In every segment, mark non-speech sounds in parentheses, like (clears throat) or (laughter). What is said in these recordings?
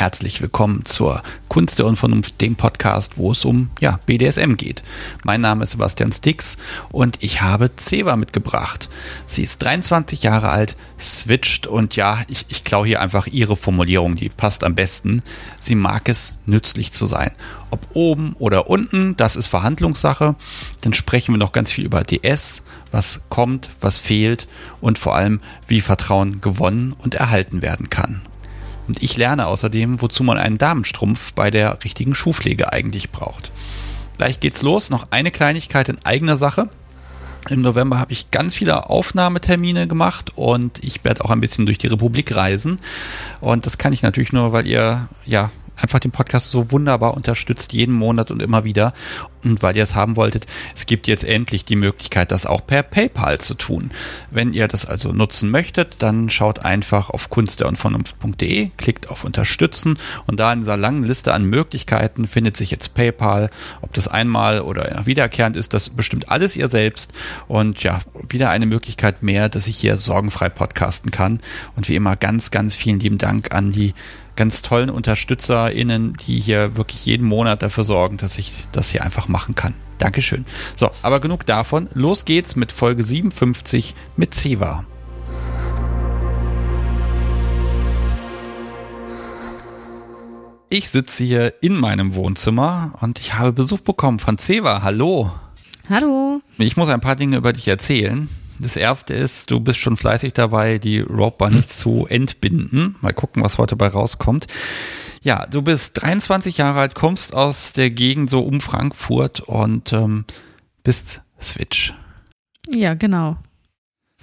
Herzlich willkommen zur Kunst der Unvernunft, dem Podcast, wo es um ja, BDSM geht. Mein Name ist Sebastian Stix und ich habe Ceva mitgebracht. Sie ist 23 Jahre alt, switcht und ja, ich, ich klaue hier einfach ihre Formulierung, die passt am besten. Sie mag es, nützlich zu sein. Ob oben oder unten, das ist Verhandlungssache. Dann sprechen wir noch ganz viel über DS, was kommt, was fehlt und vor allem, wie Vertrauen gewonnen und erhalten werden kann. Und ich lerne außerdem, wozu man einen Damenstrumpf bei der richtigen Schuhpflege eigentlich braucht. Gleich geht's los. Noch eine Kleinigkeit in eigener Sache. Im November habe ich ganz viele Aufnahmetermine gemacht und ich werde auch ein bisschen durch die Republik reisen. Und das kann ich natürlich nur, weil ihr ja einfach den Podcast so wunderbar unterstützt, jeden Monat und immer wieder. Und weil ihr es haben wolltet, es gibt jetzt endlich die Möglichkeit, das auch per PayPal zu tun. Wenn ihr das also nutzen möchtet, dann schaut einfach auf kunstderundvernunft.de, klickt auf Unterstützen und da in dieser langen Liste an Möglichkeiten findet sich jetzt PayPal. Ob das einmal oder wiederkehrend ist, das bestimmt alles ihr selbst. Und ja, wieder eine Möglichkeit mehr, dass ich hier sorgenfrei podcasten kann. Und wie immer ganz, ganz vielen lieben Dank an die ganz tollen UnterstützerInnen, die hier wirklich jeden Monat dafür sorgen, dass ich das hier einfach machen kann. Dankeschön. So, aber genug davon. Los geht's mit Folge 57 mit Ceva. Ich sitze hier in meinem Wohnzimmer und ich habe Besuch bekommen von Ceva. Hallo. Hallo. Ich muss ein paar Dinge über dich erzählen. Das erste ist, du bist schon fleißig dabei, die Rope Bunnies zu entbinden. Mal gucken, was heute bei rauskommt. Ja, du bist 23 Jahre alt, kommst aus der Gegend so um Frankfurt und ähm, bist Switch. Ja, genau.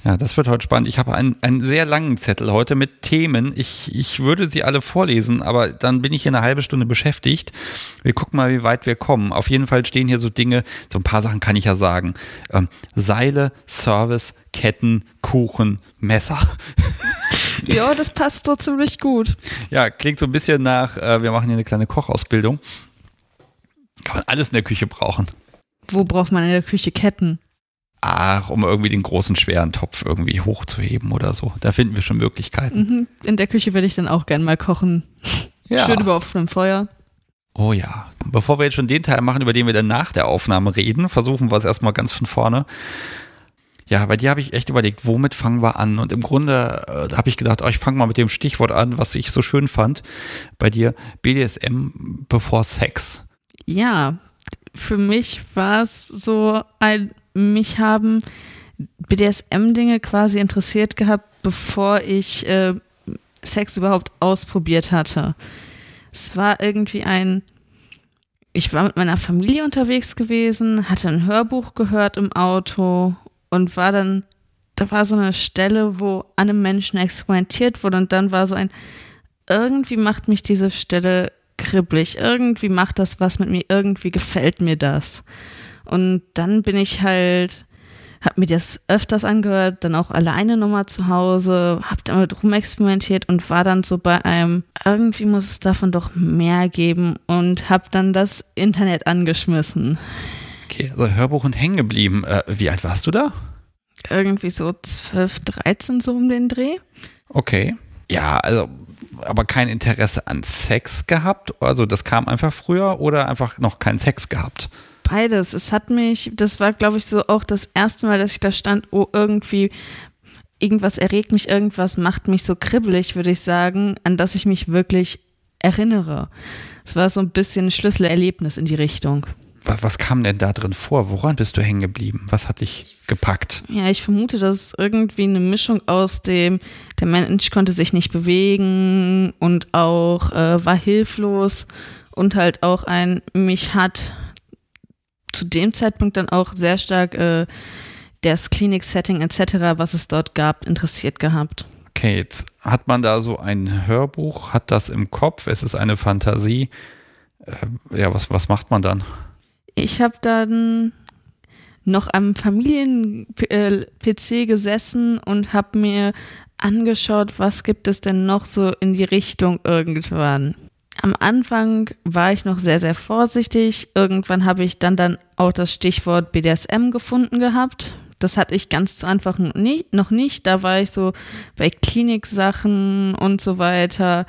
Ja, das wird heute spannend. Ich habe einen, einen sehr langen Zettel heute mit Themen. Ich, ich würde sie alle vorlesen, aber dann bin ich hier eine halbe Stunde beschäftigt. Wir gucken mal, wie weit wir kommen. Auf jeden Fall stehen hier so Dinge, so ein paar Sachen kann ich ja sagen. Ähm, Seile, Service, Ketten, Kuchen, Messer. (laughs) Ja, das passt so ziemlich gut. Ja, klingt so ein bisschen nach, äh, wir machen hier eine kleine Kochausbildung. Kann man alles in der Küche brauchen. Wo braucht man in der Küche Ketten? Ach, um irgendwie den großen, schweren Topf irgendwie hochzuheben oder so. Da finden wir schon Möglichkeiten. Mhm. In der Küche würde ich dann auch gern mal kochen. (laughs) Ja. Schön über offenem Feuer. Oh ja. Bevor wir jetzt schon den Teil machen, über den wir dann nach der Aufnahme reden, versuchen wir es erstmal ganz von vorne. Ja, bei dir habe ich echt überlegt, womit fangen wir an? Und im Grunde äh, habe ich gedacht, oh, ich fange mal mit dem Stichwort an, was ich so schön fand. Bei dir BDSM bevor Sex. Ja, für mich war es so ein, mich haben BDSM-Dinge quasi interessiert gehabt, bevor ich äh, Sex überhaupt ausprobiert hatte. Es war irgendwie ein, ich war mit meiner Familie unterwegs gewesen, hatte ein Hörbuch gehört im Auto und war dann, da war so eine Stelle, wo an einem Menschen experimentiert wurde und dann war so ein, irgendwie macht mich diese Stelle kribbelig, irgendwie macht das was mit mir, irgendwie gefällt mir das. Und dann bin ich halt, hab mir das öfters angehört, dann auch alleine nochmal zu Hause, hab damit rumexperimentiert und war dann so bei einem, irgendwie muss es davon doch mehr geben und hab dann das Internet angeschmissen. Okay, also Hörbuch und hängen geblieben. Äh, wie alt warst du da? Irgendwie so 12, 13 so um den Dreh. Okay. Ja, also, aber kein Interesse an Sex gehabt? Also das kam einfach früher oder einfach noch keinen Sex gehabt? Beides. Es hat mich, das war glaube ich so auch das erste Mal, dass ich da stand, oh irgendwie irgendwas erregt mich, irgendwas macht mich so kribbelig, würde ich sagen, an das ich mich wirklich erinnere. Es war so ein bisschen ein Schlüsselerlebnis in die Richtung. Was, kam denn da drin vor? Woran bist du hängen geblieben? Was hat dich gepackt? Ja, ich vermute, dass es irgendwie eine Mischung aus dem, der Mensch konnte sich nicht bewegen und auch äh, war hilflos und halt auch ein, mich hat zu dem Zeitpunkt dann auch sehr stark äh, das Klinik-Setting etc., was es dort gab, interessiert gehabt. Okay, jetzt hat man da so ein Hörbuch, hat das im Kopf, es ist eine Fantasie. Äh, ja, was, was macht man dann? Ich habe dann noch am Familien-PC gesessen und habe mir angeschaut, was gibt es denn noch so in die Richtung irgendwann. Am Anfang war ich noch sehr, sehr vorsichtig. Irgendwann habe ich dann, dann auch das Stichwort BDSM gefunden gehabt. Das hatte ich ganz zu Anfang noch nicht. Da war ich so bei Kliniksachen und so weiter.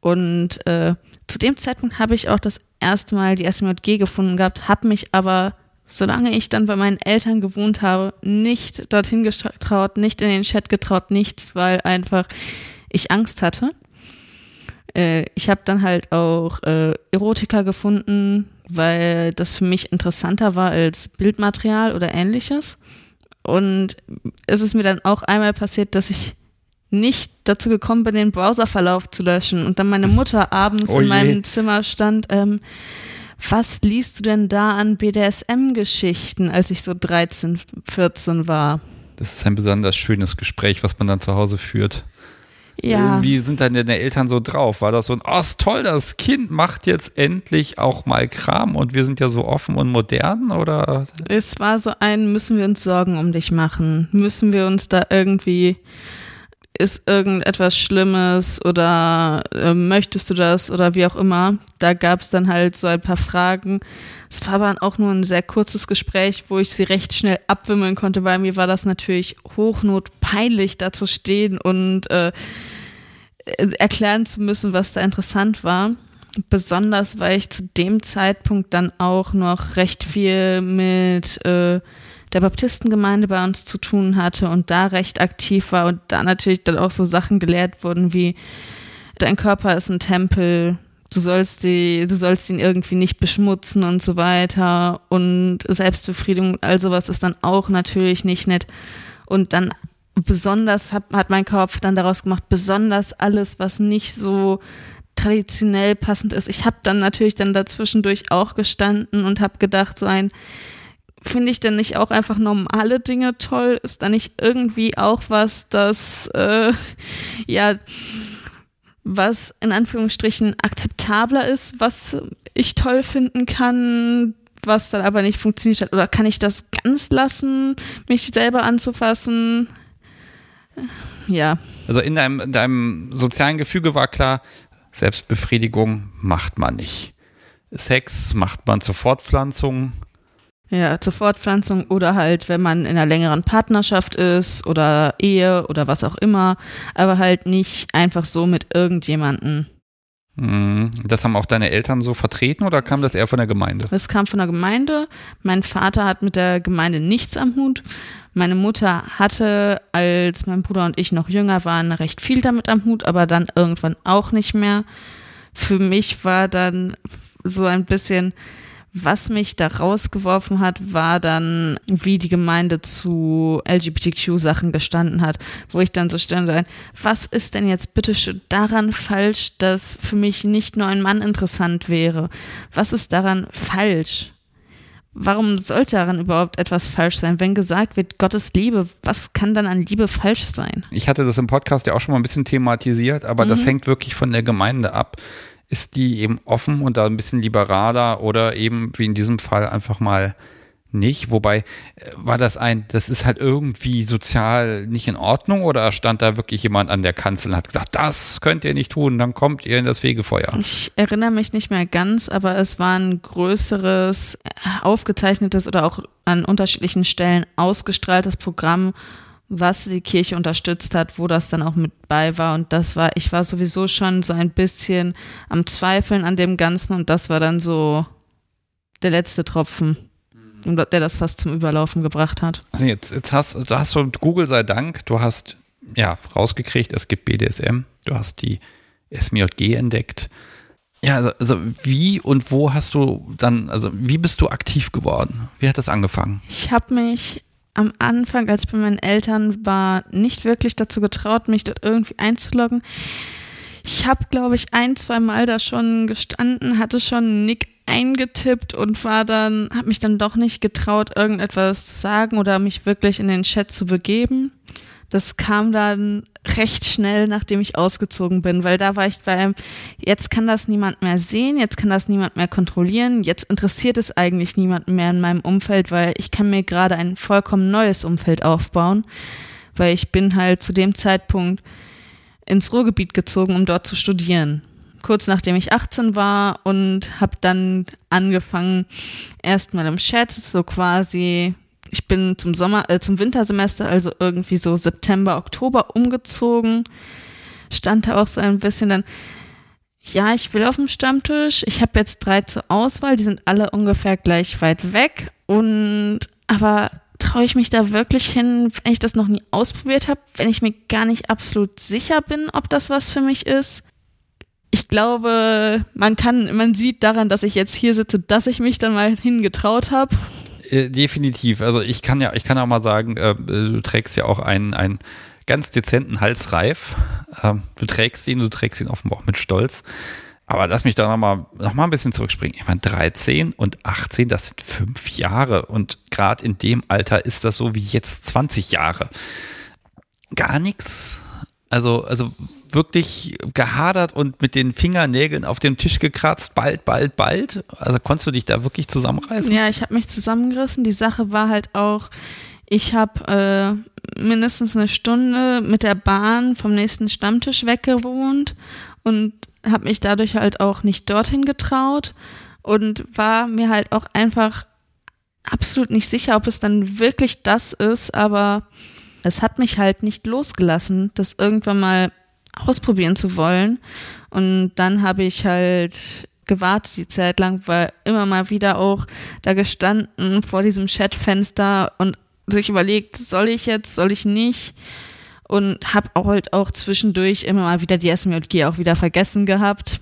Und äh, zu dem Zeitpunkt habe ich auch das erste Mal die SMJG gefunden gehabt, habe mich aber, solange ich dann bei meinen Eltern gewohnt habe, nicht dorthin getraut, nicht in den Chat getraut, nichts, weil einfach ich Angst hatte. Äh, ich habe dann halt auch äh, Erotika gefunden, weil das für mich interessanter war als Bildmaterial oder ähnliches. Und es ist mir dann auch einmal passiert, dass ich nicht dazu gekommen bin, den Browserverlauf zu löschen. Und dann meine Mutter (laughs) abends oh in meinem Zimmer stand, ähm, was liest du denn da an BDSM-Geschichten, als ich so 13, 14 war? Das ist ein besonders schönes Gespräch, was man dann zu Hause führt. Ja. Wie sind dann deine Eltern so drauf? War das so ein, oh, ist toll, das Kind macht jetzt endlich auch mal Kram und wir sind ja so offen und modern oder? Es war so ein, müssen wir uns Sorgen um dich machen? Müssen wir uns da irgendwie, ist irgendetwas Schlimmes oder äh, möchtest du das oder wie auch immer? Da gab es dann halt so ein paar Fragen. Es war aber auch nur ein sehr kurzes Gespräch, wo ich sie recht schnell abwimmeln konnte, weil mir war das natürlich hochnotpeinlich, da zu stehen und äh, erklären zu müssen, was da interessant war. Besonders, weil ich zu dem Zeitpunkt dann auch noch recht viel mit äh, der Baptistengemeinde bei uns zu tun hatte und da recht aktiv war und da natürlich dann auch so Sachen gelehrt wurden wie dein Körper ist ein Tempel, du sollst die, du sollst ihn irgendwie nicht beschmutzen und so weiter und Selbstbefriedigung und all sowas ist dann auch natürlich nicht nett und dann besonders hat, hat mein Kopf dann daraus gemacht, besonders alles, was nicht so traditionell passend ist. Ich habe dann natürlich dann dazwischendurch auch gestanden und habe gedacht, so ein, finde ich denn nicht auch einfach normale Dinge toll? Ist da nicht irgendwie auch was, das, äh, ja, was in Anführungsstrichen akzeptabler ist, was ich toll finden kann, was dann aber nicht funktioniert hat? Oder kann ich das ganz lassen, mich selber anzufassen? ja. Also in deinem, in deinem sozialen Gefüge war klar, Selbstbefriedigung macht man nicht. Sex macht man zur Fortpflanzung. Ja, zur Fortpflanzung oder halt, wenn man in einer längeren Partnerschaft ist oder Ehe oder was auch immer, aber halt nicht einfach so mit irgendjemanden. Mhm. Das haben auch deine Eltern so vertreten oder kam das eher von der Gemeinde? Das kam von der Gemeinde. Mein Vater hat mit der Gemeinde nichts am Hut. Meine Mutter hatte, als mein Bruder und ich noch jünger waren, recht viel damit am Hut, aber dann irgendwann auch nicht mehr. Für mich war dann so ein bisschen, was mich da rausgeworfen hat, war dann, wie die Gemeinde zu LGBTQ-Sachen gestanden hat, wo ich dann so stand, was ist denn jetzt bitte schön daran falsch, dass für mich nicht nur ein Mann interessant wäre? Was ist daran falsch? warum sollte daran überhaupt etwas falsch sein? Wenn gesagt wird, Gottes Liebe, was kann dann an Liebe falsch sein? Ich hatte das im Podcast ja auch schon mal ein bisschen thematisiert, aber mhm. das hängt wirklich von der Gemeinde ab. Ist die eben offen und da ein bisschen liberaler oder eben wie in diesem Fall einfach mal nicht. Wobei, äh, war das ein, das ist halt irgendwie sozial nicht in Ordnung oder stand da wirklich jemand an der Kanzel und hat gesagt, das könnt ihr nicht tun, dann kommt ihr in das Fegefeuer? Ich erinnere mich nicht mehr ganz, aber es war ein größeres, aufgezeichnetes oder auch an unterschiedlichen Stellen ausgestrahltes Programm, was die Kirche unterstützt hat, wo das dann auch mit bei war. Und das war, ich war sowieso schon so ein bisschen am Zweifeln an dem Ganzen und das war dann so der letzte Tropfen der das fast zum Überlaufen gebracht hat. Also jetzt, jetzt hast du hast du Google sei Dank, du hast ja rausgekriegt, es gibt BDSM, du hast die SMJG entdeckt. Ja, also, also wie und wo hast du dann, also wie bist du aktiv geworden? Wie hat das angefangen? Ich habe mich am Anfang, als ich bei meinen Eltern war, nicht wirklich dazu getraut, mich dort irgendwie einzuloggen. Ich habe, glaube ich, ein, zwei Mal da schon gestanden, hatte schon Nick eingetippt und war dann, habe mich dann doch nicht getraut, irgendetwas zu sagen oder mich wirklich in den Chat zu begeben. Das kam dann recht schnell, nachdem ich ausgezogen bin, weil da war ich bei, jetzt kann das niemand mehr sehen, jetzt kann das niemand mehr kontrollieren, jetzt interessiert es eigentlich niemanden mehr in meinem Umfeld, weil ich kann mir gerade ein vollkommen neues Umfeld aufbauen, weil ich bin halt zu dem Zeitpunkt ins Ruhrgebiet gezogen, um dort zu studieren. Kurz nachdem ich 18 war und habe dann angefangen, erstmal im Chat, so quasi, ich bin zum Sommer, äh, zum Wintersemester, also irgendwie so September, Oktober umgezogen, stand da auch so ein bisschen dann, ja, ich will auf dem Stammtisch. Ich habe jetzt drei zur Auswahl, die sind alle ungefähr gleich weit weg. Und aber traue ich mich da wirklich hin, wenn ich das noch nie ausprobiert habe, wenn ich mir gar nicht absolut sicher bin, ob das was für mich ist? Ich glaube, man kann, man sieht daran, dass ich jetzt hier sitze, dass ich mich dann mal hingetraut habe. Äh, definitiv. Also ich kann ja, ich kann auch mal sagen, äh, du trägst ja auch einen, einen ganz dezenten Halsreif. Ähm, du trägst ihn, du trägst ihn offenbar auch mit Stolz. Aber lass mich da nochmal noch mal ein bisschen zurückspringen. Ich meine, 13 und 18, das sind fünf Jahre. Und gerade in dem Alter ist das so wie jetzt 20 Jahre. Gar nichts. Also, also wirklich gehadert und mit den Fingernägeln auf dem Tisch gekratzt, bald, bald, bald. Also konntest du dich da wirklich zusammenreißen? Ja, ich habe mich zusammengerissen. Die Sache war halt auch, ich habe äh, mindestens eine Stunde mit der Bahn vom nächsten Stammtisch weggewohnt und habe mich dadurch halt auch nicht dorthin getraut und war mir halt auch einfach absolut nicht sicher, ob es dann wirklich das ist, aber es hat mich halt nicht losgelassen, das irgendwann mal ausprobieren zu wollen. Und dann habe ich halt gewartet die Zeit lang, war immer mal wieder auch da gestanden vor diesem Chatfenster und sich überlegt, soll ich jetzt, soll ich nicht? Und habe auch halt auch zwischendurch immer mal wieder die SMJG auch wieder vergessen gehabt.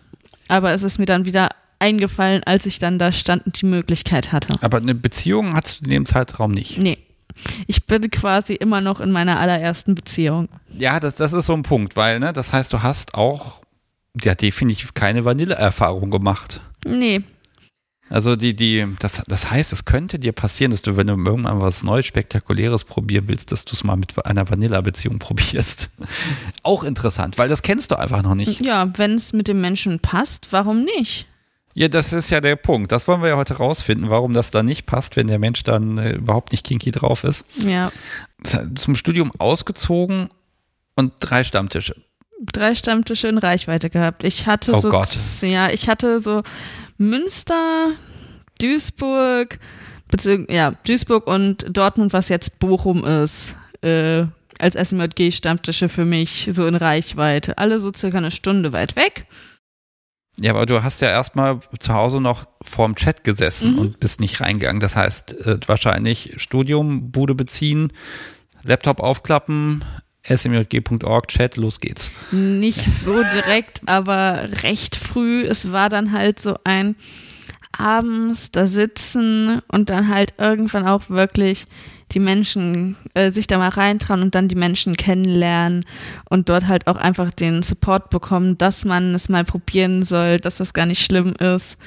Aber es ist mir dann wieder eingefallen, als ich dann da stand und die Möglichkeit hatte. Aber eine Beziehung hattest du in dem Zeitraum nicht? Nee. Ich bin quasi immer noch in meiner allerersten Beziehung. Ja, das, das ist so ein Punkt, weil, ne, das heißt, du hast auch ja definitiv keine Vanille-Erfahrung gemacht. Nee, also die, die, das, das heißt, es könnte dir passieren, dass du, wenn du irgendwann was Neues, Spektakuläres probieren willst, dass du es mal mit einer Vanilla-Beziehung (laughs) probierst. Auch interessant, weil das kennst du einfach noch nicht. Ja, wenn es mit dem Menschen passt, warum nicht? Ja, das ist ja der Punkt. Das wollen wir ja heute rausfinden, warum das da nicht passt, wenn der Mensch dann äh, überhaupt nicht kinky drauf ist. Ja. Zum Studium ausgezogen und drei Stammtische. Drei Stammtische in Reichweite gehabt. Ich hatte Oh so, Gott. ja, ich hatte so Münster, Duisburg, beziehungsweise, ja, Duisburg und Dortmund, was jetzt Bochum ist, äh, als SMJG-Stammtische für mich so in Reichweite. Alle so circa eine Stunde weit weg. Ja, aber du hast ja erstmal zu Hause noch vorm Chat gesessen Mhm. und bist nicht reingegangen. Das heißt, äh, wahrscheinlich Studium, Bude beziehen, Laptop aufklappen, smjg.org, Chat, los geht's. Nicht (laughs) so direkt, aber recht früh. Es war dann halt so ein abends da sitzen und dann halt irgendwann auch wirklich die Menschen äh, sich da mal reintrauen und dann die Menschen kennenlernen und dort halt auch einfach den Support bekommen, dass man es mal probieren soll, dass das gar nicht schlimm ist.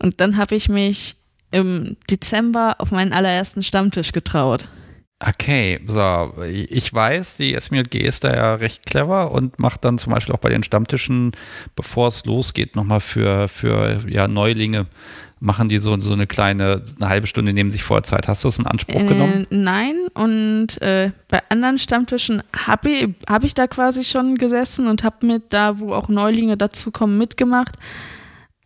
Und dann habe ich mich im Dezember auf meinen allerersten Stammtisch getraut. Okay, so, ich weiß, die SMLG ist da ja recht clever und macht dann zum Beispiel auch bei den Stammtischen, bevor es losgeht, nochmal für, für ja, Neulinge, machen die so, so eine kleine, eine halbe Stunde nehmen sich Vorzeit. Hast du das in Anspruch genommen? Äh, nein, und äh, bei anderen Stammtischen habe ich, hab ich da quasi schon gesessen und habe mit da, wo auch Neulinge dazukommen, mitgemacht.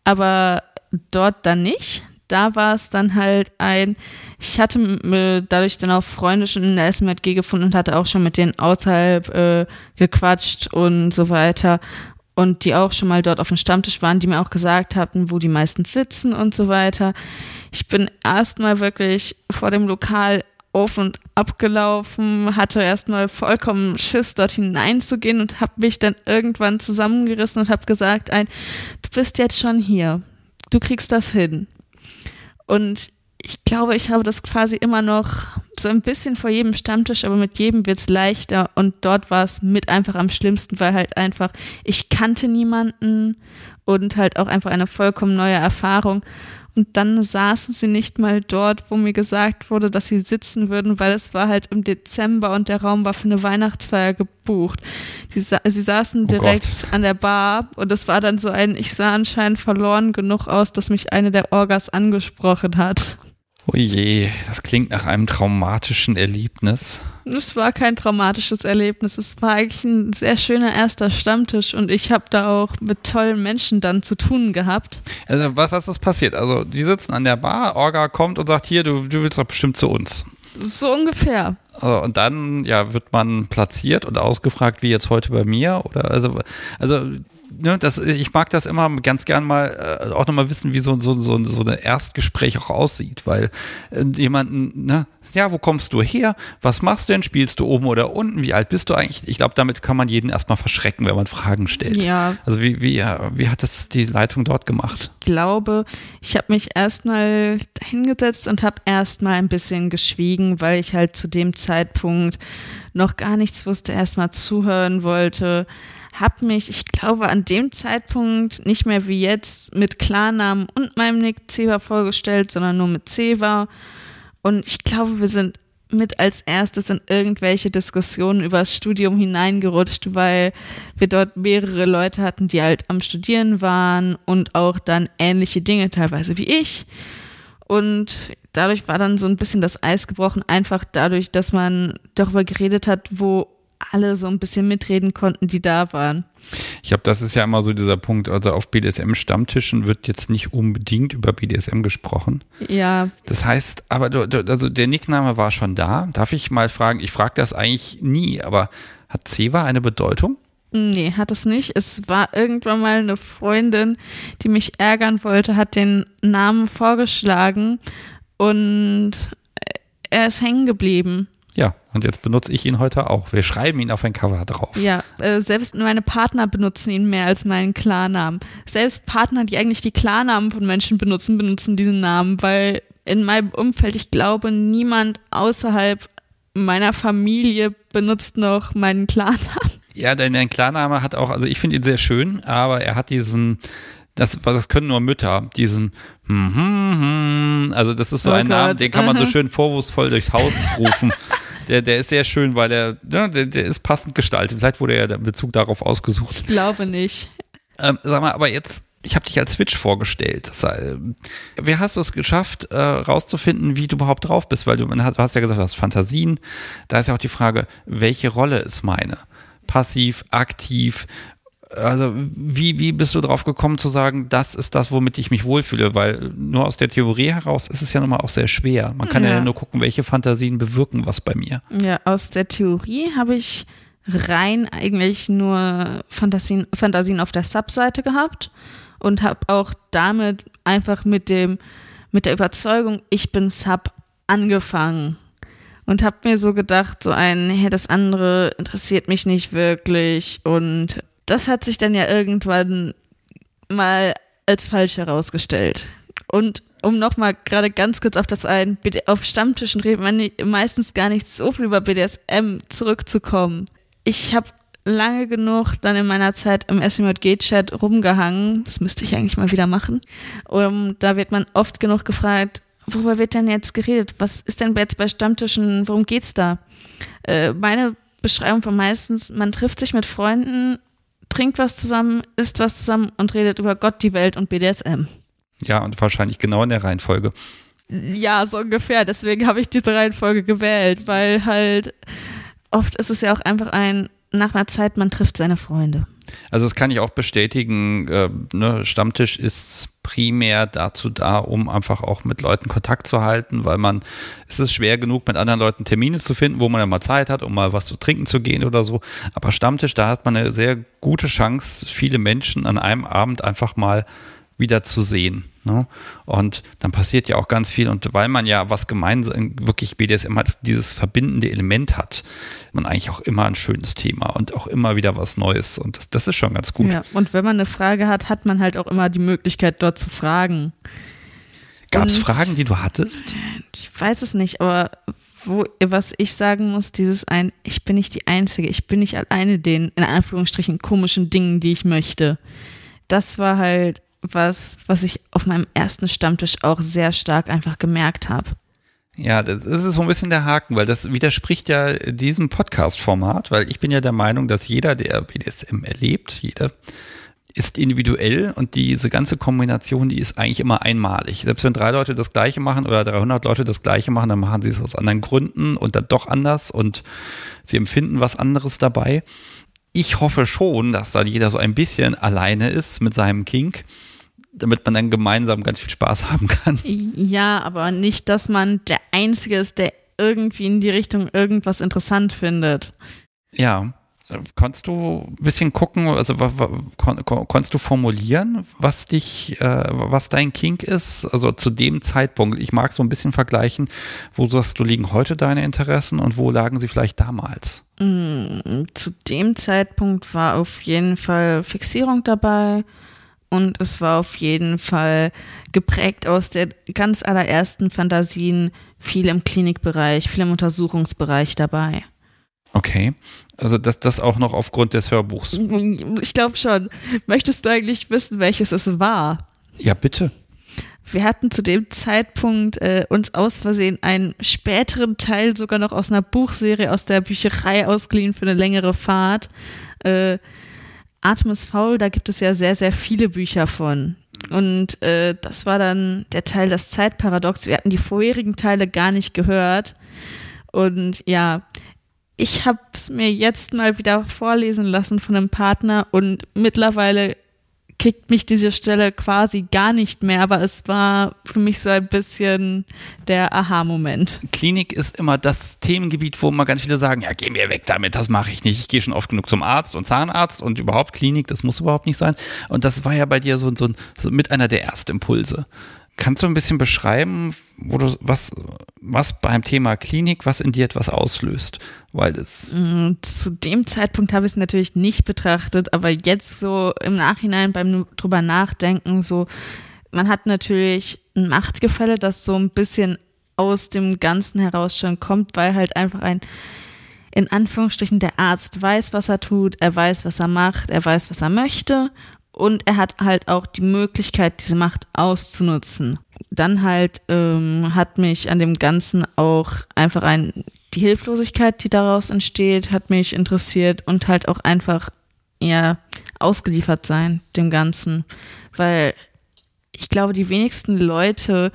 Aber dort dann nicht. Da war es dann halt ein, ich hatte äh, dadurch dann auch Freunde schon in der SMRG gefunden und hatte auch schon mit denen außerhalb äh, gequatscht und so weiter. Und die auch schon mal dort auf dem Stammtisch waren, die mir auch gesagt hatten, wo die meistens sitzen und so weiter. Ich bin erstmal wirklich vor dem Lokal auf und abgelaufen, hatte erstmal vollkommen Schiss, dort hineinzugehen und habe mich dann irgendwann zusammengerissen und habe gesagt, ein, du bist jetzt schon hier, du kriegst das hin. Und ich glaube, ich habe das quasi immer noch so ein bisschen vor jedem Stammtisch, aber mit jedem wird es leichter und dort war es mit einfach am schlimmsten, weil halt einfach, ich kannte niemanden und halt auch einfach eine vollkommen neue Erfahrung. Und dann saßen sie nicht mal dort, wo mir gesagt wurde, dass sie sitzen würden, weil es war halt im Dezember und der Raum war für eine Weihnachtsfeier gebucht. Die, sie saßen Oh direkt Gott. an der Bar und es war dann so ein, ich sah anscheinend verloren genug aus, dass mich eine der Orgas angesprochen hat. Oh je, das klingt nach einem traumatischen Erlebnis. Es war kein traumatisches Erlebnis. Es war eigentlich ein sehr schöner erster Stammtisch und ich habe da auch mit tollen Menschen dann zu tun gehabt. Also, was, was ist passiert? Also, die sitzen an der Bar, Orga kommt und sagt, hier, du, du willst doch bestimmt zu uns. So ungefähr. Also, Und dann, ja, wird man platziert und ausgefragt, wie jetzt heute bei mir. Oder also, also ne, das, ich mag das immer ganz gern mal äh, auch nochmal wissen, wie so, so, so, so ein Erstgespräch auch aussieht, weil äh, jemanden, ne, ja, wo kommst du her? Was machst du denn? Spielst du oben oder unten? Wie alt bist du eigentlich? Ich glaube, damit kann man jeden erstmal verschrecken, wenn man Fragen stellt. Ja. Also wie, wie, wie hat das die Leitung dort gemacht? Ich glaube, ich habe mich erstmal hingesetzt und habe erstmal ein bisschen geschwiegen, weil ich halt zu dem Zeitpunkt noch gar nichts wusste, erstmal zuhören wollte. Hab mich, ich glaube, an dem Zeitpunkt nicht mehr wie jetzt mit Klarnamen und meinem Nick Ceva vorgestellt, sondern nur mit Ceva. Und ich glaube, wir sind mit als erstes in irgendwelche Diskussionen über das Studium hineingerutscht, weil wir dort mehrere Leute hatten, die halt am Studieren waren und auch dann ähnliche Dinge teilweise wie ich. Und dadurch war dann so ein bisschen das Eis gebrochen, einfach dadurch, dass man darüber geredet hat, wo alle so ein bisschen mitreden konnten, die da waren. Ich glaube, das ist ja immer so dieser Punkt. Also auf BDSM-Stammtischen wird jetzt nicht unbedingt über BDSM gesprochen. Ja. Das heißt, aber du, du, also der Nickname war schon da. Darf ich mal fragen? Ich frage das eigentlich nie, aber hat Ceva eine Bedeutung? Nee, hat es nicht. Es war irgendwann mal eine Freundin, die mich ärgern wollte, hat den Namen vorgeschlagen und er ist hängen geblieben. Ja, und jetzt benutze ich ihn heute auch. Wir schreiben ihn auf ein Cover drauf. Ja, äh, selbst meine Partner benutzen ihn mehr als meinen Klarnamen. Selbst Partner, die eigentlich die Klarnamen von Menschen benutzen, benutzen diesen Namen, weil in meinem Umfeld, ich glaube, niemand außerhalb meiner Familie benutzt noch meinen Klarnamen. Ja, dein, dein Klarname hat auch, also ich finde ihn sehr schön, aber er hat diesen, das, das können nur Mütter, diesen, hm, hm, hm, also das ist so Oh ein Name, Gott. den kann man so (laughs) schön vorwurfsvoll durchs Haus rufen. (laughs) Der, der ist sehr schön, weil er, ja, der, der ist passend gestaltet. Vielleicht wurde ja der Bezug darauf ausgesucht. Ich glaube nicht. Ähm, sag mal, aber jetzt, ich habe dich als Switch vorgestellt. Das, äh, wie hast du es geschafft, äh, rauszufinden, wie du überhaupt drauf bist? Weil du, du hast ja gesagt, du hast Fantasien. Da ist ja auch die Frage, welche Rolle ist meine? Passiv, aktiv, also wie, wie bist du drauf gekommen zu sagen, das ist das, womit ich mich wohlfühle? Weil nur aus der Theorie heraus ist es ja nun mal auch sehr schwer. Man kann ja, Ja. nur gucken, welche Fantasien bewirken was bei mir. Ja, aus der Theorie habe ich rein eigentlich nur Fantasien, Fantasien auf der Subseite gehabt und habe auch damit einfach mit dem mit der Überzeugung, ich bin Sub angefangen und habe mir so gedacht, so ein, hey, das andere interessiert mich nicht wirklich und das hat sich dann ja irgendwann mal als falsch herausgestellt. Und um nochmal gerade ganz kurz auf das ein, auf Stammtischen redet man meistens gar nicht so viel über BDSM zurückzukommen. Ich habe lange genug dann in meiner Zeit im SMJG-Chat rumgehangen. Das müsste ich eigentlich mal wieder machen. Und da wird man oft genug gefragt, worüber wird denn jetzt geredet? Was ist denn jetzt bei Stammtischen? Worum geht's da? Äh, meine Beschreibung war meistens, man trifft sich mit Freunden, trinkt was zusammen, isst was zusammen und redet über Gott, die Welt und BDSM. Ja, und wahrscheinlich genau in der Reihenfolge. Ja, so ungefähr. Deswegen habe ich diese Reihenfolge gewählt, weil halt oft ist es ja auch einfach ein, nach einer Zeit, man trifft seine Freunde. Also das kann ich auch bestätigen. Äh, ne, Stammtisch ist primär dazu da, um einfach auch mit Leuten Kontakt zu halten, weil man, es ist schwer genug, mit anderen Leuten Termine zu finden, wo man dann mal Zeit hat, um mal was zu trinken zu gehen oder so. Aber Stammtisch, da hat man eine sehr gute Chance, viele Menschen an einem Abend einfach mal wieder zu sehen. Ne? Und dann passiert ja auch ganz viel. Und weil man ja was gemeinsam, wirklich BDSM als dieses verbindende Element hat, man eigentlich auch immer ein schönes Thema und auch immer wieder was Neues. Und das, das ist schon ganz gut. Ja, und wenn man eine Frage hat, hat man halt auch immer die Möglichkeit, dort zu fragen. Gab es Fragen, die du hattest? Ich weiß es nicht, aber wo, was ich sagen muss, dieses ein, ich bin nicht die Einzige, ich bin nicht alleine den, in Anführungsstrichen, komischen Dingen, die ich möchte. Das war halt was, was ich auf meinem ersten Stammtisch auch sehr stark einfach gemerkt habe. Ja, das ist so ein bisschen der Haken, weil das widerspricht ja diesem Podcast-Format, weil ich bin ja der Meinung, dass jeder, der BDSM erlebt, jeder ist individuell und diese ganze Kombination, die ist eigentlich immer einmalig. Selbst wenn drei Leute das Gleiche machen oder 300 Leute das Gleiche machen, dann machen sie es aus anderen Gründen und dann doch anders und sie empfinden was anderes dabei. Ich hoffe schon, dass dann jeder so ein bisschen alleine ist mit seinem Kink, damit man dann gemeinsam ganz viel Spaß (laughs) haben kann. Ja, aber nicht, dass man der Einzige ist, der irgendwie in die Richtung irgendwas interessant findet. Ja, Konntest du ein bisschen gucken, also kon konntest du formulieren, was dich, äh, was dein Kink ist? Also zu dem Zeitpunkt, ich mag so ein bisschen vergleichen, wo sagst du, liegen heute deine Interessen und wo lagen sie vielleicht damals? Mm, zu dem Zeitpunkt war auf jeden Fall Fixierung dabei und es war auf jeden Fall geprägt aus der ganz allerersten Fantasien, viel im Klinikbereich, viel im Untersuchungsbereich dabei. Okay. Also das, das auch noch aufgrund des Hörbuchs. Ich glaube schon. Möchtest du eigentlich wissen, welches es war? Ja, bitte. Wir hatten zu dem Zeitpunkt äh, uns aus Versehen einen späteren Teil sogar noch aus einer Buchserie aus der Bücherei ausgeliehen für eine längere Fahrt. Äh, Atem ist faul, da gibt es ja sehr, sehr viele Bücher von. Und äh, das war dann der Teil das Zeitparadox. Wir hatten die vorherigen Teile gar nicht gehört. Und ja, ich habe es mir jetzt mal wieder vorlesen lassen von einem Partner und mittlerweile kickt mich diese Stelle quasi gar nicht mehr, aber es war für mich so ein bisschen der Aha-Moment. Klinik ist immer das Themengebiet, wo immer ganz viele sagen, ja, geh mir weg damit, das mache ich nicht. Ich gehe schon oft genug zum Arzt und Zahnarzt und überhaupt Klinik, das muss überhaupt nicht sein. Und das war ja bei dir so, so, so mit einer der Erstimpulse. Kannst du ein bisschen beschreiben, wo du, was, was beim Thema Klinik, was in dir etwas auslöst? Weil das mm, Zu dem Zeitpunkt habe ich es natürlich nicht betrachtet, aber jetzt so im Nachhinein beim drüber nachdenken, so, man hat natürlich ein Machtgefälle, das so ein bisschen aus dem Ganzen heraus schon kommt, weil halt einfach ein, in Anführungsstrichen, der Arzt weiß, was er tut, er weiß, was er macht, er weiß, was er möchte und er hat halt auch die Möglichkeit, diese Macht auszunutzen. Dann halt ähm, hat mich an dem Ganzen auch einfach ein, die Hilflosigkeit, die daraus entsteht, hat mich interessiert und halt auch einfach eher ausgeliefert sein dem Ganzen, weil ich glaube, die wenigsten Leute,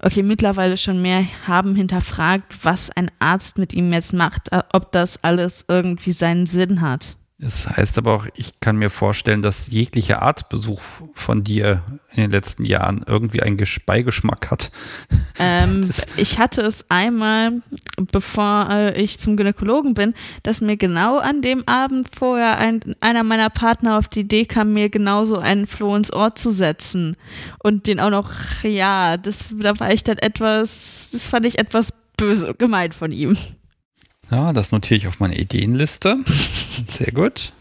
okay, mittlerweile schon mehr haben hinterfragt, was ein Arzt mit ihm jetzt macht, ob das alles irgendwie seinen Sinn hat. Das heißt aber auch, ich kann mir vorstellen, dass jeglicher Arztbesuch von dir in den letzten Jahren irgendwie einen Beigeschmack hat. Ähm, ich hatte es einmal, bevor äh, ich zum Gynäkologen bin, dass mir genau an dem Abend vorher ein, einer meiner Partner auf die Idee kam, mir genauso einen Floh ins Ohr zu setzen. Und den auch noch, ja, das, da war ich dann etwas, das fand ich etwas böse, gemeint von ihm. Ja, das notiere ich auf meine Ideenliste. (laughs) Sehr gut.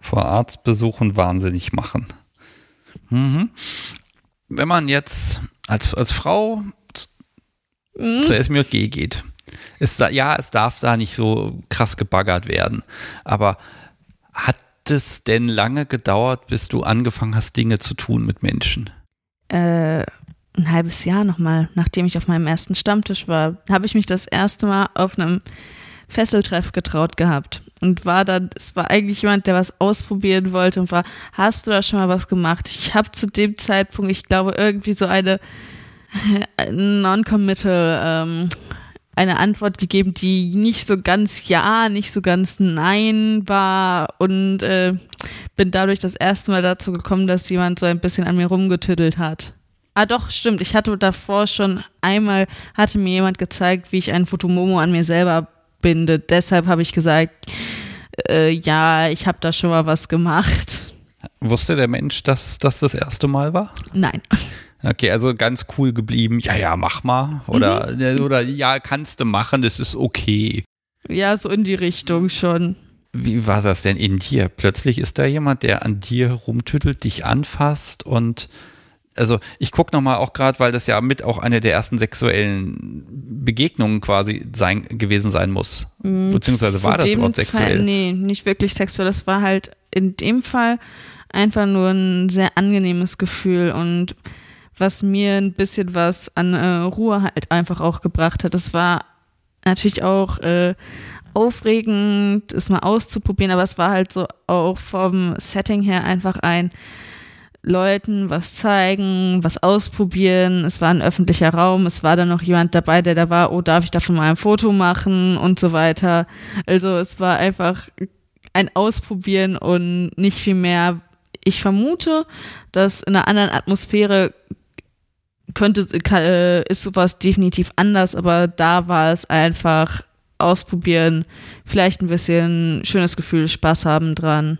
Vor Arztbesuchen wahnsinnig machen. Mhm. Wenn man jetzt als, als Frau mhm. zur SMJG geht, ist da, ja, es darf da nicht so krass gebaggert werden. Aber hat es denn lange gedauert, bis du angefangen hast, Dinge zu tun mit Menschen? Äh, ein halbes Jahr nochmal, nachdem ich auf meinem ersten Stammtisch war, habe ich mich das erste Mal auf einem Fesseltreff getraut gehabt und war dann, es war eigentlich jemand, der was ausprobieren wollte und war, hast du da schon mal was gemacht? Ich habe zu dem Zeitpunkt, ich glaube, irgendwie so eine (laughs) non-committal, ähm, eine Antwort gegeben, die nicht so ganz ja, nicht so ganz nein war und äh, bin dadurch das erste Mal dazu gekommen, dass jemand so ein bisschen an mir rumgetüttelt hat. Ah doch, stimmt. Ich hatte davor schon einmal, hatte mir jemand gezeigt, wie ich ein Fotomomo an mir selber bindet. Deshalb habe ich gesagt, äh, ja, ich habe da schon mal was gemacht. Wusste der Mensch, dass das das erste Mal war? Nein. Okay, also ganz cool geblieben. Ja, ja, mach mal. Oder, mhm. oder ja, kannst du machen, das ist okay. Ja, so in die Richtung schon. Wie war das denn in dir? Plötzlich ist da jemand, der an dir rumtüttelt, dich anfasst und also ich gucke nochmal auch gerade, weil das ja mit auch eine der ersten sexuellen Begegnungen quasi sein, gewesen sein muss. Mm, Beziehungsweise war das überhaupt sexuell? Zeit, nee, nicht wirklich sexuell. Das war halt in dem Fall einfach nur ein sehr angenehmes Gefühl und was mir ein bisschen was an äh, Ruhe halt einfach auch gebracht hat. Das war natürlich auch äh, aufregend, es mal auszuprobieren, aber es war halt so auch vom Setting her einfach ein Leuten was zeigen, was ausprobieren. Es war ein öffentlicher Raum. Es war dann noch jemand dabei, der da war, oh, darf ich davon mal ein Foto machen und so weiter. Also es war einfach ein Ausprobieren und nicht viel mehr. Ich vermute, dass in einer anderen Atmosphäre könnte, äh, ist sowas definitiv anders, aber da war es einfach ausprobieren, vielleicht ein bisschen schönes Gefühl, Spaß haben dran,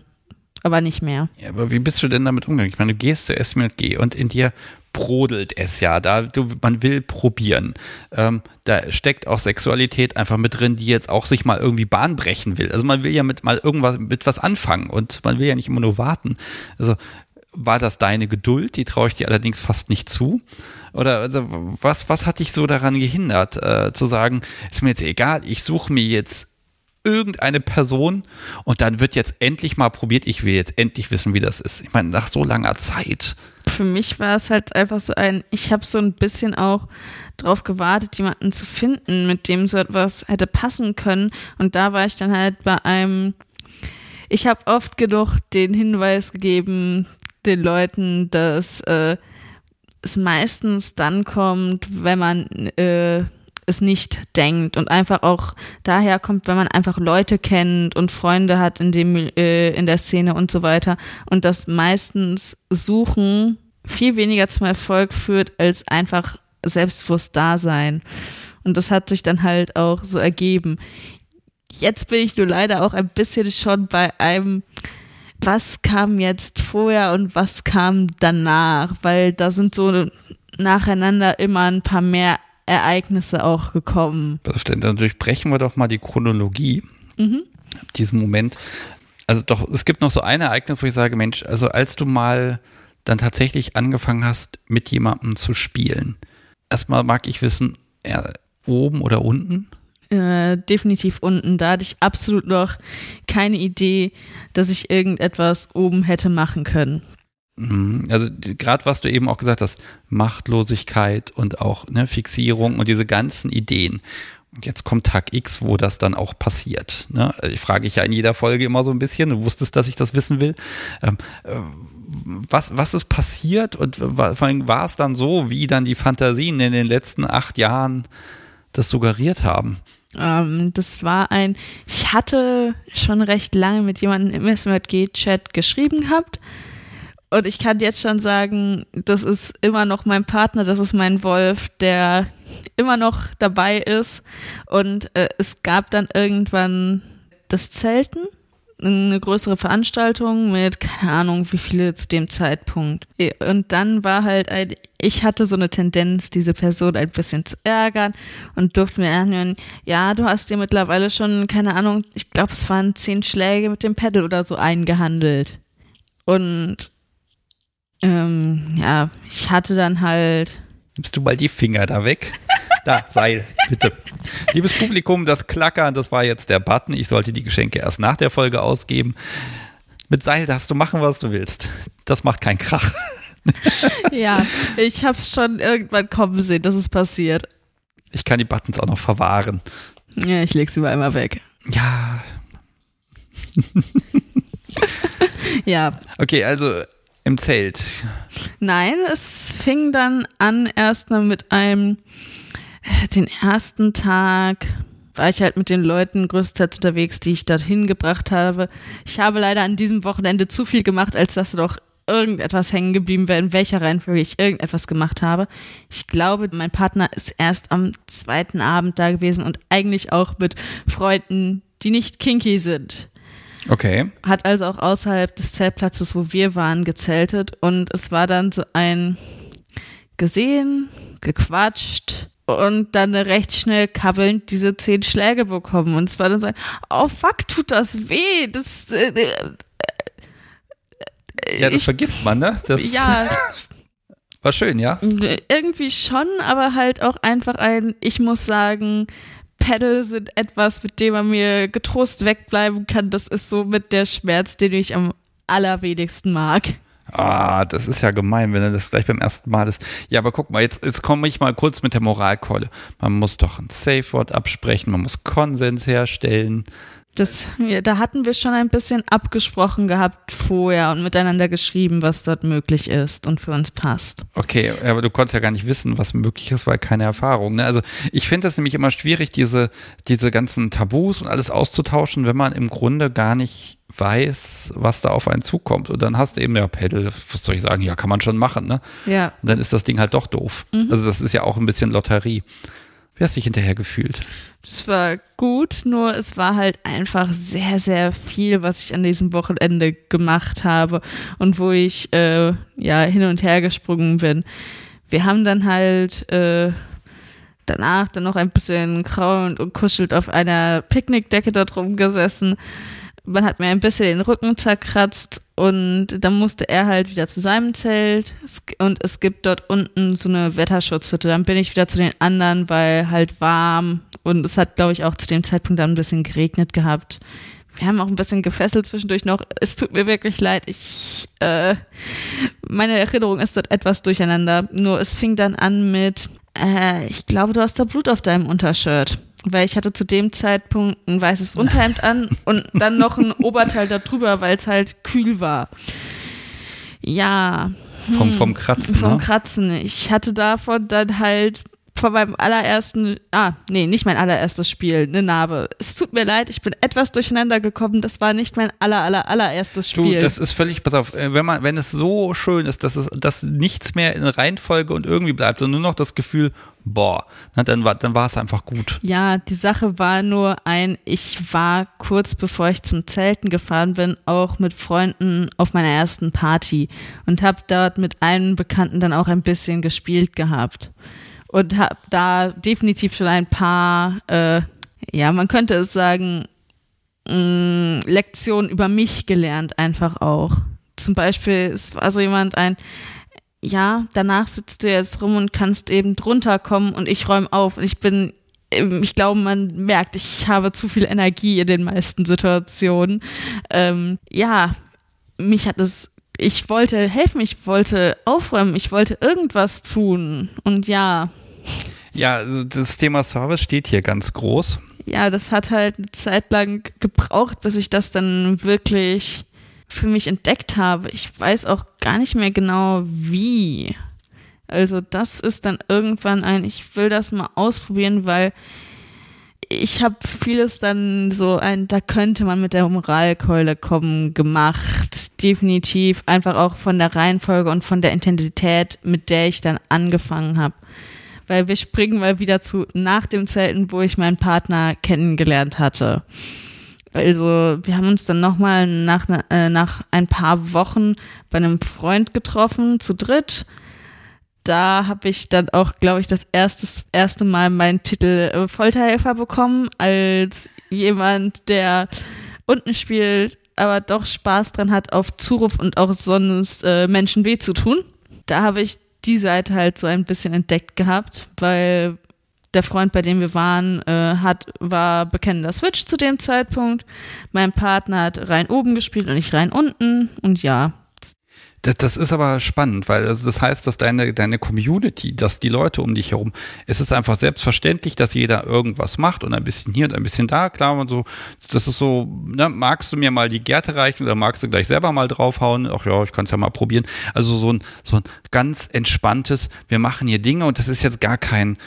aber nicht mehr. Ja, aber wie bist du denn damit umgegangen? Ich meine, du gehst zu SMLG und in dir brodelt es ja. Da du, man will probieren. Ähm, da steckt auch Sexualität einfach mit drin, die jetzt auch sich mal irgendwie Bahn brechen will. Also man will ja mit mal irgendwas mit was anfangen und man will ja nicht immer nur warten. Also war das deine Geduld? Die traue ich dir allerdings fast nicht zu. Oder also was, was hat dich so daran gehindert, äh, zu sagen, ist mir jetzt egal, ich suche mir jetzt irgendeine Person und dann wird jetzt endlich mal probiert, ich will jetzt endlich wissen, wie das ist. Ich meine, nach so langer Zeit. Für mich war es halt einfach so ein, ich habe so ein bisschen auch drauf gewartet, jemanden zu finden, mit dem so etwas hätte passen können. Und da war ich dann halt bei einem, ich habe oft genug den Hinweis gegeben den Leuten, dass äh, es meistens dann kommt, wenn man äh, es nicht denkt. Und einfach auch daher kommt, wenn man einfach Leute kennt und Freunde hat in dem äh, in der Szene und so weiter. Und das meistens Suchen viel weniger zum Erfolg führt als einfach selbstbewusst da sein. Und das hat sich dann halt auch so ergeben. Jetzt bin ich nur leider auch ein bisschen schon bei einem was kam jetzt vorher und was kam danach, weil da sind so nacheinander immer ein paar mehr Ereignisse auch gekommen. Dann durchbrechen wir doch mal die Chronologie. Mhm. Diesen Moment. Also doch, es gibt noch so ein Ereignis, wo ich sage, Mensch, also als du mal dann tatsächlich angefangen hast, mit jemandem zu spielen. Erstmal mag ich wissen, ja, oben oder unten? Äh, definitiv unten. Da hatte ich absolut noch keine Idee, dass ich irgendetwas oben hätte machen können. Mhm. Also gerade was du eben auch gesagt hast, Machtlosigkeit und auch ne, Fixierung und diese ganzen Ideen. Und jetzt kommt Tag X, wo das dann auch passiert. Ne? Ich frage ich ja in jeder Folge immer so ein bisschen. Du wusstest, dass ich das wissen will. Ähm, äh, was, was ist passiert und vor allem war es dann so, wie dann die Fantasien in den letzten acht Jahren das suggeriert haben? Ähm, das war ein, ich hatte schon recht lange mit jemandem im SMG-Chat geschrieben gehabt und ich kann jetzt schon sagen, das ist immer noch mein Partner, das ist mein Wolf, der immer noch dabei ist. Und äh, es gab dann irgendwann das Zelten, eine größere Veranstaltung mit, keine Ahnung, wie viele zu dem Zeitpunkt. Und dann war halt ein, ich hatte so eine Tendenz, diese Person ein bisschen zu ärgern und durfte mir anhören, ja, du hast dir mittlerweile schon, keine Ahnung, ich glaube, es waren zehn Schläge mit dem Pedal oder so eingehandelt. Und ähm, ja, ich hatte dann halt. Nimmst du mal die Finger da weg? Da, Seil, bitte. Liebes Publikum, das Klackern, das war jetzt der Button. Ich sollte die Geschenke erst nach der Folge ausgeben. Mit Seil darfst du machen, was du willst. Das macht keinen Krach. (laughs) ja, ich habe es schon irgendwann kommen sehen, dass es passiert. Ich kann die Buttons auch noch verwahren. Ja, ich leg sie mal einmal weg. Ja. ja. Okay, also im Zelt. Nein, es fing dann an erstmal mit einem, äh, den ersten Tag war ich halt mit den Leuten größtenteils unterwegs, die ich dorthin gebracht habe. Ich habe leider an diesem Wochenende zu viel gemacht, als dass doch irgendetwas hängen geblieben wäre, in welcher Reihenfolge ich irgendetwas gemacht habe. Ich glaube, mein Partner ist erst am zweiten Abend da gewesen und eigentlich auch mit Freunden, die nicht kinky sind. Okay. Hat also auch außerhalb des Zeltplatzes, wo wir waren, gezeltet und es war dann so ein gesehen, gequatscht und dann recht schnell kabbelnd diese zehn Schläge bekommen und es war dann so ein, oh fuck, tut das weh, das äh, äh, ja, das ich, vergisst man, ne? Das ja. (laughs) war schön, ja? Irgendwie schon, aber halt auch einfach ein, ich muss sagen, Pedal sind etwas, mit dem man mir getrost wegbleiben kann. Das ist so mit der Schmerz, den ich am allerwenigsten mag. Ah, das ist ja gemein, wenn er das gleich beim ersten Mal ist. Ja, aber guck mal, jetzt, jetzt komme ich mal kurz mit der Moralkeule. Man muss doch ein Safe-Wort absprechen, man muss Konsens herstellen. Das, da hatten wir schon ein bisschen abgesprochen gehabt vorher und miteinander geschrieben, was dort möglich ist und für uns passt. Okay, aber du konntest ja gar nicht wissen, was möglich ist, weil keine Erfahrung. Ne? Also ich finde es nämlich immer schwierig, diese, diese ganzen Tabus und alles auszutauschen, wenn man im Grunde gar nicht weiß, was da auf einen zukommt. Und dann hast du eben ja Pedal, was soll ich sagen, ja, kann man schon machen, ne? Ja. Und dann ist das Ding halt doch doof. Mhm. Also das ist ja auch ein bisschen Lotterie. Wie hast du dich hinterher gefühlt? Es war gut, nur es war halt einfach sehr, sehr viel, was ich an diesem Wochenende gemacht habe und wo ich äh, ja hin und her gesprungen bin. Wir haben dann halt äh, danach dann noch ein bisschen kraulend und kuschelt auf einer Picknickdecke dort rumgesessen. Man hat mir ein bisschen den Rücken zerkratzt und dann musste er halt wieder zu seinem Zelt und es gibt dort unten so eine Wetterschutzhütte. Dann bin ich wieder zu den anderen, weil halt warm und es hat, glaube ich, auch zu dem Zeitpunkt dann ein bisschen geregnet gehabt. Wir haben auch ein bisschen gefesselt zwischendurch noch. Es tut mir wirklich leid. Ich, äh, meine Erinnerung ist dort etwas durcheinander. Nur es fing dann an mit, äh, ich glaube, du hast da Blut auf deinem Untershirt. Weil ich hatte zu dem Zeitpunkt ein weißes Unterhemd an (laughs) und dann noch ein Oberteil darüber, weil es halt kühl war. Ja. Vom, vom Kratzen. Vom ne? Kratzen. Ich hatte davon dann halt von meinem allerersten, ah, nee, nicht mein allererstes Spiel, eine Narbe. Es tut mir leid, ich bin etwas durcheinander gekommen. Das war nicht mein aller, aller, allererstes Spiel. Du, das ist völlig, pass auf, äh, wenn man, wenn es so schön ist, dass es, dass nichts mehr in Reihenfolge und irgendwie bleibt, sondern nur noch das Gefühl, boah, na, dann war, dann war es einfach gut. Ja, die Sache war nur ein, ich war kurz bevor ich zum Zelten gefahren bin, auch mit Freunden auf meiner ersten Party und habe dort mit einem Bekannten dann auch ein bisschen gespielt gehabt und habe da definitiv schon ein paar, äh, ja, man könnte es sagen, mm, Lektionen über mich gelernt, einfach auch. Zum Beispiel, es war so jemand ein, ja, danach sitzt du jetzt rum und kannst eben drunter kommen und ich räume auf und ich bin ähm, ich glaube, man merkt, ich habe zu viel Energie in den meisten Situationen. Ähm, ja, mich hat es, ich wollte helfen, ich wollte aufräumen, ich wollte irgendwas tun. Und ja, ja, also das Thema Service steht hier ganz groß. Ja, das hat halt eine Zeit lang gebraucht, bis ich das dann wirklich für mich entdeckt habe. Ich weiß auch gar nicht mehr genau wie. Also das ist dann irgendwann ein, ich will das mal ausprobieren, weil ich habe vieles dann so ein, da könnte man mit der Moralkeule kommen, gemacht. Definitiv. Einfach auch von der Reihenfolge und von der Intensität, mit der ich dann angefangen habe weil wir springen mal wieder zu nach dem Zelten, wo ich meinen Partner kennengelernt hatte. Also wir haben uns dann nochmal nach, äh, nach ein paar Wochen bei einem Freund getroffen, zu dritt. Da habe ich dann auch, glaube ich, das erste, erste Mal meinen Titel äh, Folterhelfer bekommen, als jemand, der unten spielt, aber doch Spaß dran hat, auf Zuruf und auch sonst äh, Menschen weh zu tun. Da habe ich die Seite halt so ein bisschen entdeckt gehabt, weil der Freund, bei dem wir waren, äh, hat, war bekennender Switch zu dem Zeitpunkt. Mein Partner hat rein oben gespielt und ich rein unten. Und ja, das, das ist aber spannend, weil also das heißt, dass deine, deine Community, dass die Leute um dich herum, es ist einfach selbstverständlich, dass jeder irgendwas macht und ein bisschen hier und ein bisschen da. Klar, und so, das ist so, ne, magst du mir mal die Gärte reichen oder magst du gleich selber mal draufhauen? Ach ja, ich kann es ja mal probieren. Also so ein, so ein ganz entspanntes, wir machen hier Dinge und das ist jetzt gar kein,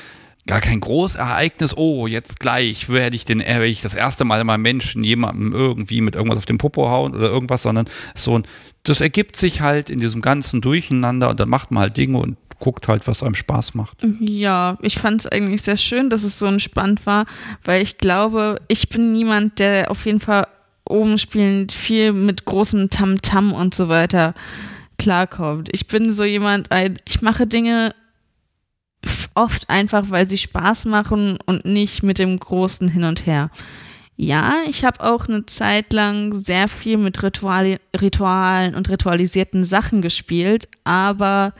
gar kein Großereignis, oh, jetzt gleich werde ich den, äh, werde ich das erste Mal meinem Menschen jemandem irgendwie mit irgendwas auf den Popo hauen oder irgendwas, sondern so ein, das ergibt sich halt in diesem ganzen Durcheinander und dann macht man halt Dinge und guckt halt, was einem Spaß macht. Ja, ich fand es eigentlich sehr schön, dass es so entspannt war, weil ich glaube, ich bin niemand, der auf jeden Fall oben spielend viel mit großem Tamtam -Tam und so weiter klarkommt. Ich bin so jemand, ich mache Dinge oft einfach, weil sie Spaß machen und nicht mit dem großen Hin und Her. Ja, ich habe auch eine Zeit lang sehr viel mit Ritual Ritualen und ritualisierten Sachen gespielt, aber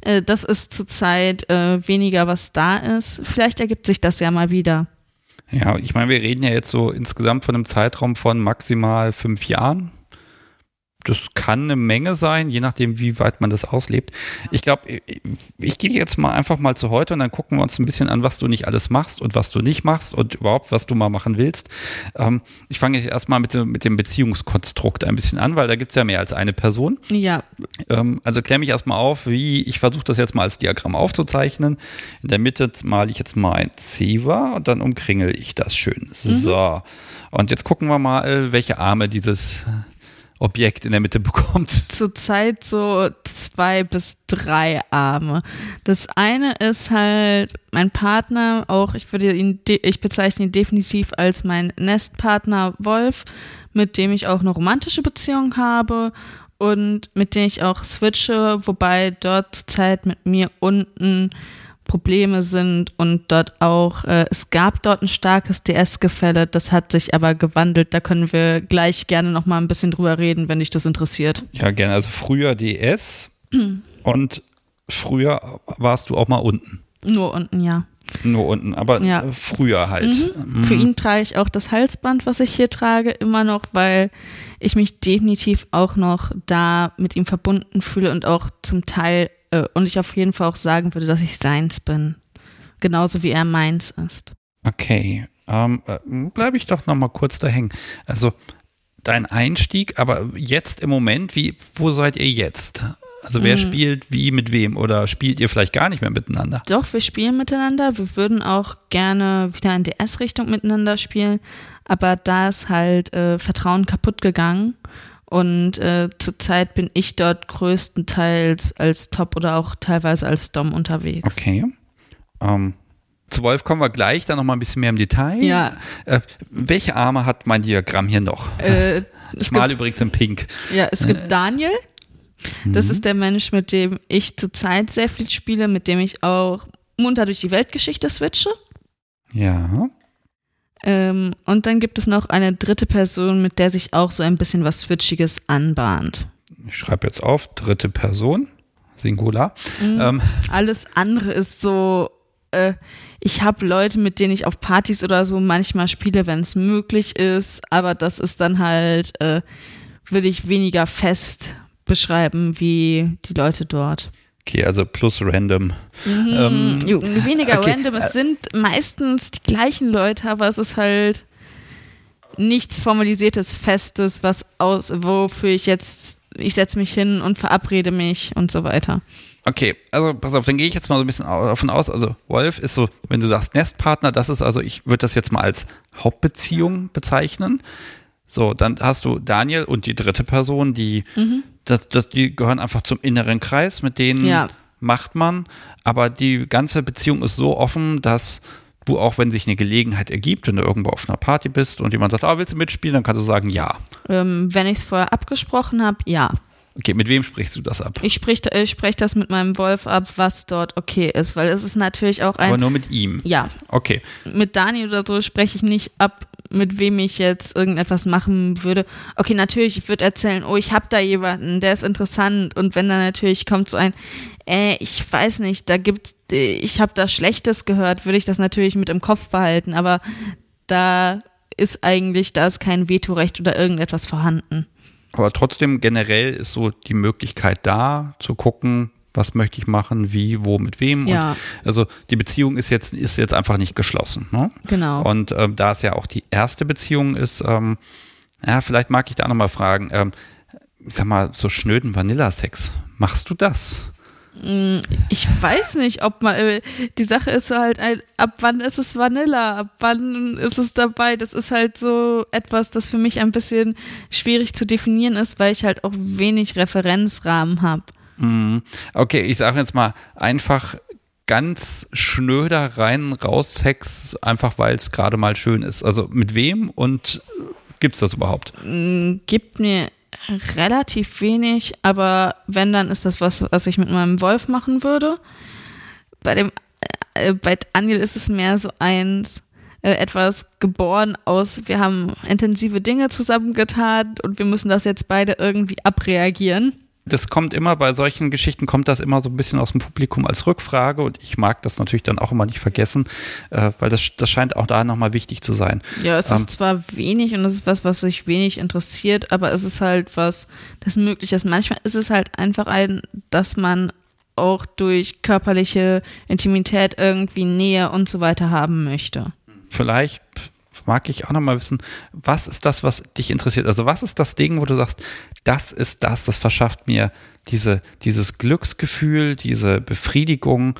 äh, das ist zurzeit äh, weniger, was da ist. Vielleicht ergibt sich das ja mal wieder. Ja, ich meine, wir reden ja jetzt so insgesamt von einem Zeitraum von maximal fünf Jahren das kann eine Menge sein, je nachdem, wie weit man das auslebt. Ich glaube, ich, ich gehe jetzt mal einfach mal zu heute und dann gucken wir uns ein bisschen an, was du nicht alles machst und was du nicht machst und überhaupt, was du mal machen willst. Ähm, ich fange jetzt erstmal mit, mit dem Beziehungskonstrukt ein bisschen an, weil da gibt es ja mehr als eine Person. Ja. Ähm, also klär mich erstmal auf, wie, ich versuche das jetzt mal als Diagramm aufzuzeichnen. In der Mitte male ich jetzt mal ein Zewa und dann umkringel ich das schön. Mhm. So. Und jetzt gucken wir mal, welche Arme dieses Objekt in der Mitte (laughs) bekommt? Zurzeit so zwei bis drei Arme. Das eine ist halt mein Partner, auch ich würde ihn, ich bezeichne ihn definitiv als mein Nestpartner Wolf, mit dem ich auch eine romantische Beziehung habe und mit dem ich auch switche, wobei dort zurzeit mit mir unten Probleme sind und dort auch, äh, es gab dort ein starkes DS-Gefälle, das hat sich aber gewandelt. Da können wir gleich gerne noch mal ein bisschen drüber reden, wenn dich das interessiert. Ja, gerne. Also früher DS (clears throat) und früher warst du auch mal unten. Nur unten, ja. Nur unten, aber ja. früher halt. Mhm. Mhm. Für ihn trage ich auch das Halsband, was ich hier trage, immer noch, weil ich mich definitiv auch noch da mit ihm verbunden fühle und auch zum Teil äh, und ich auf jeden Fall auch sagen würde, dass ich seins bin. Genauso wie er meins ist. Okay. Ähm, äh, Bleibe ich doch noch mal kurz da hängen. Also dein Einstieg, aber jetzt im Moment, wie, wo seid ihr jetzt? Also wer mhm. spielt wie mit wem oder spielt ihr vielleicht gar nicht mehr miteinander? Doch, wir spielen miteinander. Wir würden auch gerne wieder in DS-Richtung miteinander spielen, aber da ist halt äh, Vertrauen kaputt gegangen und äh, zurzeit bin ich dort größtenteils als Top oder auch teilweise als Dom unterwegs. Okay. Ähm, zu Wolf kommen wir gleich, dann nochmal ein bisschen mehr im Detail. Ja. Äh, welche Arme hat mein Diagramm hier noch? Äh, (laughs) ich mal übrigens in Pink. Ja, es gibt äh. Daniel. Das mhm. ist der Mensch, mit dem ich zurzeit sehr viel spiele, mit dem ich auch munter durch die Weltgeschichte switche. Ja. Ähm, und dann gibt es noch eine dritte Person, mit der sich auch so ein bisschen was Switchiges anbahnt. Ich schreibe jetzt auf, dritte Person, Singular. Mhm. Ähm. Alles andere ist so, äh, ich habe Leute, mit denen ich auf Partys oder so manchmal spiele, wenn es möglich ist, aber das ist dann halt, äh, würde ich weniger fest beschreiben wie die Leute dort. Okay, also plus random. Mhm, ähm, weniger okay. random. Es sind meistens die gleichen Leute, aber es ist halt nichts formalisiertes, festes, was aus, wofür ich jetzt, ich setze mich hin und verabrede mich und so weiter. Okay, also pass auf, dann gehe ich jetzt mal so ein bisschen davon aus, also Wolf ist so, wenn du sagst Nestpartner, das ist also, ich würde das jetzt mal als Hauptbeziehung bezeichnen. So, dann hast du Daniel und die dritte Person, die mhm das, das, die gehören einfach zum inneren Kreis, mit denen ja. macht man. Aber die ganze Beziehung ist so offen, dass du auch, wenn sich eine Gelegenheit ergibt, wenn du irgendwo auf einer Party bist und jemand sagt, ah, willst du mitspielen, dann kannst du sagen, ja. Ähm, wenn ich es vorher abgesprochen habe, ja. Okay, mit wem sprichst du das ab? Ich spreche ich sprech das mit meinem Wolf ab, was dort okay ist, weil es ist natürlich auch ein. Aber nur mit ihm? Ja. Okay. Mit Dani oder so spreche ich nicht ab, mit wem ich jetzt irgendetwas machen würde. Okay, natürlich, ich würde erzählen, oh, ich habe da jemanden, der ist interessant. Und wenn dann natürlich kommt so ein, äh, ich weiß nicht, da gibt's, ich habe da Schlechtes gehört, würde ich das natürlich mit im Kopf behalten. Aber da ist eigentlich, da ist kein Vetorecht oder irgendetwas vorhanden. Aber trotzdem generell ist so die Möglichkeit da, zu gucken, was möchte ich machen, wie, wo, mit wem. Ja. Und also die Beziehung ist jetzt, ist jetzt einfach nicht geschlossen. Ne? Genau. Und ähm, da es ja auch die erste Beziehung ist, ähm, ja, vielleicht mag ich da nochmal fragen, ähm, ich sag mal, so schnöden Vanilla-Sex, machst du das? Mm, ich weiß nicht, ob man, äh, die Sache ist halt, ab wann ist es Vanilla, ab wann ist es dabei, das ist halt so etwas, das für mich ein bisschen schwierig zu definieren ist, weil ich halt auch wenig Referenzrahmen habe. Mhm. Okay, ich sage jetzt mal einfach ganz schnöder rein raus Sex, einfach weil es gerade mal schön ist. Also mit wem und gibt es das überhaupt? Mm, gibt mir relativ wenig, aber wenn, dann ist das was, was ich mit meinem Wolf machen würde. Bei dem, äh, bei Daniel ist es mehr so eins, äh, etwas geboren aus, wir haben intensive Dinge zusammengetan und wir müssen das jetzt beide irgendwie abreagieren das kommt immer bei solchen Geschichten, kommt das immer so ein bisschen aus dem Publikum als Rückfrage und ich mag das natürlich dann auch immer nicht vergessen, äh, weil das, das scheint auch da nochmal wichtig zu sein. Ja, es ähm, ist zwar wenig und es ist was, was mich wenig interessiert, aber es ist halt was, das möglich ist. Manchmal ist es halt einfach ein, dass man auch durch körperliche Intimität irgendwie Nähe und so weiter haben möchte. Vielleicht mag ich auch nochmal wissen, was ist das, was dich interessiert? Also was ist das Ding, wo du sagst, das ist das, das verschafft mir diese, dieses Glücksgefühl, diese Befriedigung.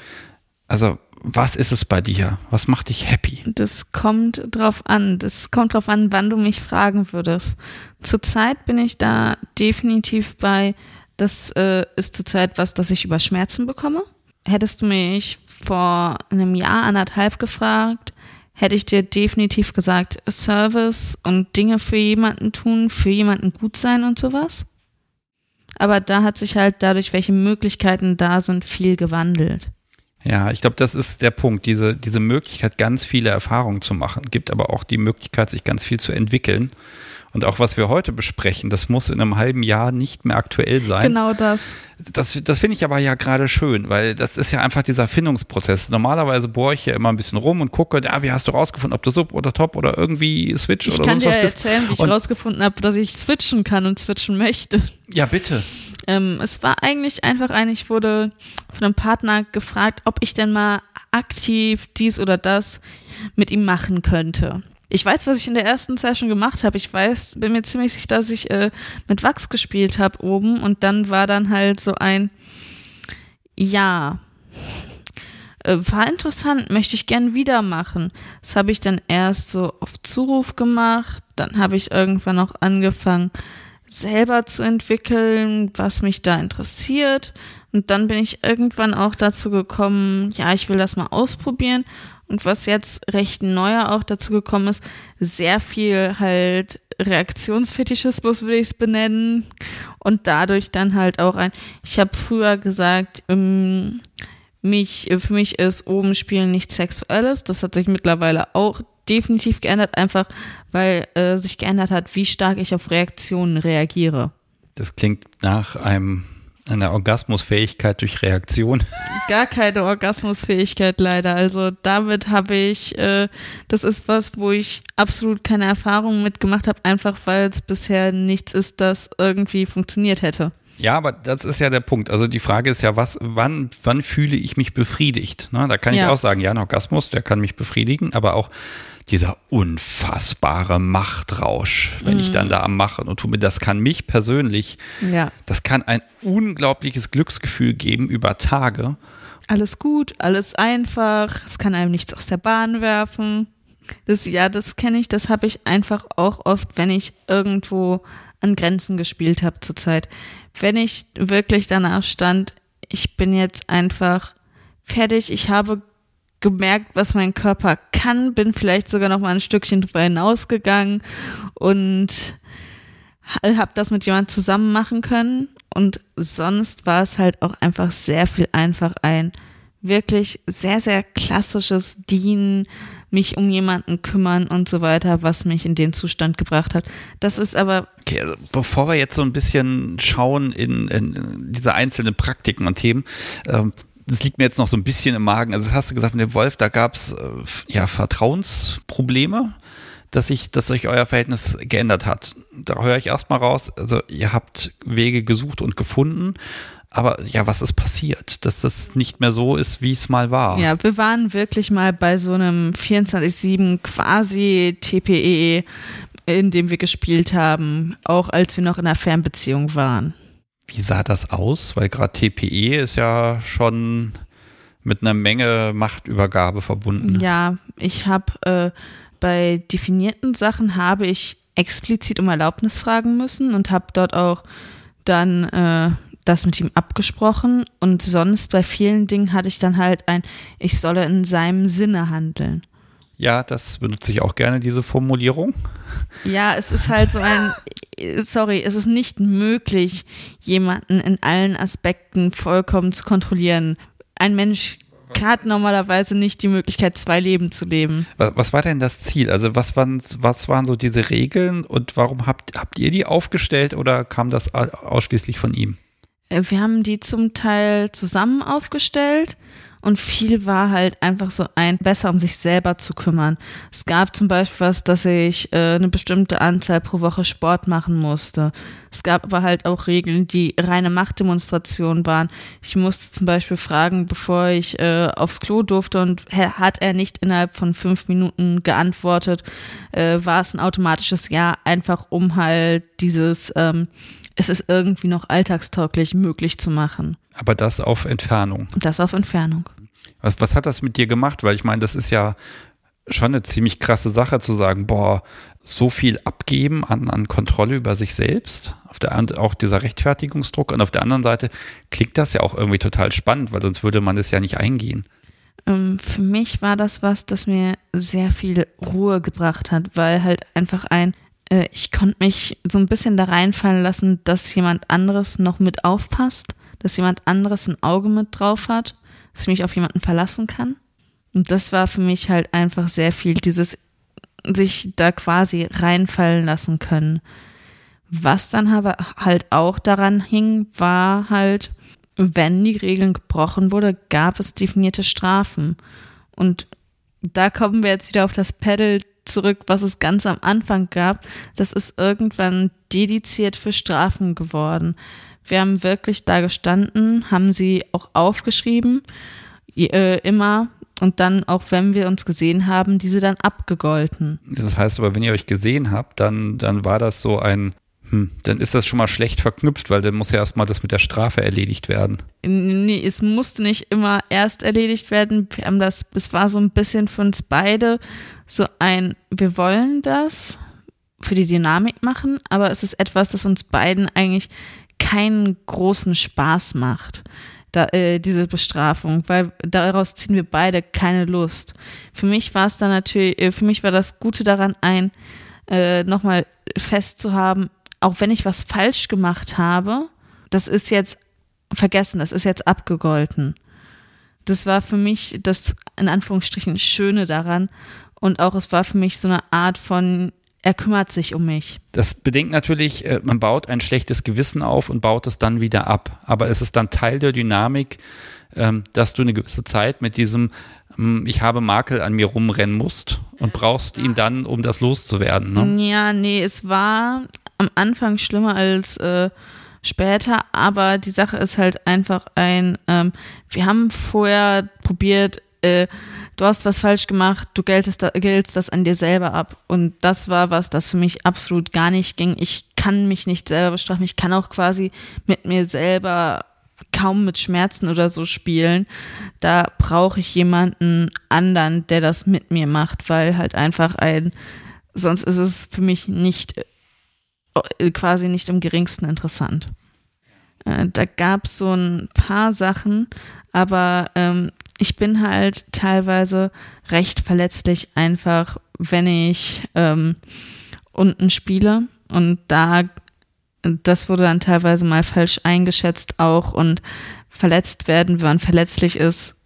Also, was ist es bei dir? Was macht dich happy? Das kommt drauf an. Das kommt drauf an, wann du mich fragen würdest. Zurzeit bin ich da definitiv bei, das äh, ist zurzeit was, das ich über Schmerzen bekomme. Hättest du mich vor einem Jahr, anderthalb gefragt, hätte ich dir definitiv gesagt, Service und Dinge für jemanden tun, für jemanden gut sein und sowas. Aber da hat sich halt dadurch, welche Möglichkeiten da sind, viel gewandelt. Ja, ich glaube, das ist der Punkt. Diese, diese Möglichkeit, ganz viele Erfahrungen zu machen, gibt aber auch die Möglichkeit, sich ganz viel zu entwickeln. Und auch was wir heute besprechen, das muss in einem halben Jahr nicht mehr aktuell sein. Genau das. Das, das finde ich aber ja gerade schön, weil das ist ja einfach dieser Findungsprozess. Normalerweise bohre ich ja immer ein bisschen rum und gucke, ja, wie hast du rausgefunden, ob du Sub oder Top oder irgendwie Switch ich oder kann sonst dir was bist. erzählen, wie ich Und- rausgefunden habe, dass ich switchen kann und switchen möchte. Ja, bitte. Ähm, es war eigentlich einfach ein, ich wurde von einem Partner gefragt, ob ich denn mal aktiv dies oder das mit ihm machen könnte. Ich weiß, was ich in der ersten Session gemacht habe. Ich weiß, bin mir ziemlich sicher, dass ich äh, mit Wachs gespielt habe oben und dann war dann halt so ein Ja. Äh, war interessant, möchte ich gern wieder machen. Das habe ich dann erst so auf Zuruf gemacht. Dann habe ich irgendwann auch angefangen, selber zu entwickeln, was mich da interessiert. Und dann bin ich irgendwann auch dazu gekommen, ja, ich will das mal ausprobieren. Und was jetzt recht neuer auch dazu gekommen ist, sehr viel halt Reaktionsfetischismus würde ich es benennen. Und dadurch dann halt auch ein, ich habe früher gesagt, ähm, mich, für mich ist oben spielen nichts Sexuelles. Das hat sich mittlerweile auch definitiv geändert, einfach weil äh, sich geändert hat, wie stark ich auf Reaktionen reagiere. Das klingt nach einem, einer Orgasmusfähigkeit durch Reaktion. (laughs) Gar keine Orgasmusfähigkeit leider. Also damit habe ich, äh, das ist was, wo ich absolut keine Erfahrung mitgemacht habe, einfach weil es bisher nichts ist, das irgendwie funktioniert hätte. Ja, aber das ist ja der Punkt. Also die Frage ist ja, was, wann, wann fühle ich mich befriedigt? Ne? Da kann ich Ja. auch sagen, ja, ein Orgasmus, der kann mich befriedigen, aber auch dieser unfassbare Machtrausch, wenn ich dann da am Machen und tue mir, das kann mich persönlich, Ja. das kann ein unglaubliches Glücksgefühl geben über Tage. Alles gut, alles einfach, es kann einem nichts aus der Bahn werfen. Das, ja, das kenne ich, das habe ich einfach auch oft, wenn ich irgendwo an Grenzen gespielt habe zurzeit. Wenn ich wirklich danach stand, ich bin jetzt einfach fertig, ich habe gemerkt, was mein Körper kann, bin vielleicht sogar noch mal ein Stückchen drüber hinausgegangen und habe das mit jemand zusammen machen können. Und sonst war es halt auch einfach sehr viel einfach ein wirklich sehr, sehr klassisches Dienen, mich um jemanden kümmern und so weiter, was mich in den Zustand gebracht hat. Das ist aber, Okay, also bevor wir jetzt so ein bisschen schauen in, in diese einzelnen Praktiken und Themen, ähm, das liegt mir jetzt noch so ein bisschen im Magen. Also das hast du gesagt mit dem Wolf, da gab es äh, ja Vertrauensprobleme, dass sich, dass sich euer Verhältnis geändert hat. Da höre ich erstmal raus, also ihr habt Wege gesucht und gefunden, aber ja, was ist passiert, dass das nicht mehr so ist, wie es mal war? ja, wir waren wirklich mal bei so einem 24-7 quasi TPE, in dem wir gespielt haben, auch als wir noch in einer Fernbeziehung waren. Wie sah das aus? Weil gerade TPE ist ja schon mit einer Menge Machtübergabe verbunden. Ja, ich habe äh, bei definierten Sachen habe ich explizit um Erlaubnis fragen müssen und habe dort auch dann äh, das mit ihm abgesprochen und sonst bei vielen Dingen hatte ich dann halt ein, ich solle in seinem Sinne handeln. Ja, das benutze ich auch gerne, diese Formulierung. Ja, es ist halt so ein, sorry, es ist nicht möglich, jemanden in allen Aspekten vollkommen zu kontrollieren. Ein Mensch hat normalerweise nicht die Möglichkeit, zwei Leben zu leben. Was, war denn das Ziel? Also was waren, was waren so diese Regeln und warum habt, habt ihr die aufgestellt oder kam das ausschließlich von ihm? Äh, Wir haben die zum Teil zusammen aufgestellt und viel war halt einfach so ein, besser um sich selber zu kümmern. Es gab zum Beispiel was, dass ich äh, eine bestimmte Anzahl pro Woche Sport machen musste. Es gab aber halt auch Regeln, die reine Machtdemonstration waren. Ich musste zum Beispiel fragen, bevor ich äh, aufs Klo durfte und ha- hat er nicht innerhalb von fünf Minuten geantwortet, äh, war es ein automatisches Ja, einfach um halt dieses ähm, es ist irgendwie noch alltagstauglich möglich zu machen. Aber das auf Entfernung. Das auf Entfernung. Was, was hat das mit dir gemacht? Weil ich meine, das ist ja schon eine ziemlich krasse Sache zu sagen, boah, so viel abgeben an, an Kontrolle über sich selbst, auf der auch dieser Rechtfertigungsdruck und auf der anderen Seite klingt das ja auch irgendwie total spannend, weil sonst würde man das ja nicht eingehen. Ähm, für mich war das was, das mir sehr viel Ruhe gebracht hat, weil halt einfach ein, äh, ich konnte mich so ein bisschen da reinfallen lassen, dass jemand anderes noch mit aufpasst, dass jemand anderes ein Auge mit drauf hat, dass ich mich auf jemanden verlassen kann. Und das war für mich halt einfach sehr viel, dieses sich da quasi reinfallen lassen können. Was dann aber halt auch daran hing, war halt, wenn die Regeln gebrochen wurde, gab es definierte Strafen. Und da kommen wir jetzt wieder auf das Pedal zurück, was es ganz am Anfang gab. Das ist irgendwann dediziert für Strafen geworden. Wir haben wirklich da gestanden, haben sie auch aufgeschrieben, äh, immer und dann, auch wenn wir uns gesehen haben, diese dann abgegolten. Das heißt aber, wenn ihr euch gesehen habt, dann, dann war das so ein, dann ist das schon mal schlecht verknüpft, weil dann muss ja erstmal das mit der Strafe erledigt werden. Nee, es musste nicht immer erst erledigt werden. Wir haben das, es war so ein bisschen für uns beide so ein, wir wollen das für die Dynamik machen, aber es ist etwas, das uns beiden eigentlich keinen großen Spaß macht da, äh, diese Bestrafung, weil daraus ziehen wir beide keine Lust. Für mich war es dann natürlich, äh, für mich war das Gute daran ein, äh, nochmal festzuhaben, auch wenn ich was falsch gemacht habe, das ist jetzt vergessen, das ist jetzt abgegolten. Das war für mich das in Anführungsstrichen Schöne daran und auch es war für mich so eine Art von er kümmert sich um mich. Das bedingt natürlich, äh, man baut ein schlechtes Gewissen auf und baut es dann wieder ab. Aber es ist dann Teil der Dynamik, ähm, dass du eine gewisse Zeit mit diesem ähm, Ich habe Makel an mir rumrennen musst und brauchst ihn dann, um das loszuwerden. Ne? Ja, nee, es war am Anfang schlimmer als äh, später, aber die Sache ist halt einfach ein, ähm, wir haben vorher probiert, äh, du hast was falsch gemacht, du geltest, geltst das an dir selber ab. Und das war was, das für mich absolut gar nicht ging. Ich kann mich nicht selber bestrafen. Ich kann auch quasi mit mir selber kaum mit Schmerzen oder so spielen. Da brauche ich jemanden anderen, der das mit mir macht, weil halt einfach ein, sonst ist es für mich nicht, quasi nicht im geringsten interessant. Äh, da gab es so ein paar Sachen, aber ähm, ich bin halt teilweise recht verletzlich einfach, wenn ich ähm, unten spiele und da das wurde dann teilweise mal falsch eingeschätzt auch und verletzt werden, wenn man verletzlich ist,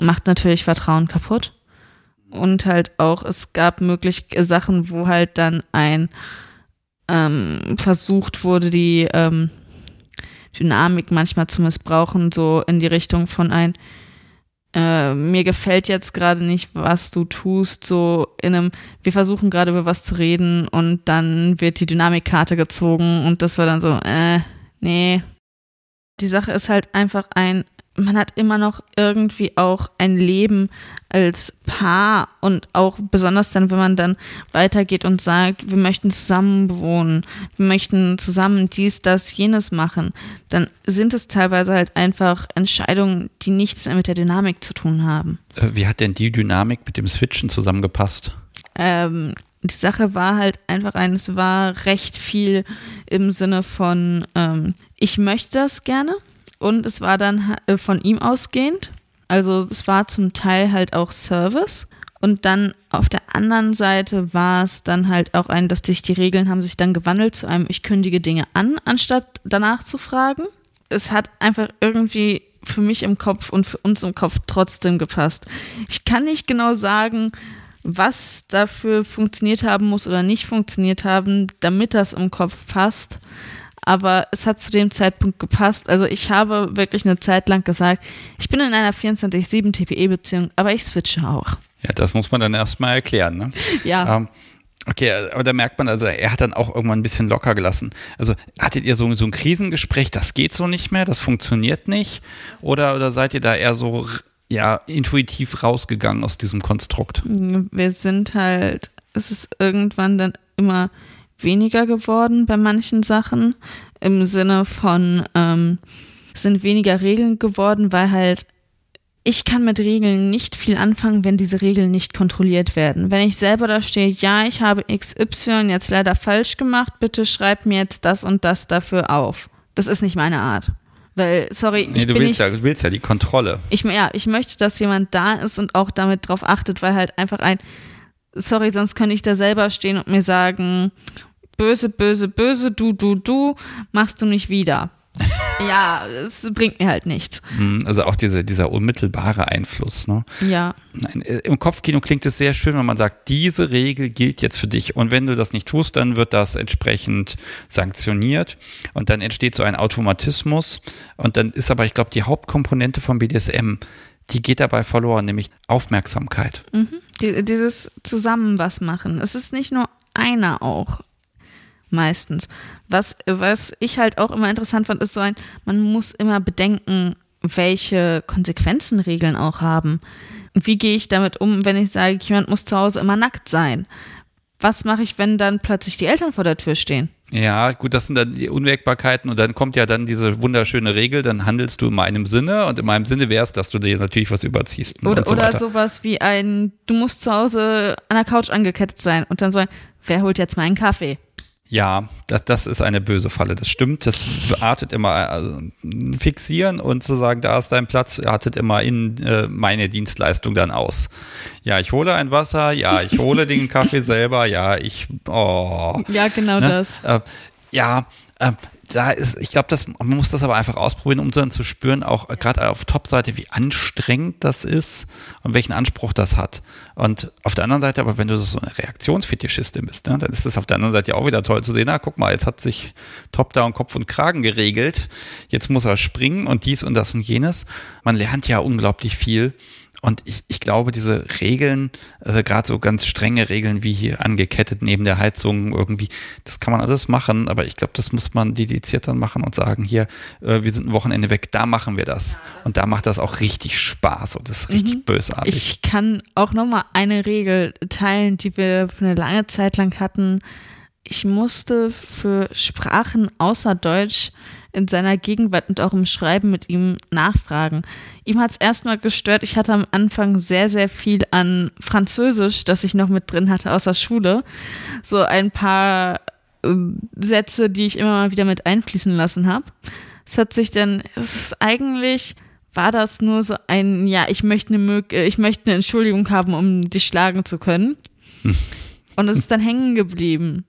macht natürlich Vertrauen kaputt. Und halt auch, es gab möglich Sachen, wo halt dann ein ähm, versucht wurde, die ähm, Dynamik manchmal zu missbrauchen, so in die Richtung von ein, äh, mir gefällt jetzt gerade nicht, was du tust, so in einem, wir versuchen gerade über was zu reden und dann wird die Dynamikkarte gezogen und das war dann so, äh, nee. Die Sache ist halt einfach ein, man hat immer noch irgendwie auch ein Leben als Paar und auch besonders dann, wenn man dann weitergeht und sagt, wir möchten zusammen wohnen, wir möchten zusammen dies, das, jenes machen, dann sind es teilweise halt einfach Entscheidungen, die nichts mehr mit der Dynamik zu tun haben. Äh, wie hat denn die Dynamik mit dem Switchen zusammengepasst? Ähm, die Sache war halt einfach ein, es war recht viel im Sinne von, ähm, ich möchte das gerne und es war dann äh, von ihm ausgehend. Also es war zum Teil halt auch Service. Und dann auf der anderen Seite war es dann halt auch ein, dass sich die Regeln haben sich dann gewandelt zu einem, ich kündige Dinge an, anstatt danach zu fragen. Es hat einfach irgendwie für mich im Kopf und für uns im Kopf trotzdem gepasst. Ich kann nicht genau sagen, was dafür funktioniert haben muss oder nicht funktioniert haben, damit das im Kopf passt aber es hat zu dem Zeitpunkt gepasst. Also ich habe wirklich eine Zeit lang gesagt, ich bin in einer 24-7 TPE-Beziehung, aber ich switche auch. Ja, das muss man dann erstmal erklären. Ne? (laughs) Ja. Ähm, okay, aber da merkt man, also er hat dann auch irgendwann ein bisschen locker gelassen. Also hattet ihr so, so ein Krisengespräch, das geht so nicht mehr, das funktioniert nicht? Oder, oder seid ihr da eher so ja, intuitiv rausgegangen aus diesem Konstrukt? Wir sind halt, es ist irgendwann dann immer weniger geworden bei manchen Sachen im Sinne von ähm, sind weniger Regeln geworden, weil halt ich kann mit Regeln nicht viel anfangen, wenn diese Regeln nicht kontrolliert werden. Wenn ich selber da stehe, ja, ich habe XY jetzt leider falsch gemacht, bitte schreib mir jetzt das und das dafür auf. Das ist nicht meine Art. Weil, sorry, Nee, ich du bin willst nicht, ja, du willst ja die Kontrolle. ich, ja, ich möchte, dass jemand da ist und auch damit drauf achtet, weil halt einfach ein, sorry, sonst könnte ich da selber stehen und mir sagen, böse, böse, böse, du, du, du, machst du nicht wieder. (laughs) ja, es bringt mir halt nichts. Hm, Also auch diese, dieser unmittelbare Einfluss. Ne? Ja. Nein, äh, Im Kopfkino klingt es sehr schön, wenn man sagt, diese Regel gilt jetzt für dich und wenn du das nicht tust, dann wird das entsprechend sanktioniert und dann entsteht so ein Automatismus und dann ist aber, ich glaube, die Hauptkomponente vom BDSM, die geht dabei verloren, nämlich Aufmerksamkeit. Mhm. Die, dieses Zusammen was machen. Es ist nicht nur einer auch. Meistens. Was, was ich halt auch immer interessant fand, ist so ein, man muss immer bedenken, welche Konsequenzen Regeln auch haben. Wie gehe ich damit um, wenn ich sage, jemand muss zu Hause immer nackt sein? Was mache ich, wenn dann plötzlich die Eltern vor der Tür stehen? Ja, gut, das sind dann die Unwägbarkeiten und dann kommt ja dann diese wunderschöne Regel, dann handelst du in meinem Sinne und in meinem Sinne wäre es, dass du dir natürlich was überziehst. Oder, so oder sowas wie ein, du musst zu Hause an der Couch angekettet sein und dann so ein, wer holt jetzt meinen Kaffee? Ja, das, das ist eine böse Falle, das stimmt. Das artet immer, also, fixieren und zu sagen, da ist dein Platz, artet immer in äh, meine Dienstleistung dann aus. Ja, ich hole ein Wasser, ja, ich hole den Kaffee selber, ja, ich, oh. Ja, genau Ne? das. Äh, ja, äh, da ist, ich glaube, das, man muss das aber einfach ausprobieren, um dann zu spüren, auch äh, gerade auf Top-Seite, wie anstrengend das ist und welchen Anspruch das hat. Und auf der anderen Seite, aber wenn du so eine Reaktionsfetischistin bist, ne, dann ist es auf der anderen Seite ja auch wieder toll zu sehen, na, guck mal, jetzt hat sich Top Down Kopf und Kragen geregelt, jetzt muss er springen und dies und das und jenes. Man lernt ja unglaublich viel. Und ich, ich glaube, diese Regeln, also gerade so ganz strenge Regeln wie hier angekettet neben der Heizung irgendwie, das kann man alles machen, aber ich glaube, das muss man dediziert dann machen und sagen, hier, äh, wir sind ein Wochenende weg, da machen wir das. Und da macht das auch richtig Spaß und das ist richtig bösartig. Ich kann auch nochmal eine Regel teilen, die wir für eine lange Zeit lang hatten. Ich musste für Sprachen außer Deutsch in seiner Gegenwart und auch im Schreiben mit ihm nachfragen. Ihm hat es erstmal gestört. Ich hatte am Anfang sehr, sehr viel an Französisch, das ich noch mit drin hatte aus der Schule. So ein paar äh, Sätze, die ich immer mal wieder mit einfließen lassen habe. Es hat sich dann, es ist eigentlich, war das nur so ein, ja, ich möchte eine, äh, ich möchte eine Entschuldigung haben, um dich schlagen zu können. Und es ist dann hängen geblieben.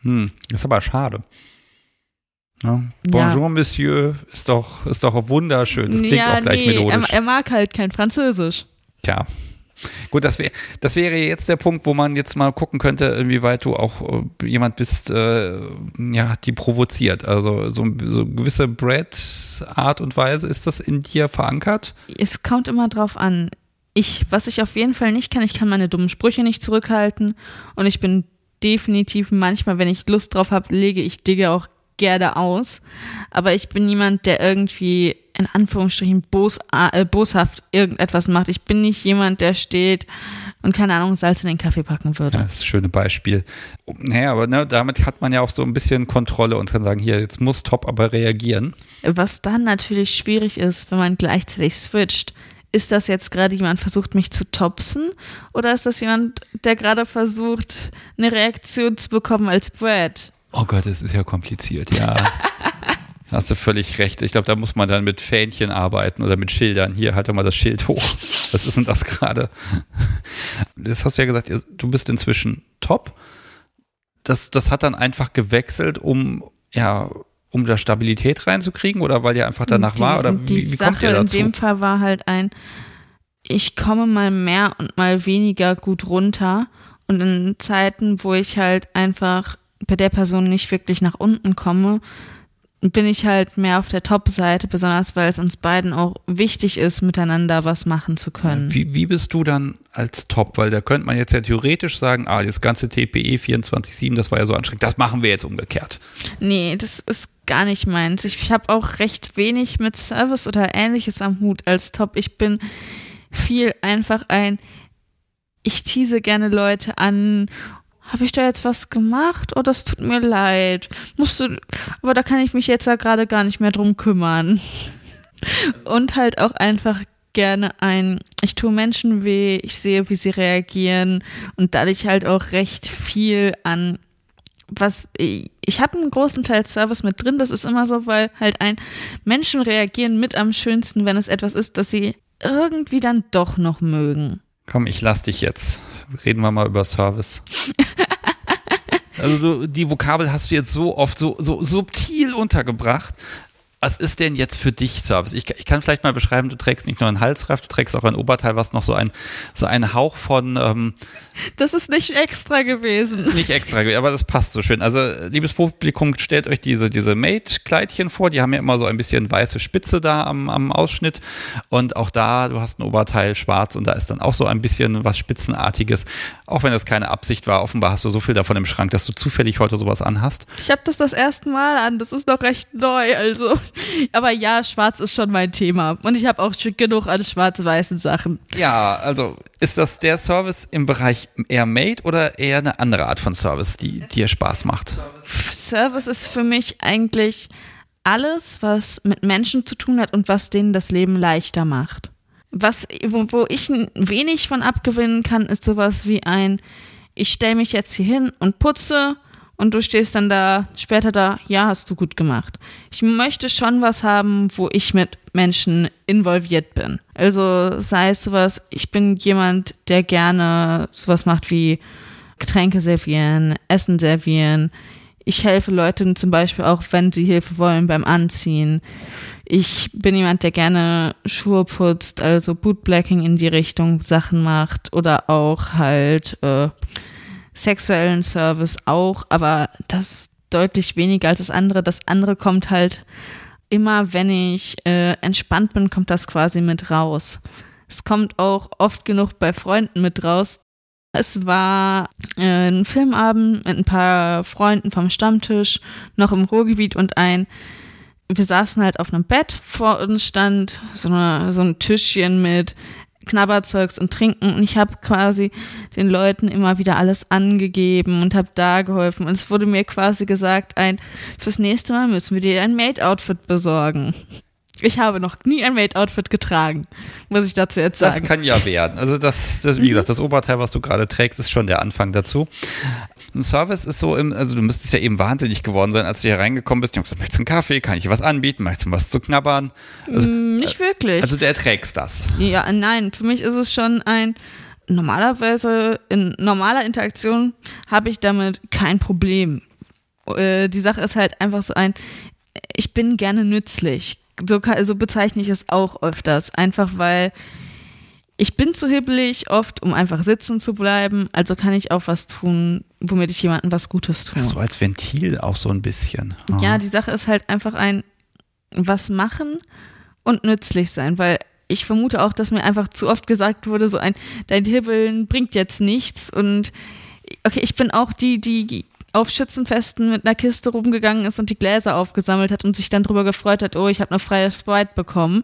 Hm, ist aber schade. Ja. Bonjour, Monsieur, ist doch, ist doch wunderschön. Das klingt ja, auch gleich nee, melodisch. er, er mag halt kein Französisch. Tja. Gut, das, wär, das wäre jetzt der Punkt, wo man jetzt mal gucken könnte, inwieweit du auch äh, jemand bist, äh, ja, die provoziert. Also so, so gewisse Brad-Art und Weise, ist das in dir verankert? Es kommt immer drauf an. Ich, was ich auf jeden Fall nicht kann, ich kann meine dummen Sprüche nicht zurückhalten und ich bin definitiv manchmal, wenn ich Lust drauf habe, lege ich Dinge auch gerne aus. Aber ich bin niemand, der irgendwie in Anführungsstrichen bos, äh, boshaft irgendetwas macht. Ich bin nicht jemand, der steht und keine Ahnung, Salz in den Kaffee packen würde. Ja, das ist ein schönes Beispiel. Naja, aber ne, damit hat man ja auch so ein bisschen Kontrolle und kann sagen, hier, jetzt muss Top aber reagieren. Was dann natürlich schwierig ist, wenn man gleichzeitig switcht. Ist das jetzt gerade jemand versucht, mich zu topsen? Oder ist das jemand, der gerade versucht, eine Reaktion zu bekommen als Brad? Oh Gott, das ist ja kompliziert, ja. (laughs) Hast du völlig recht. Ich glaube, da muss man dann mit Fähnchen arbeiten oder mit Schildern. Hier, halt doch mal das Schild hoch. Was ist denn das gerade? Das hast du ja gesagt, du bist inzwischen top. Das, das hat dann einfach gewechselt, um, ja, um da Stabilität reinzukriegen oder weil ihr einfach danach die, war? Oder die wie, wie Sache kommt ihr dazu? in dem Fall war halt ein, ich komme mal mehr und mal weniger gut runter. Und in Zeiten, wo ich halt einfach bei der Person nicht wirklich nach unten komme, bin ich halt mehr auf der Top-Seite, besonders weil es uns beiden auch wichtig ist, miteinander was machen zu können. Wie, wie bist du dann als Top? Weil da könnte man jetzt ja theoretisch sagen, ah, das ganze TPE 24-7, das war ja so anstrengend, das machen wir jetzt umgekehrt. Nee, das ist gar nicht meins. Ich habe auch recht wenig mit Service oder ähnliches am Hut als Top. Ich bin viel einfach ein, ich tease gerne Leute an habe ich da jetzt was gemacht? Oh, das tut mir leid. Musst du, aber da kann ich mich jetzt ja gerade gar nicht mehr drum kümmern. (laughs) Und halt auch einfach gerne ein, ich tue Menschen weh, ich sehe, wie sie reagieren und dadurch halt auch recht viel an was ich habe einen großen Teil Service mit drin, das ist immer so, weil halt ein Menschen reagieren mit am schönsten, wenn es etwas ist, das sie irgendwie dann doch noch mögen. Komm, ich lass dich jetzt. Reden wir mal über Service. (laughs) also du, die Vokabel hast du jetzt so oft so, so subtil untergebracht, was ist denn jetzt für dich Service? Ich, ich, kann vielleicht mal beschreiben, du trägst nicht nur einen Halsreif, du trägst auch ein Oberteil, was noch so ein, so ein Hauch von. Ähm, das ist nicht extra gewesen. Nicht extra, aber das passt so schön. Also, liebes Publikum, stellt euch diese, diese Mate-Kleidchen vor, die haben ja immer so ein bisschen weiße Spitze da am, am Ausschnitt. Und auch da, du hast ein Oberteil schwarz und da ist dann auch so ein bisschen was Spitzenartiges. Auch wenn das keine Absicht war, offenbar hast du so viel davon im Schrank, dass du zufällig heute sowas anhast. Ich habe das das erste Mal an, das ist doch recht neu, also. (laughs) Aber ja, schwarz ist schon mein Thema. Und ich habe auch genug an schwarz-weißen Sachen. Ja, also ist das der Service im Bereich eher Made oder eher eine andere Art von Service, die dir Spaß macht? Service ist für mich eigentlich alles, was mit Menschen zu tun hat und was denen das Leben leichter macht. Was, wo, wo ich wenig von abgewinnen kann, ist sowas wie ein, ich stelle mich jetzt hier hin und putze und du stehst dann da später da, ja, hast du gut gemacht. Ich möchte schon was haben, wo ich mit Menschen involviert bin. Also sei es sowas, ich bin jemand, der gerne sowas macht wie Getränke servieren, Essen servieren. Ich helfe Leuten zum Beispiel auch, wenn sie Hilfe wollen beim Anziehen. Ich bin jemand, der gerne Schuhe putzt, also Bootblacking in die Richtung Sachen macht oder auch halt äh, sexuellen Service auch, aber das deutlich weniger als das andere. Das andere kommt halt immer, wenn ich äh, entspannt bin, kommt das quasi mit raus. Es kommt auch oft genug bei Freunden mit raus. Es war äh, ein Filmabend mit ein paar Freunden vom Stammtisch, noch im Ruhrgebiet und ein wir saßen halt auf einem Bett, vor uns stand so, eine, so ein Tischchen mit Knabberzeugs und Trinken und ich habe quasi den Leuten immer wieder alles angegeben und habe da geholfen und es wurde mir quasi gesagt, ein fürs nächste Mal müssen wir dir ein Maid-Outfit besorgen. Ich habe noch nie ein Maid-Outfit getragen, muss ich dazu jetzt sagen. Das kann ja werden. Also das, das wie gesagt, das Oberteil, was du gerade trägst, ist schon der Anfang dazu. Ein Service ist so im, also du müsstest ja eben wahnsinnig geworden sein, als du hier reingekommen bist. Ich habe gesagt, möchtest du einen Kaffee? Kann ich dir was anbieten? Möchtest du was zu knabbern? Also, mm, Nicht wirklich. Also du erträgst das. Ja, nein, für mich ist es schon ein, normalerweise in normaler Interaktion habe ich damit kein Problem. Äh, die Sache ist halt einfach so ein, ich bin gerne nützlich. So, so bezeichne ich es auch öfters. Einfach weil ich bin zu hibbelig oft, um einfach sitzen zu bleiben. Also kann ich auch was tun, womit ich jemandem was Gutes tue. So als Ventil auch so ein bisschen. Oh. Ja, die Sache ist halt einfach ein was machen und nützlich sein, weil ich vermute auch, dass mir einfach zu oft gesagt wurde, so ein, dein Hibbeln bringt jetzt nichts und okay, ich bin auch die, die auf Schützenfesten mit einer Kiste rumgegangen ist und die Gläser aufgesammelt hat und sich dann darüber gefreut hat, oh, ich habe eine freie Sprite bekommen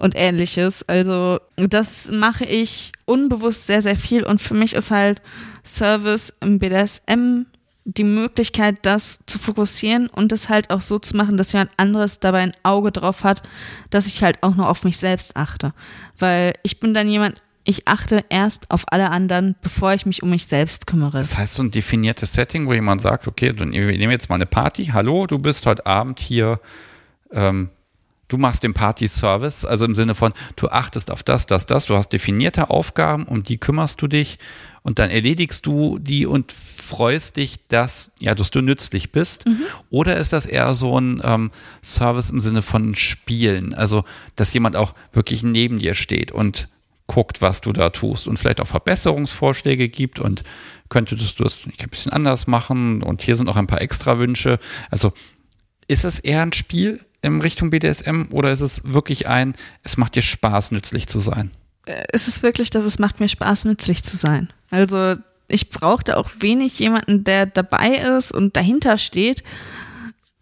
und ähnliches. Also das mache ich unbewusst sehr, sehr viel und für mich ist halt Service im BDSM die Möglichkeit, das zu fokussieren und das halt auch so zu machen, dass jemand anderes dabei ein Auge drauf hat, dass ich halt auch nur auf mich selbst achte. Weil ich bin dann jemand, ich achte erst auf alle anderen, bevor ich mich um mich selbst kümmere. Das heißt, so ein definiertes Setting, wo jemand sagt, okay, wir nehmen jetzt mal eine Party, hallo, du bist heute Abend hier ähm, du machst den Party-Service, also im Sinne von, du achtest auf das, das, das, du hast definierte Aufgaben, um die kümmerst du dich und dann erledigst du die und freust dich, dass, ja, dass du nützlich bist. Mhm. Oder ist das eher so ein ähm, Service im Sinne von Spielen, also dass jemand auch wirklich neben dir steht und guckt, was du da tust und vielleicht auch Verbesserungsvorschläge gibt und könntest du es ein bisschen anders machen und hier sind auch ein paar extra Wünsche. Also ist es eher ein Spiel in Richtung BDSM oder ist es wirklich ein, es macht dir Spaß, nützlich zu sein? Äh, es ist wirklich, dass es macht mir Spaß, nützlich zu sein. Also ich brauchte auch wenig jemanden, der dabei ist und dahinter steht,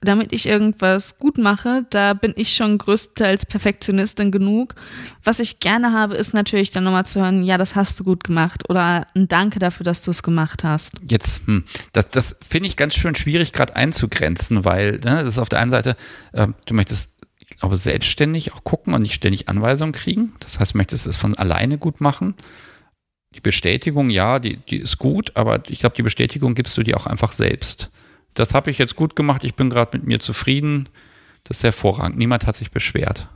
damit ich irgendwas gut mache, da bin ich schon größtenteils Perfektionistin genug. Was ich gerne habe, ist natürlich dann nochmal zu hören, ja, das hast du gut gemacht oder ein Danke dafür, dass du es gemacht hast. Jetzt, hm, das, das finde ich ganz schön schwierig gerade einzugrenzen, weil ne, das ist auf der einen Seite, äh, du möchtest glaube, selbstständig auch gucken und nicht ständig Anweisungen kriegen. Das heißt, du möchtest es von alleine gut machen. Die Bestätigung, ja, die, die ist gut, aber ich glaube, die Bestätigung gibst du dir auch einfach selbst. Das habe ich jetzt gut gemacht, ich bin gerade mit mir zufrieden. Das ist hervorragend. Niemand hat sich beschwert.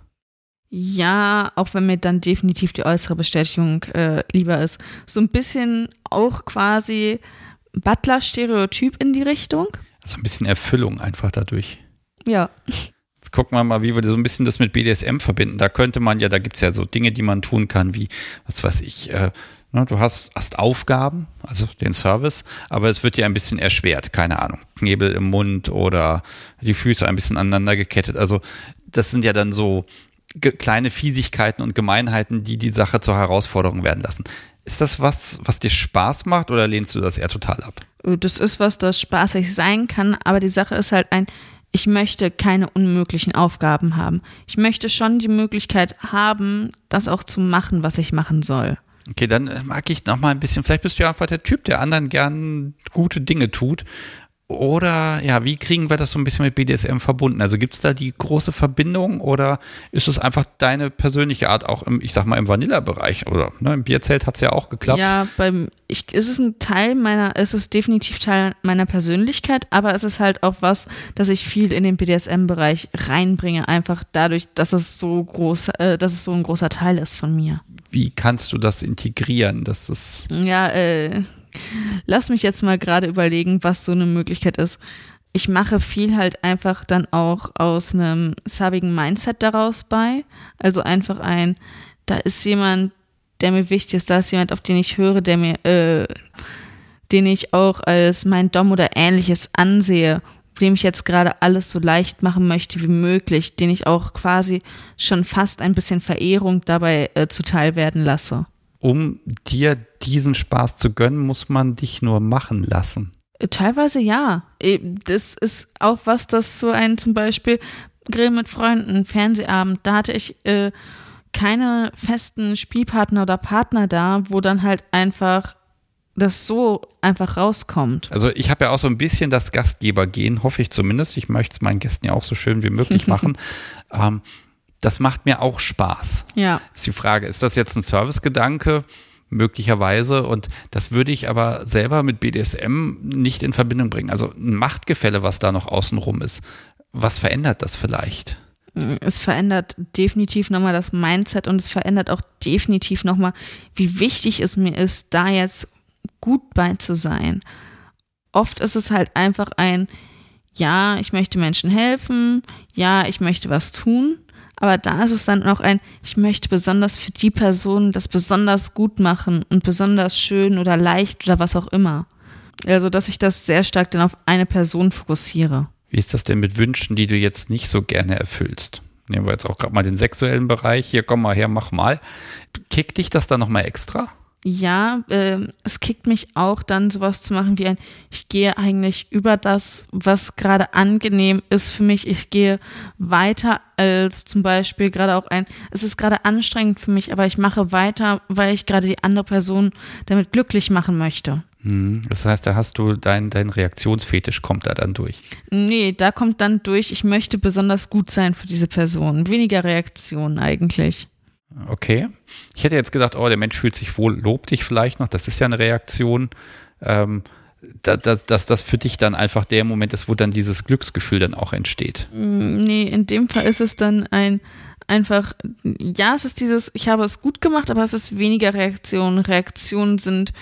Ja, auch wenn mir dann definitiv die äußere Bestätigung äh, lieber ist. So ein bisschen auch quasi Butler-Stereotyp in die Richtung. Also ein bisschen Erfüllung einfach dadurch. Ja. Jetzt gucken wir mal, wie wir so ein bisschen das mit BDSM verbinden. Da könnte man ja, da gibt es ja so Dinge, die man tun kann, wie, was weiß ich, äh, du hast, hast Aufgaben, also den Service, aber es wird dir ein bisschen erschwert, keine Ahnung. Knebel im Mund oder die Füße ein bisschen aneinander gekettet. Also das sind ja dann so kleine Fiesigkeiten und Gemeinheiten, die die Sache zur Herausforderung werden lassen. Ist das was, was dir Spaß macht oder lehnst du das eher total ab? Das ist was, das spaßig sein kann, aber die Sache ist halt ein, ich möchte keine unmöglichen Aufgaben haben. Ich möchte schon die Möglichkeit haben, das auch zu machen, was ich machen soll. Okay, dann mag ich noch mal ein bisschen, vielleicht bist du ja einfach der Typ, der anderen gern gute Dinge tut. Oder ja, wie kriegen wir das so ein bisschen mit BDSM verbunden? Also gibt es da die große Verbindung oder ist es einfach deine persönliche Art auch im, ich sag mal, im Vanilla-Bereich? Oder ne, im Bierzelt hat es ja auch geklappt. Ja, beim, ich, ist es ein Teil meiner, ist es definitiv Teil meiner Persönlichkeit, aber es ist halt auch was, dass ich viel in den BDSM-Bereich reinbringe, einfach dadurch, dass es so groß, äh, dass es so ein großer Teil ist von mir. Wie kannst du das integrieren? Dass es ja, äh, lass mich jetzt mal gerade überlegen, was so eine Möglichkeit ist. Ich mache viel halt einfach dann auch aus einem subbigen Mindset daraus bei. Also einfach ein, da ist jemand, der mir wichtig ist, da ist jemand, auf den ich höre, der mir, äh, den ich auch als mein Dom oder ähnliches ansehe, dem ich jetzt gerade alles so leicht machen möchte wie möglich, den ich auch quasi schon fast ein bisschen Verehrung dabei äh, zuteil werden lasse um dir diesen Spaß zu gönnen, muss man dich nur machen lassen. Teilweise ja. Äh, das ist auch was, das so ein zum Beispiel Grill mit Freunden, Fernsehabend, da hatte ich äh, keine festen Spielpartner oder Partner da, wo dann halt einfach das so einfach rauskommt. Also ich habe ja auch so ein bisschen das Gastgeber-Gehen, hoffe ich zumindest. Ich möchte es meinen Gästen ja auch so schön wie möglich (laughs) machen. ähm, das macht mir auch Spaß. Ja. Ist die Frage, ist das jetzt ein Servicegedanke? Möglicherweise. Und das würde ich aber selber mit BDSM nicht in Verbindung bringen. Also ein Machtgefälle, was da noch außenrum ist. Was verändert das vielleicht? Es verändert definitiv nochmal das Mindset und es verändert auch definitiv nochmal, wie wichtig es mir ist, da jetzt gut bei zu sein. Oft ist es halt einfach ein, ja, ich möchte Menschen helfen, ja, ich möchte was tun, aber da ist es dann auch ein, ich möchte besonders für die Person das besonders gut machen und besonders schön oder leicht oder was auch immer. Also, dass ich das sehr stark dann auf eine Person fokussiere. Wie ist das denn mit Wünschen, die du jetzt nicht so gerne erfüllst? Nehmen wir jetzt auch gerade mal den sexuellen Bereich. Hier, komm mal her, mach mal. Kickt dich das dann nochmal extra? Ja, äh, es kickt mich auch dann sowas zu machen wie ein, ich gehe eigentlich über das, was gerade angenehm ist für mich. Ich gehe weiter als zum Beispiel gerade auch ein, es ist gerade anstrengend für mich, aber ich mache weiter, weil ich gerade die andere Person damit glücklich machen möchte. Hm, das heißt, da hast du dein, dein Reaktionsfetisch kommt da dann durch. Nee, da kommt dann durch, ich möchte besonders gut sein für diese Person. Weniger Reaktion eigentlich. Okay. Ich hätte jetzt gedacht, oh, der Mensch fühlt sich wohl, lobt dich vielleicht noch. Das ist ja eine Reaktion. Ähm, dass, dass das für dich dann einfach der Moment ist, wo dann dieses Glücksgefühl dann auch entsteht. Mm, nee, in dem Fall ist es dann ein einfach, ja, es ist dieses, ich habe es gut gemacht, aber es ist weniger Reaktion. Reaktionen sind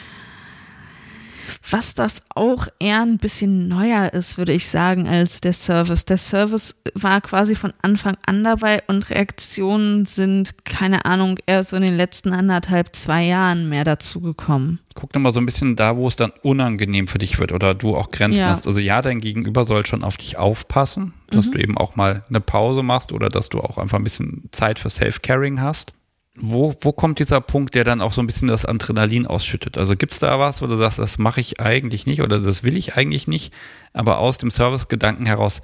was das auch eher ein bisschen neuer ist, würde ich sagen, als der Service. Der Service war quasi von Anfang an dabei und Reaktionen sind, keine Ahnung, eher so in den letzten anderthalb, zwei Jahren mehr dazugekommen. Guck nochmal so ein bisschen da, wo es dann unangenehm für dich wird oder du auch Grenzen ja. hast. Also ja, dein Gegenüber soll schon auf dich aufpassen, dass mhm. du eben auch mal eine Pause machst oder dass du auch einfach ein bisschen Zeit für Self-Caring hast wo, wo kommt dieser Punkt, der dann auch so ein bisschen das Adrenalin ausschüttet? Also gibt es da was, wo du sagst, das mache ich eigentlich nicht oder das will ich eigentlich nicht, aber aus dem Service-Gedanken heraus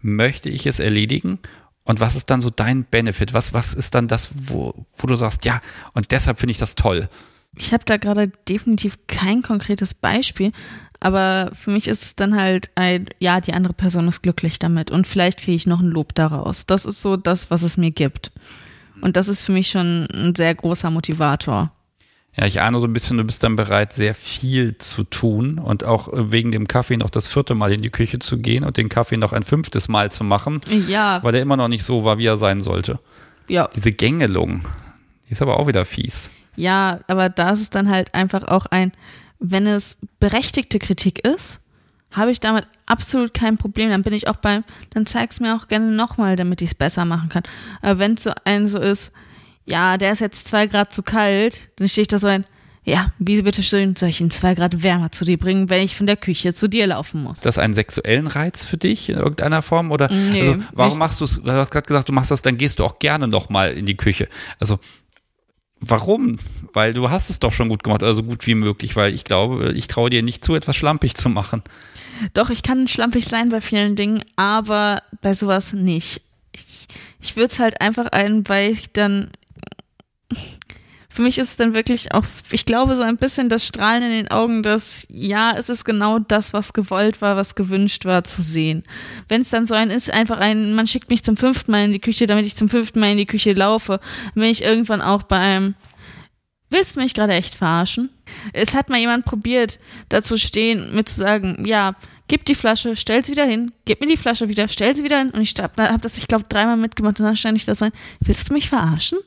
möchte ich es erledigen? Und was ist dann so dein Benefit? Was, was ist dann das, wo, wo du sagst, ja, und deshalb finde ich das toll? ich habe da gerade definitiv kein konkretes Beispiel, aber für mich ist es dann halt ein, ja, die andere Person ist glücklich damit und vielleicht kriege ich noch ein Lob daraus. Das ist so das, was es mir gibt. Und das ist für mich schon ein sehr großer Motivator. Ja, ich ahne so ein bisschen, du bist dann bereit, sehr viel zu tun und auch äh, wegen dem Kaffee noch das vierte Mal in die Küche zu gehen und den Kaffee noch ein fünftes Mal zu machen. Ja. Weil er immer noch nicht so war, wie er sein sollte. Ja. Diese Gängelung, die ist aber auch wieder fies. Ja, aber da ist es dann halt einfach auch ein, wenn es berechtigte Kritik ist, habe ich damit absolut kein Problem. Dann bin ich auch beim, dann zeig es mir auch gerne nochmal, damit ich es besser machen kann. Aber wenn es so ein so ist, ja, der ist jetzt zwei Grad zu kalt, dann stehe ich da so ein, ja, wie bitte schön soll ich ihn zwei Grad wärmer zu dir bringen, wenn ich von der Küche zu dir laufen muss? Ist das einen sexuellen Reiz für dich in irgendeiner Form? Oder Nee, also, warum nicht. machst du es? Du hast gerade gesagt, du machst das, dann gehst du auch gerne nochmal in die Küche. Also warum? Weil du hast es doch schon gut gemacht, oder so gut wie möglich, weil ich glaube, ich traue dir nicht zu, etwas schlampig zu machen. Doch, ich kann schlampig sein bei vielen Dingen, aber bei sowas nicht. Ich, ich würde es halt einfach ein, weil ich dann. Für mich ist es dann wirklich auch, ich glaube, so ein bisschen das Strahlen in den Augen, dass ja, es ist genau das, was gewollt war, was gewünscht war, zu sehen. Wenn es dann so ein ist, einfach ein, man schickt mich zum fünften Mal in die Küche, damit ich zum fünften Mal in die Küche laufe, bin ich irgendwann auch bei einem, willst du mich gerade echt verarschen? Es hat mal jemand probiert, da zu stehen, mir zu sagen, ja, gib die Flasche, stell sie wieder hin, gib mir die Flasche wieder, stell sie wieder hin. Und ich habe das, ich glaube, dreimal mitgemacht und dann stand ich da so ein, willst du mich verarschen?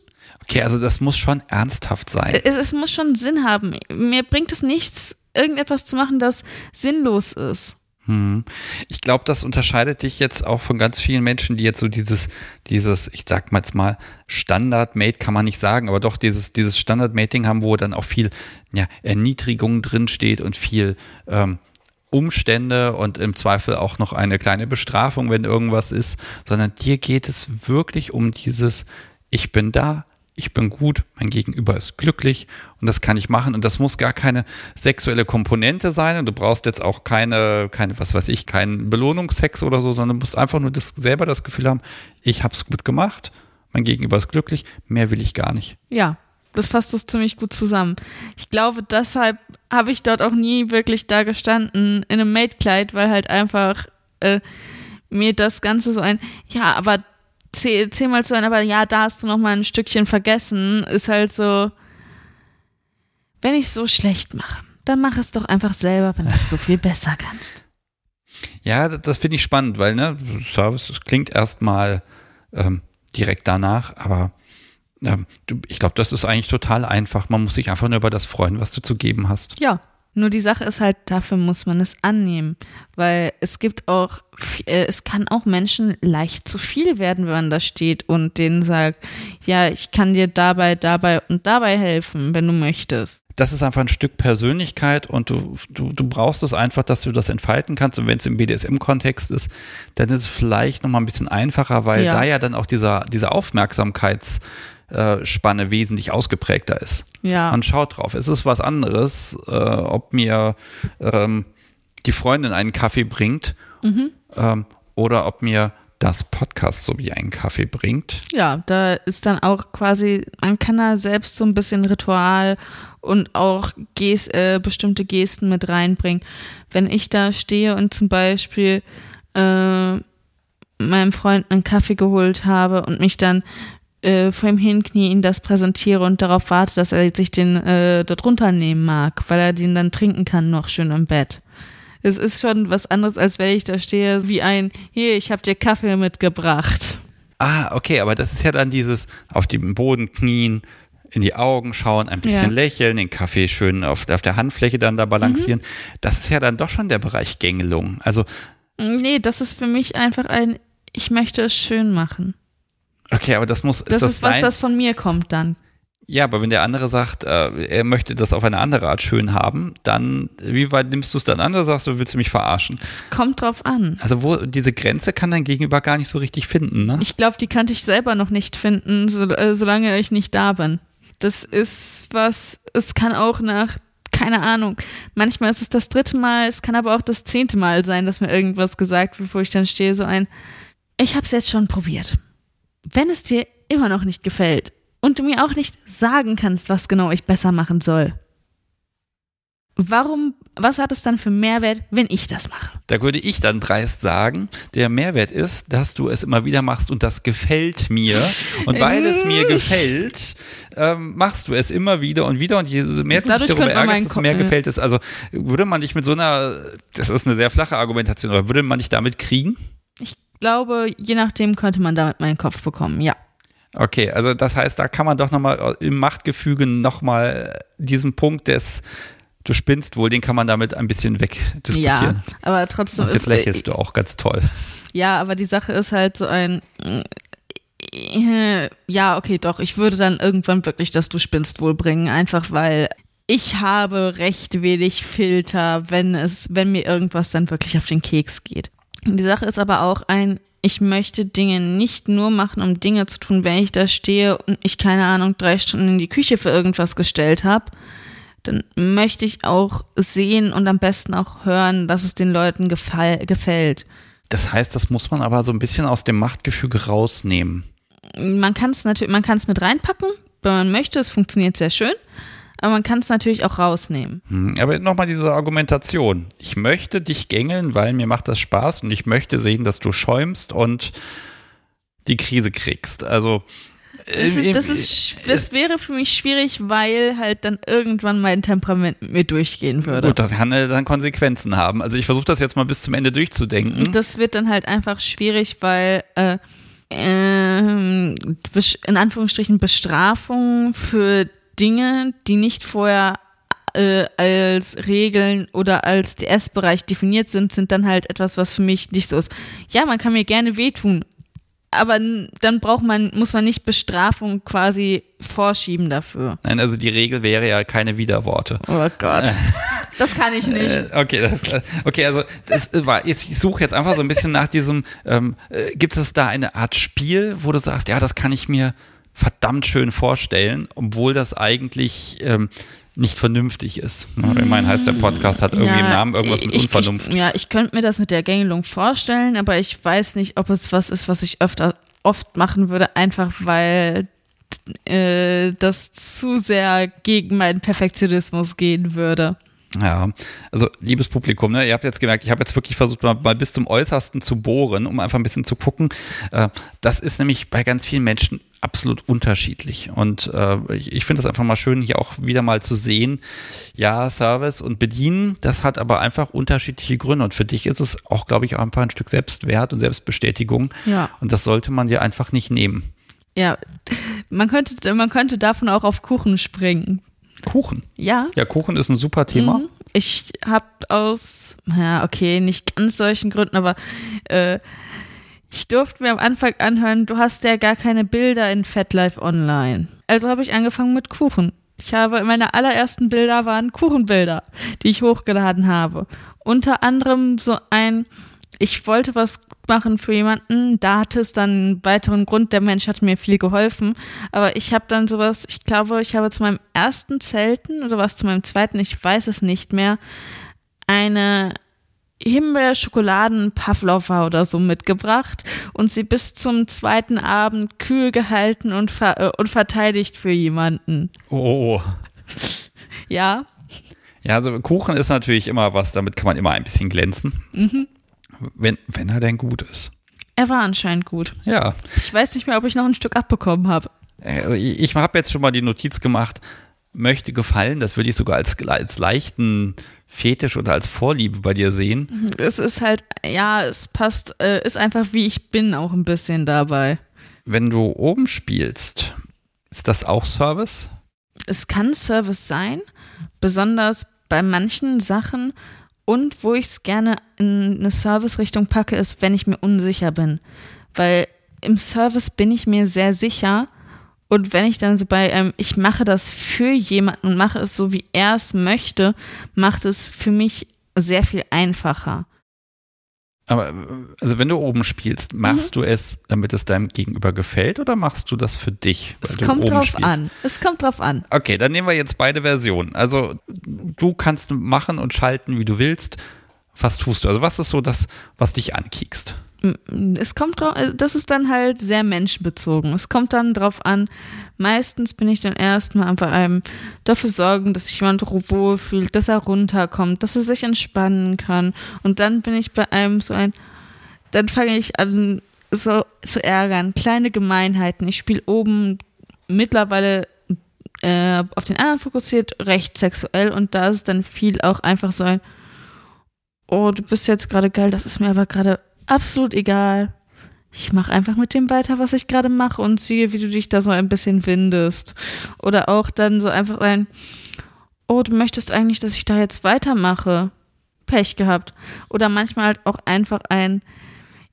Okay, also das muss schon ernsthaft sein. Es, es muss schon Sinn haben. Mir bringt es nichts, irgendetwas zu machen, das sinnlos ist. Hm. Ich glaube, das unterscheidet dich jetzt auch von ganz vielen Menschen, die jetzt so dieses, dieses, ich sag mal jetzt mal, Standard-Mate kann man nicht sagen, aber doch dieses, dieses Standard-Mating haben, wo dann auch viel ja, Erniedrigung drin steht und viel ähm, Umstände und im Zweifel auch noch eine kleine Bestrafung, wenn irgendwas ist, sondern dir geht es wirklich um dieses, ich bin da, ich bin gut, mein Gegenüber ist glücklich und das kann ich machen und das muss gar keine sexuelle Komponente sein und du brauchst jetzt auch keine, keine was weiß ich, keinen Belohnungsex oder so, sondern du musst einfach nur das, selber das Gefühl haben, ich habe es gut gemacht, mein Gegenüber ist glücklich, mehr will ich gar nicht. Ja, das fasst es ziemlich gut zusammen. Ich glaube, deshalb habe ich dort auch nie wirklich da gestanden in einem Maidkleid, weil halt einfach äh, mir das Ganze so ein, ja, aber zäh- zehnmal zu ein, aber ja, da hast du noch mal ein Stückchen vergessen, ist halt so, wenn ich so schlecht mache, dann mach es doch einfach selber, wenn du es so viel besser kannst. Ja, das, finde ich spannend, weil ne, Service, das klingt erstmal ähm, direkt danach, aber ähm, ich glaube, das ist eigentlich total einfach. Man muss sich einfach nur über das freuen, was du zu geben hast. Ja, nur die Sache ist halt, dafür muss man es annehmen, weil es gibt auch, äh, es kann auch Menschen leicht zu viel werden, wenn man da steht und denen sagt, ja, ich kann dir dabei, dabei und dabei helfen, wenn du möchtest. Das ist einfach ein Stück Persönlichkeit und du, du, du brauchst es einfach, dass du das entfalten kannst. Und wenn es im BDSM-Kontext ist, dann ist es vielleicht nochmal ein bisschen einfacher, weil Ja. da ja dann auch dieser, diese Aufmerksamkeits- Spanne wesentlich ausgeprägter ist. Ja. Man schaut drauf. Es ist was anderes, äh, ob mir ähm, die Freundin einen Kaffee bringt ähm, oder ob mir das Podcast sowie einen Kaffee bringt. Ja, da ist dann auch quasi, man kann da selbst so ein bisschen Ritual und auch Ges äh, bestimmte Gesten mit reinbringen. Wenn ich da stehe und zum Beispiel äh, meinem Freund einen Kaffee geholt habe und mich dann äh, vor ihm hinknie, ihn das präsentiere und darauf warte, dass er sich den äh, dort runternehmen mag, weil er den dann trinken kann, noch schön im Bett. Es ist schon was anderes, als wenn ich da stehe wie ein, hier, ich habe dir Kaffee mitgebracht. Ah, okay, aber das ist ja dann dieses auf dem Boden knien, in die Augen schauen, ein bisschen Ja. lächeln, den Kaffee schön auf, auf der Handfläche dann da balancieren. Das ist ja dann doch schon der Bereich Gängelung. Also, Nee, das ist für mich einfach ein, ich möchte es schön machen. Okay, aber das muss. Das, das ist was, das von mir kommt dann. Ja, aber wenn der andere sagt, äh, er möchte das auf eine andere Art schön haben, dann, wie weit nimmst du es dann an oder sagst du, willst du mich verarschen? Es kommt drauf an. Also wo diese Grenze kann dein Gegenüber gar nicht so richtig finden, ne? Ich glaube, die könnte ich selber noch nicht finden, so, äh, solange ich nicht da bin. Das ist was, es kann auch nach, keine Ahnung, manchmal ist es das dritte Mal, es kann aber auch das zehnte Mal sein, dass mir irgendwas gesagt wird, wo ich dann stehe, so ein, ich habe es jetzt schon probiert. Wenn es dir immer noch nicht gefällt, und du mir auch nicht sagen kannst, was genau ich besser machen soll, warum, was hat es dann für Mehrwert, wenn ich das mache? Da würde ich dann dreist sagen, der Mehrwert ist, dass du es immer wieder machst und das gefällt mir. Und weil es mir gefällt, ähm, machst du es immer wieder und wieder. Und je mehr du dich darüber ärgerst, desto mehr Ko- gefällt es. Also würde man dich mit so einer, das ist eine sehr flache Argumentation, aber würde man dich damit kriegen? Ich glaube, je nachdem könnte man damit meinen Kopf bekommen, ja. Okay, also das heißt, da kann man doch nochmal im Machtgefüge nochmal diesen Punkt des Du spinnst wohl, den kann man damit ein bisschen Ja, wegdiskutieren. aber trotzdem Und jetzt ist, lächelst du auch ganz toll. Ja, aber die Sache ist halt so ein. äh, Ja, okay, doch. Ich würde dann irgendwann wirklich das Du spinnst wohl bringen, einfach weil ich habe recht wenig Filter, wenn es, wenn mir irgendwas dann wirklich auf den Keks geht. Die Sache ist aber auch ein, ich möchte Dinge nicht nur machen, um Dinge zu tun, wenn ich da stehe und ich, keine Ahnung, drei Stunden in die Küche für irgendwas gestellt habe. Dann möchte ich auch sehen und am besten auch hören, dass es den Leuten gefällt. Das heißt, das muss man aber so ein bisschen aus dem Machtgefüge rausnehmen. man kann es natürlich, man kann es mit reinpacken, wenn man möchte, es funktioniert sehr schön, aber man kann es natürlich auch rausnehmen. Hm, Aber nochmal diese Argumentation. Ich möchte dich gängeln, weil mir macht das Spaß und ich möchte sehen, dass du schäumst und die Krise kriegst. Also Das, ist, das, ist, das wäre für mich schwierig, weil halt dann irgendwann mein Temperament mit mir durchgehen würde. Gut, das kann äh, dann Konsequenzen haben. Also ich versuche das jetzt mal bis zum Ende durchzudenken. Das wird dann halt einfach schwierig, weil äh, ähm, in Anführungsstrichen Bestrafung für Dinge, die nicht vorher äh, als Regeln oder als DS-Bereich definiert sind, sind dann halt etwas, was für mich nicht so ist. Ja, man kann mir gerne wehtun, aber dann braucht man, muss man nicht Bestrafung quasi vorschieben dafür. Nein, also die Regel wäre ja keine Widerworte. Oh Gott. Das kann ich nicht. Äh, Okay, das, äh, okay, also das äh, war, jetzt, ich suche jetzt einfach so ein bisschen nach diesem, ähm, äh, gibt es da eine Art Spiel, wo du sagst, ja, das kann ich mir verdammt schön vorstellen, obwohl das eigentlich ähm, nicht vernünftig ist. Ich meine, heißt der Podcast hat irgendwie im Namen irgendwas mit ich, Unvernunft. Ich, ja, ich könnte mir das mit der Gängelung vorstellen, aber ich weiß nicht, ob es was ist, was ich öfter oft machen würde, einfach weil äh, das zu sehr gegen meinen Perfektionismus gehen würde. Ja, also liebes Publikum, ne, ihr habt jetzt gemerkt, ich habe jetzt wirklich versucht, mal, mal bis zum Äußersten zu bohren, um einfach ein bisschen zu gucken. Äh, das ist nämlich bei ganz vielen Menschen absolut unterschiedlich. Und äh, ich, ich finde das einfach mal schön, hier auch wieder mal zu sehen, ja, Service und Bedienen, das hat aber einfach unterschiedliche Gründe. Und für dich ist es auch, glaube ich, einfach ein Stück Selbstwert und Selbstbestätigung. Ja. Und das sollte man dir einfach nicht nehmen. Ja, man könnte, man könnte davon auch auf Kuchen springen. Kuchen. Ja. Ja, Kuchen ist ein super Thema. Mhm. Ich habe aus, ja, okay, nicht ganz solchen Gründen, aber äh, ich durfte mir am Anfang anhören, du hast ja gar keine Bilder in FatLife Online. Also habe ich angefangen mit Kuchen. Ich habe, meine allerersten Bilder waren Kuchenbilder, die ich hochgeladen habe. Unter anderem so ein, ich wollte was machen für jemanden, da hatte es dann einen weiteren Grund, der Mensch hat mir viel geholfen, aber ich habe dann sowas, ich glaube, ich habe zu meinem ersten Zelten oder was zu meinem zweiten, ich weiß es nicht mehr, eine Himbeer-Schokoladen-Pavlova oder so mitgebracht und sie bis zum zweiten Abend kühl gehalten und, ver äh, und verteidigt für jemanden. Oh. Ja, Ja, also Kuchen ist natürlich immer was, damit kann man immer ein bisschen glänzen. Mhm. Wenn, wenn er denn gut ist. er war anscheinend gut. Ja. Ich weiß nicht mehr, ob ich noch ein Stück abbekommen habe. Also ich ich habe jetzt schon mal die Notiz gemacht, möchte gefallen, das würde ich sogar als, als leichten Fetisch oder als Vorliebe bei dir sehen. Es ist halt, ja, es passt, äh, ist einfach wie ich bin auch ein bisschen dabei. Wenn du oben spielst, ist das auch Service? Es kann Service sein, besonders bei manchen Sachen. Und wo ich es gerne in eine Service-Richtung packe, ist, wenn ich mir unsicher bin. Weil im Service bin ich mir sehr sicher. Und wenn ich dann so bei, ähm, ich mache das für jemanden und mache es so, wie er es möchte, macht es für mich sehr viel einfacher. Aber also wenn du oben spielst, machst Mhm. du es, damit es deinem Gegenüber gefällt oder machst du das für dich? Es kommt drauf spielst? an. Es kommt drauf an. Okay, dann nehmen wir jetzt beide Versionen. Also du kannst machen und schalten, wie du willst. Was tust du? Also was ist so das, was dich ankiekst? Es kommt drauf, äh, das ist dann halt sehr menschenbezogen. Es kommt dann drauf an, meistens bin ich dann erstmal einfach einem dafür sorgen, dass sich jemand wohlfühlt, dass er runterkommt, dass er sich entspannen kann. Und dann bin ich bei einem so ein, dann fange ich an, so zu ärgern. Kleine Gemeinheiten. Ich spiele oben mittlerweile äh, auf den anderen fokussiert, recht sexuell und da ist dann viel auch einfach so ein, oh, du bist jetzt gerade geil, das ist mir aber gerade absolut egal. Ich mache einfach mit dem weiter, was ich gerade mache und sehe, wie du dich da so ein bisschen windest. Oder auch dann so einfach ein, oh, du möchtest eigentlich, dass ich da jetzt weitermache. Pech gehabt. Oder manchmal halt auch einfach ein,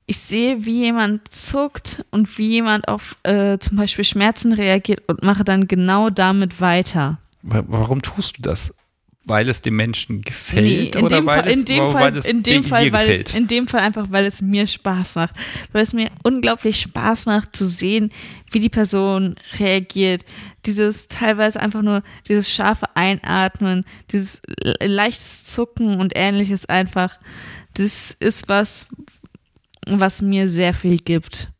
ich sehe, wie jemand zuckt und wie jemand auf äh, zum Beispiel Schmerzen reagiert und mache dann genau damit weiter. Warum tust du das? Weil es dem Menschen gefällt nee, oder weil Fall, es, dem weil Fall, es in dem Fall, weil gefällt? Es, in dem Fall einfach, weil es mir Spaß macht. Weil es mir unglaublich Spaß macht zu sehen, wie die Person reagiert. Dieses teilweise einfach nur dieses scharfe Einatmen, dieses leichtes Zucken und ähnliches einfach. Das ist was, was mir sehr viel gibt.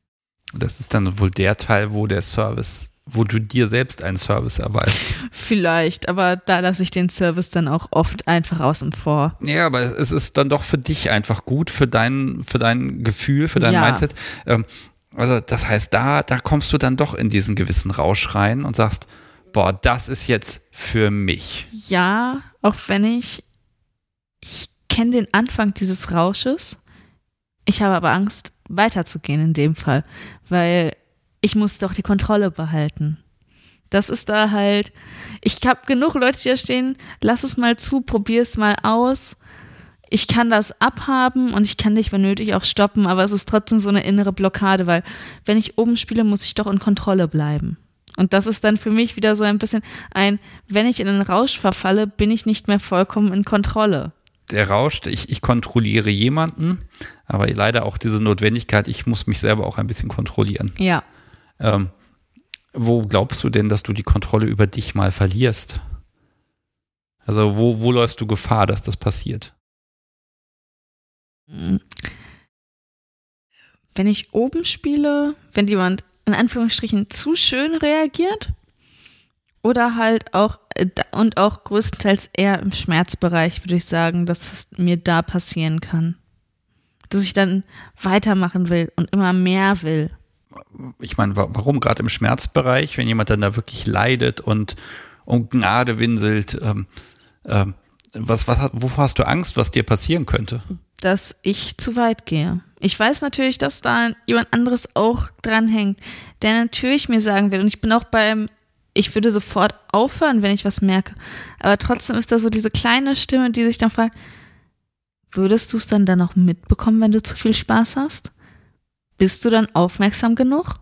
Das ist dann wohl der Teil, wo der Service wo du dir selbst einen Service erweist. Vielleicht, aber da lasse ich den Service dann auch oft einfach außen vor. Ja, aber es ist dann doch für dich einfach gut, für dein, für dein Gefühl, für dein ja. Mindset. Ähm, also das heißt, da, da kommst du dann doch in diesen gewissen Rausch rein und sagst, boah, das ist jetzt für mich. Ja, auch wenn ich, ich kenne den Anfang dieses Rausches. Ich habe aber Angst, weiterzugehen in dem Fall, weil ich muss doch die Kontrolle behalten. Das ist da halt, ich habe genug Leute hier stehen, lass es mal zu, probier es mal aus. Ich kann das abhaben und ich kann dich, wenn nötig, auch stoppen, aber es ist trotzdem so eine innere Blockade, weil wenn ich oben spiele, muss ich doch in Kontrolle bleiben. Und das ist dann für mich wieder so ein bisschen ein, wenn ich in den Rausch verfalle, bin ich nicht mehr vollkommen in Kontrolle. Der Rausch, ich, ich kontrolliere jemanden, aber leider auch diese Notwendigkeit, ich muss mich selber auch ein bisschen kontrollieren. Ja. Ähm, wo glaubst du denn, dass du die Kontrolle über dich mal verlierst? Also wo, wo läufst du Gefahr, dass das passiert? Wenn ich oben spiele, wenn jemand in Anführungsstrichen zu schön reagiert oder halt auch äh, und auch größtenteils eher im Schmerzbereich, würde ich sagen, dass es mir da passieren kann. Dass ich dann weitermachen will und immer mehr will ich meine, warum gerade im Schmerzbereich, wenn jemand dann da wirklich leidet und um Gnade winselt, ähm, ähm, was, was, wovor hast du Angst, was dir passieren könnte? Dass ich zu weit gehe. Ich weiß natürlich, dass da jemand anderes auch dranhängt, der natürlich mir sagen will, und ich bin auch beim, ich würde sofort aufhören, wenn ich was merke. Aber trotzdem ist da so diese kleine Stimme, die sich dann fragt, würdest du es dann dann noch mitbekommen, wenn du zu viel Spaß hast? Bist du dann aufmerksam genug?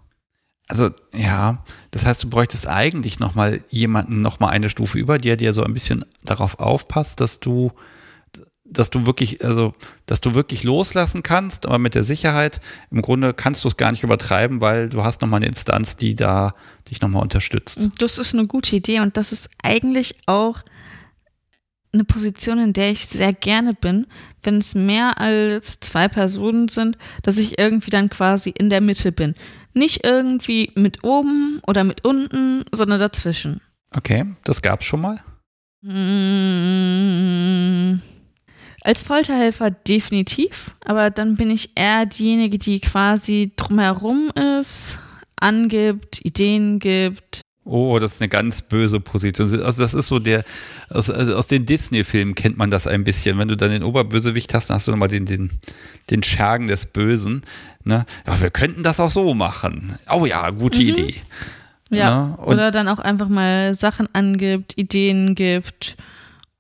Also ja, das heißt, du bräuchtest eigentlich nochmal jemanden nochmal eine Stufe über dir, der so ein bisschen darauf aufpasst, dass du, dass du wirklich, also, dass du wirklich loslassen kannst, aber mit der Sicherheit, im Grunde kannst du es gar nicht übertreiben, weil du hast nochmal eine Instanz, die da dich nochmal unterstützt. Das ist eine gute Idee und das ist eigentlich auch eine Position, in der ich sehr gerne bin, wenn es mehr als zwei Personen sind, dass ich irgendwie dann quasi in der Mitte bin. Nicht irgendwie mit oben oder mit unten, sondern dazwischen. Okay, das gab's schon mal? Mmh, als Folterhelfer definitiv, aber dann bin ich eher diejenige, die quasi drumherum ist, angibt, Ideen gibt, Oh, das ist eine ganz böse Position. Also das ist so der, aus, also aus den Disney-Filmen kennt man das ein bisschen. Wenn du dann den Oberbösewicht hast, dann hast du nochmal den, den, den Schergen des Bösen. Ne? Ja, wir könnten das auch so machen. Oh ja, gute mhm. Idee. Ja, ne? oder dann auch einfach mal Sachen angibt, Ideen gibt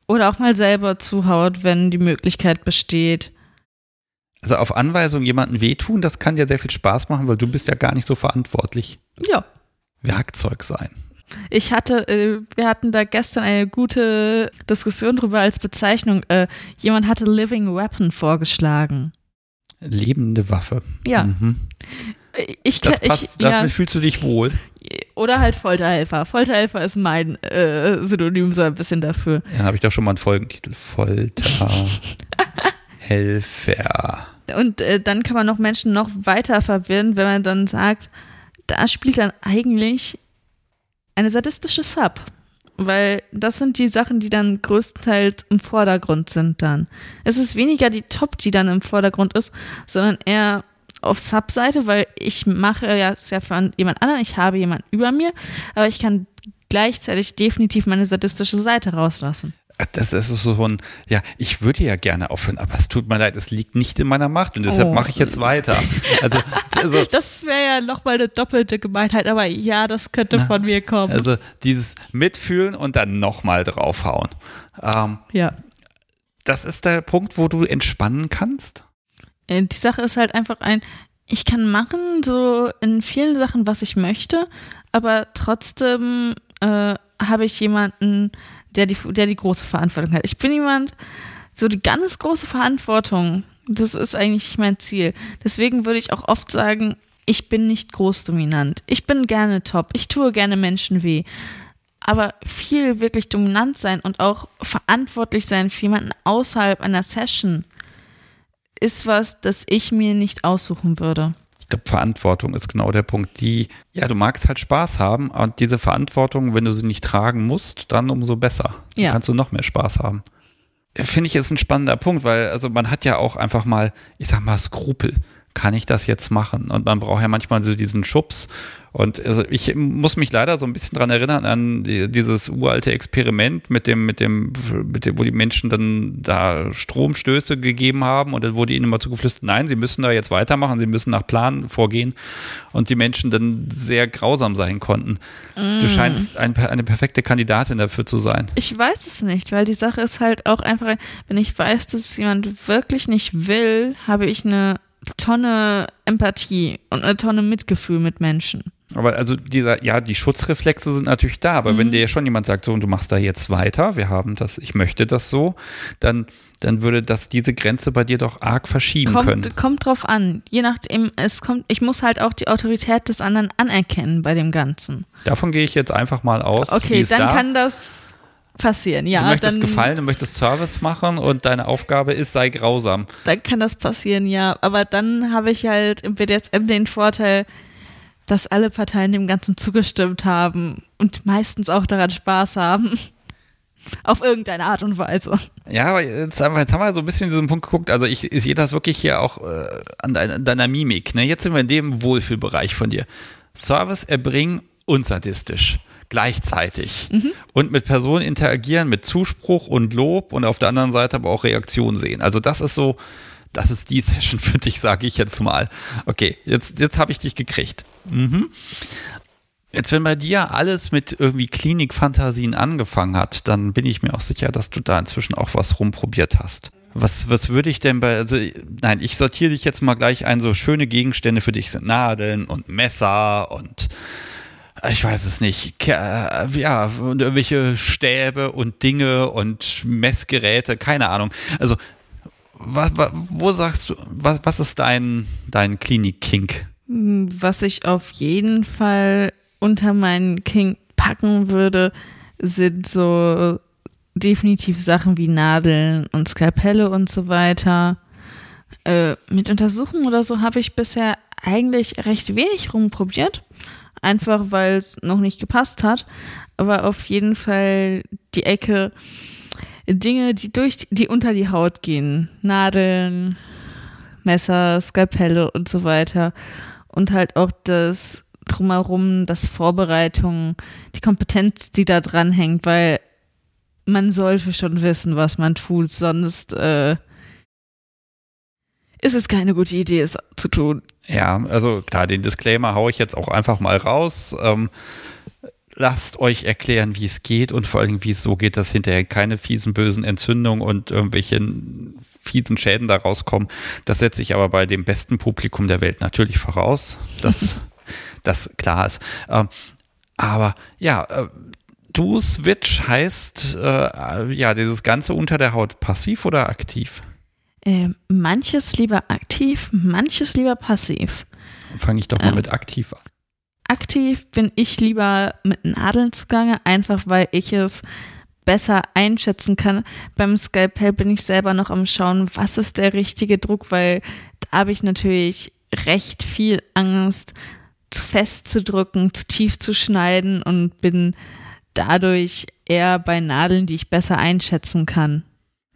oder auch mal selber zuhaut, wenn die Möglichkeit besteht. Also auf Anweisung jemanden wehtun, das kann dir sehr viel Spaß machen, weil du bist ja gar nicht so verantwortlich. Ja, Werkzeug sein. Ich hatte, äh, wir hatten da gestern eine gute Diskussion drüber als Bezeichnung. Äh, jemand hatte Living Weapon vorgeschlagen. Lebende Waffe. Ja. Mhm. Ich, das passt, ich, damit ja. fühlst du dich wohl. Oder halt Folterhelfer. Folterhelfer ist mein äh, Synonym so ein bisschen dafür. Dann habe ich doch schon mal einen Folgentitel. Folterhelfer. (laughs) und äh, dann kann man noch Menschen noch weiter verwirren, wenn man dann sagt, da spielt dann eigentlich eine sadistische Sub. Weil das sind die Sachen, die dann größtenteils im Vordergrund sind dann. Es ist weniger die Top, die dann im Vordergrund ist, sondern eher auf Sub-Seite, weil ich mache es ja für jemand anderen, ich habe jemanden über mir, aber ich kann gleichzeitig definitiv meine sadistische Seite rauslassen. Das ist so ein, ja, ich würde ja gerne aufhören, aber es tut mir leid, es liegt nicht in meiner Macht und deshalb oh. mache ich jetzt weiter. Also, also (laughs) das wäre ja nochmal eine doppelte Gemeinheit, aber ja, das könnte na, von mir kommen. Also dieses Mitfühlen und dann nochmal draufhauen. Ähm, ja. Das ist der Punkt, wo du entspannen kannst? Äh, die Sache ist halt einfach ein, ich kann machen so in vielen Sachen, was ich möchte, aber trotzdem äh, habe ich jemanden, der die, der die große Verantwortung hat. Ich bin jemand, so die ganz große Verantwortung, das ist eigentlich mein Ziel. Deswegen würde ich auch oft sagen, ich bin nicht großdominant. Ich bin gerne top. Ich tue gerne Menschen weh. Aber viel wirklich dominant sein und auch verantwortlich sein für jemanden außerhalb einer Session ist was, das ich mir nicht aussuchen würde Verantwortung ist genau der Punkt. Die, ja, du magst halt Spaß haben und diese Verantwortung, wenn du sie nicht tragen musst, dann umso besser. Dann ja. kannst du noch mehr Spaß haben. Finde ich ist ein spannender Punkt, weil also man hat ja auch einfach mal, ich sag mal, Skrupel. Kann ich das jetzt machen? Und man braucht ja manchmal so diesen Schubs und also ich muss mich leider so ein bisschen dran erinnern an dieses uralte Experiment mit dem, mit dem, mit dem, wo die Menschen dann da Stromstöße gegeben haben und dann wurde ihnen immer zugeflüstert, nein, sie müssen da jetzt weitermachen, sie müssen nach Plan vorgehen und die Menschen dann sehr grausam sein konnten. Mm. Du scheinst ein, eine perfekte Kandidatin dafür zu sein. Ich weiß es nicht, weil die Sache ist halt auch einfach, wenn ich weiß, dass jemand wirklich nicht will, habe ich eine Tonne Empathie und eine Tonne Mitgefühl mit Menschen. Aber also dieser, ja, die Schutzreflexe sind natürlich da, aber mhm. wenn dir ja schon jemand sagt, so und du machst da jetzt weiter, wir haben das, ich möchte das so, dann, dann würde das diese Grenze bei dir doch arg verschieben kommt, können. Kommt drauf an. Je nachdem, es kommt, ich muss halt auch die Autorität des anderen anerkennen bei dem Ganzen. Davon gehe ich jetzt einfach mal aus. Okay, dann da. kann das passieren, ja. Du möchtest dann, gefallen, du möchtest Service machen und deine Aufgabe ist, sei grausam. Dann kann das passieren, ja. Aber dann habe ich halt im BDSM den Vorteil, dass alle Parteien dem Ganzen zugestimmt haben und meistens auch daran Spaß haben. (laughs) Auf irgendeine Art und Weise. Ja, aber jetzt haben, wir, jetzt haben wir so ein bisschen diesen Punkt geguckt. Also ich, ich sehe das wirklich hier auch äh, an deiner, deiner Mimik. Ne? Jetzt sind wir in dem Wohlfühlbereich von dir. Service erbringen, unsadistisch gleichzeitig mhm. und mit Personen interagieren, mit Zuspruch und Lob und auf der anderen Seite aber auch Reaktion sehen. Also das ist so, das ist die (laughs) Session für dich, sage ich jetzt mal. Okay, jetzt, jetzt habe ich dich gekriegt. Mhm. Jetzt, wenn bei dir alles mit irgendwie Klinikfantasien angefangen hat, dann bin ich mir auch sicher, dass du da inzwischen auch was rumprobiert hast. Was, was würde ich denn bei, also, nein, ich sortiere dich jetzt mal gleich ein, so schöne Gegenstände für dich sind Nadeln und Messer und ich weiß es nicht, ja, und irgendwelche Stäbe und Dinge und Messgeräte, keine Ahnung. Also, was, wo sagst du, was, was ist dein, dein Klinik-Kink? Was ich auf jeden Fall unter meinen Kink packen würde, sind so definitiv Sachen wie Nadeln und Skalpelle und so weiter. Äh, mit Untersuchungen oder so habe ich bisher eigentlich recht wenig rumprobiert einfach weil es noch nicht gepasst hat. Aber auf jeden Fall die Ecke Dinge, die durch die unter die Haut gehen. Nadeln, Messer, Skalpelle und so weiter. Und halt auch das drumherum, das Vorbereitung, die Kompetenz, die da dran hängt, weil man sollte schon wissen, was man tut, sonst äh, ist es keine gute Idee, es zu tun. Ja, also klar, den Disclaimer haue ich jetzt auch einfach mal raus. Ähm, lasst euch erklären, wie es geht und vor allem, wie es so geht, dass hinterher keine fiesen, bösen Entzündungen und irgendwelche fiesen Schäden da rauskommen. Das setze ich aber bei dem besten Publikum der Welt natürlich voraus, dass (laughs) das klar ist. Ähm, aber ja, äh, du Switch heißt äh, ja dieses Ganze unter der Haut passiv oder aktiv? Äh, manches lieber aktiv, manches lieber passiv. Fange ich doch mal ähm, mit aktiv an. Aktiv bin ich lieber mit Nadeln zugange, einfach weil ich es besser einschätzen kann. Beim Skalpell bin ich selber noch am Schauen, was ist der richtige Druck, weil habe ich natürlich recht viel Angst, zu fest zu drücken, zu tief zu schneiden und bin dadurch eher bei Nadeln, die ich besser einschätzen kann.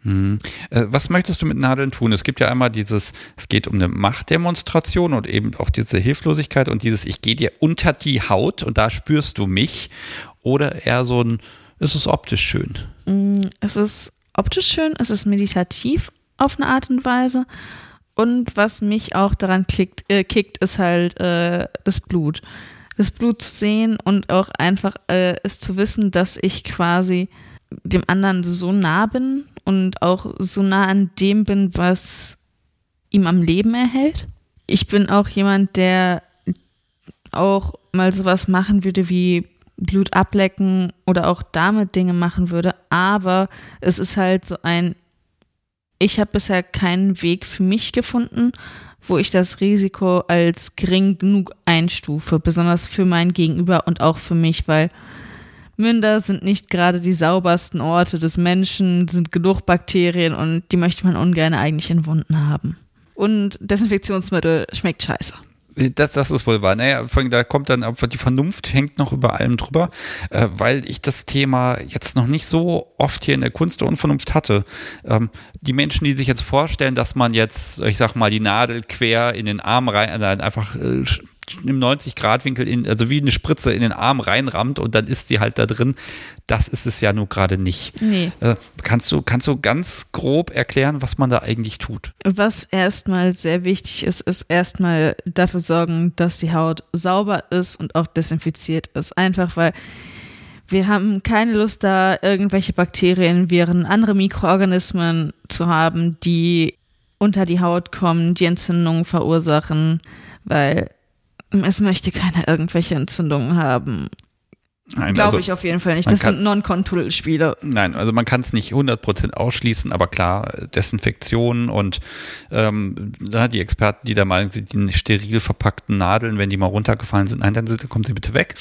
Hm. Äh, was möchtest du mit Nadeln tun? Es gibt ja einmal dieses, es geht um eine Machtdemonstration und eben auch diese Hilflosigkeit und dieses, ich gehe dir unter die Haut und da spürst du mich. Oder eher so ein, ist es optisch schön? Mm, es ist optisch schön, es ist meditativ auf eine Art und Weise. Und was mich auch daran klickt, äh, kickt, ist halt äh, das Blut. Das Blut zu sehen und auch einfach äh, es zu wissen, dass ich quasi dem anderen so nah bin und auch so nah an dem bin, was ihm am Leben erhält. Ich bin auch jemand, der auch mal sowas machen würde wie Blut ablecken oder auch damit Dinge machen würde, aber es ist halt so ein, ich habe bisher keinen Weg für mich gefunden, wo ich das Risiko als gering genug einstufe, besonders für mein Gegenüber und auch für mich, weil Münder sind nicht gerade die saubersten Orte des Menschen, sind genug Bakterien und die möchte man ungern eigentlich in Wunden haben. Und Desinfektionsmittel schmeckt scheiße. Das, das ist wohl wahr. Naja, da kommt dann einfach die Vernunft hängt noch über allem drüber, äh, weil ich das Thema jetzt noch nicht so oft hier in der Kunst der Unvernunft hatte. Ähm, die Menschen, die sich jetzt vorstellen, dass man jetzt, ich sag mal, die Nadel quer in den Arm rein, äh, einfach äh, im 90-Grad-Winkel, in, also wie eine Spritze in den Arm reinrammt und dann ist sie halt da drin. Das ist es ja nur gerade nicht. Nee. Äh, kannst, du, kannst du ganz grob erklären, was man da eigentlich tut? Was erstmal sehr wichtig ist, ist erstmal dafür sorgen, dass die Haut sauber ist und auch desinfiziert ist. Einfach weil wir haben keine Lust, da irgendwelche Bakterien, Viren, andere Mikroorganismen zu haben, die unter die Haut kommen, die Entzündungen verursachen, weil es möchte keiner irgendwelche Entzündungen haben. Glaube also, ich auf jeden Fall nicht. Das kann, sind Non-Control-Spiele. Nein, also man kann es nicht 100% ausschließen, aber klar, Desinfektion und ähm, die Experten, die da meinen, sind die steril verpackten Nadeln, wenn die mal runtergefallen sind, nein, dann kommen sie bitte weg.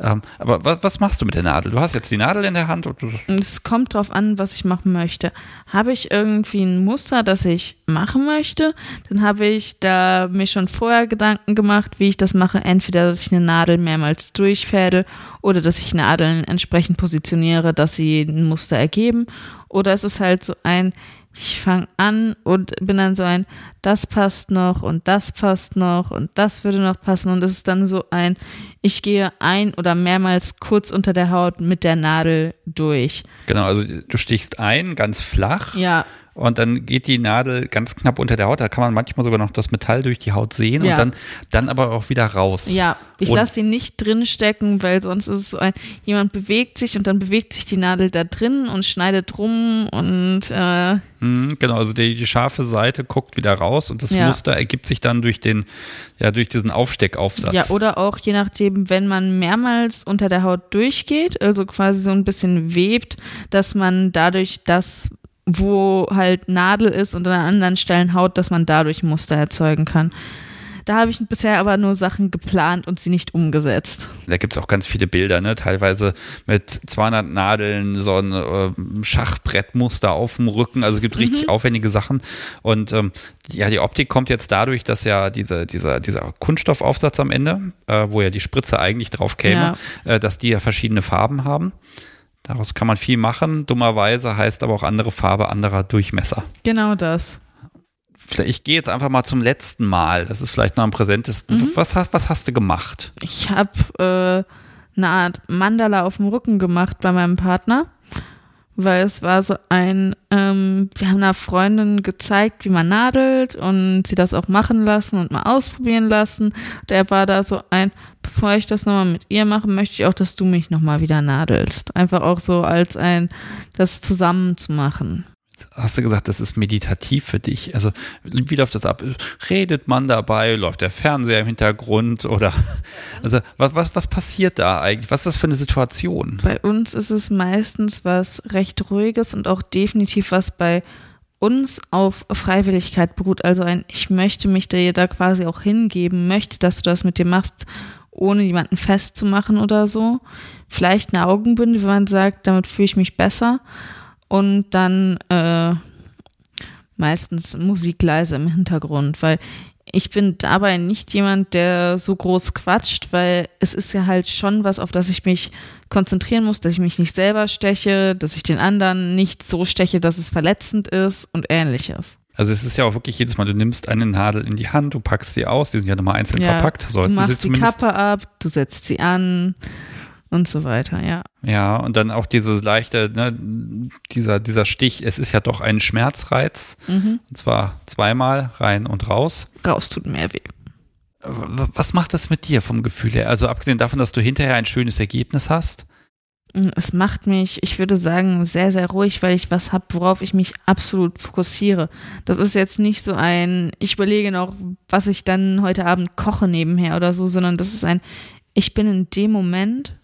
Ähm, aber was, was, machst du mit der Nadel? Du hast jetzt die Nadel in der Hand. Es kommt drauf an, was ich machen möchte. Habe ich irgendwie ein Muster, das ich machen möchte, dann habe ich da mir schon vorher Gedanken gemacht, wie ich das mache. Entweder, dass ich eine Nadel mehrmals durchfädel oder dass ich Nadeln entsprechend positioniere, dass sie ein Muster ergeben. Oder es ist halt so ein, ich fange an und bin dann so ein, das passt noch und das passt noch und das würde noch passen und es ist dann so ein, ich gehe ein oder mehrmals kurz unter der Haut mit der Nadel durch. Genau, also du stichst ein, ganz flach. Ja und dann geht die Nadel ganz knapp unter der Haut. Da kann man manchmal sogar noch das Metall durch die Haut sehen ja. und dann, dann aber auch wieder raus. Ja, ich lasse sie nicht drin stecken, weil sonst ist es so ein, jemand bewegt sich und dann bewegt sich die Nadel da drin und schneidet rum und äh, mhm, genau, also die, die, scharfe Seite guckt wieder raus und das ja. Muster ergibt sich dann durch den, ja, durch diesen Aufsteckaufsatz. Ja, oder auch je nachdem, wenn man mehrmals unter der Haut durchgeht, also quasi so ein bisschen webt, dass man dadurch das wo halt Nadel ist und an anderen Stellen Haut, dass man dadurch Muster erzeugen kann. Da habe ich bisher aber nur Sachen geplant und sie nicht umgesetzt. Da gibt es auch ganz viele Bilder, ne? teilweise mit 200 Nadeln, so ein äh, Schachbrettmuster auf dem Rücken. Also es gibt richtig mhm. aufwendige Sachen. Und ähm, ja, die Optik kommt jetzt dadurch, dass ja diese, dieser, dieser Kunststoffaufsatz am Ende, äh, wo ja die Spritze eigentlich drauf käme, ja. äh, dass die ja verschiedene Farben haben. Daraus kann man viel machen. Dummerweise heißt aber auch andere Farbe, anderer Durchmesser. Genau das. Ich gehe jetzt einfach mal zum letzten Mal. Das ist vielleicht noch am präsentesten. Mhm. Was, was hast du gemacht? Ich habe äh, eine Art Mandala auf dem Rücken gemacht bei meinem Partner weil es war so ein, ähm, wir haben einer Freundin gezeigt, wie man nadelt und sie das auch machen lassen und mal ausprobieren lassen. Der war da so ein, bevor ich das nochmal mit ihr mache, möchte ich auch, dass du mich nochmal wieder nadelst. Einfach auch so als ein, das zusammen zu machen hast du gesagt, das ist meditativ für dich. Also wie läuft das ab? Redet man dabei? Läuft der Fernseher im Hintergrund? Oder also was, was, was passiert da eigentlich? Was ist das für eine Situation? Bei uns ist es meistens was recht Ruhiges und auch definitiv was bei uns auf Freiwilligkeit beruht. Also ein, ich möchte mich dir da quasi auch hingeben, möchte, dass du das mit dir machst, ohne jemanden festzumachen oder so. Vielleicht eine Augenbinde, wenn man sagt, damit fühle ich mich besser und dann äh, meistens Musik leise im Hintergrund, weil ich bin dabei nicht jemand, der so groß quatscht, weil es ist ja halt schon was, auf das ich mich konzentrieren muss, dass ich mich nicht selber steche, dass ich den anderen nicht so steche, dass es verletzend ist und ähnliches. Also es ist ja auch wirklich jedes Mal, du nimmst eine Nadel in die Hand, du packst sie aus, die sind ja nochmal einzeln ja, verpackt. Sollten du machst die Kappe ab, du setzt sie an und so weiter, ja. Ja, und dann auch dieses leichte, ne, dieser, dieser Stich, es ist ja doch ein Schmerzreiz. Mhm. Und zwar zweimal rein und raus. Raus tut mehr weh. Was macht das mit dir vom Gefühl her? Also abgesehen davon, dass du hinterher ein schönes Ergebnis hast? Es macht mich, ich würde sagen, sehr, sehr ruhig, weil ich was habe, worauf ich mich absolut fokussiere. Das ist jetzt nicht so ein, ich überlege noch, was ich dann heute Abend koche nebenher oder so, sondern das ist ein, ich bin in dem Moment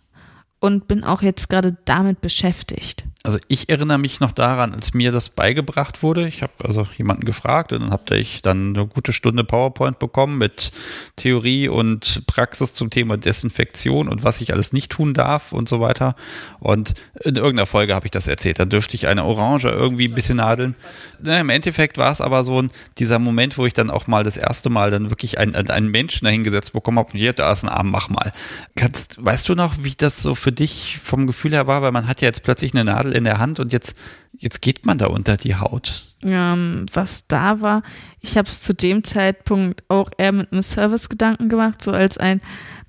und bin auch jetzt gerade damit beschäftigt. Also ich erinnere mich noch daran, als mir das beigebracht wurde. Ich habe also jemanden gefragt und dann habe ich dann eine gute Stunde PowerPoint bekommen mit Theorie und Praxis zum Thema Desinfektion und was ich alles nicht tun darf und so weiter. Und in irgendeiner Folge habe ich das erzählt. Dann dürfte ich eine Orange irgendwie ein bisschen nadeln. Na, Im Endeffekt war es aber so ein, dieser Moment, wo ich dann auch mal das erste Mal dann wirklich einen, einen Menschen dahingesetzt bekommen habe. Hier, da ist ein Arm, mach mal. Kannst, weißt du noch, wie das so für dich vom Gefühl her war? Weil man hat ja jetzt plötzlich eine Nadel in der Hand und jetzt, jetzt geht man da unter die Haut. Ähm, was da war, ich habe es zu dem Zeitpunkt auch eher mit einem Service-Gedanken gemacht, so als ein,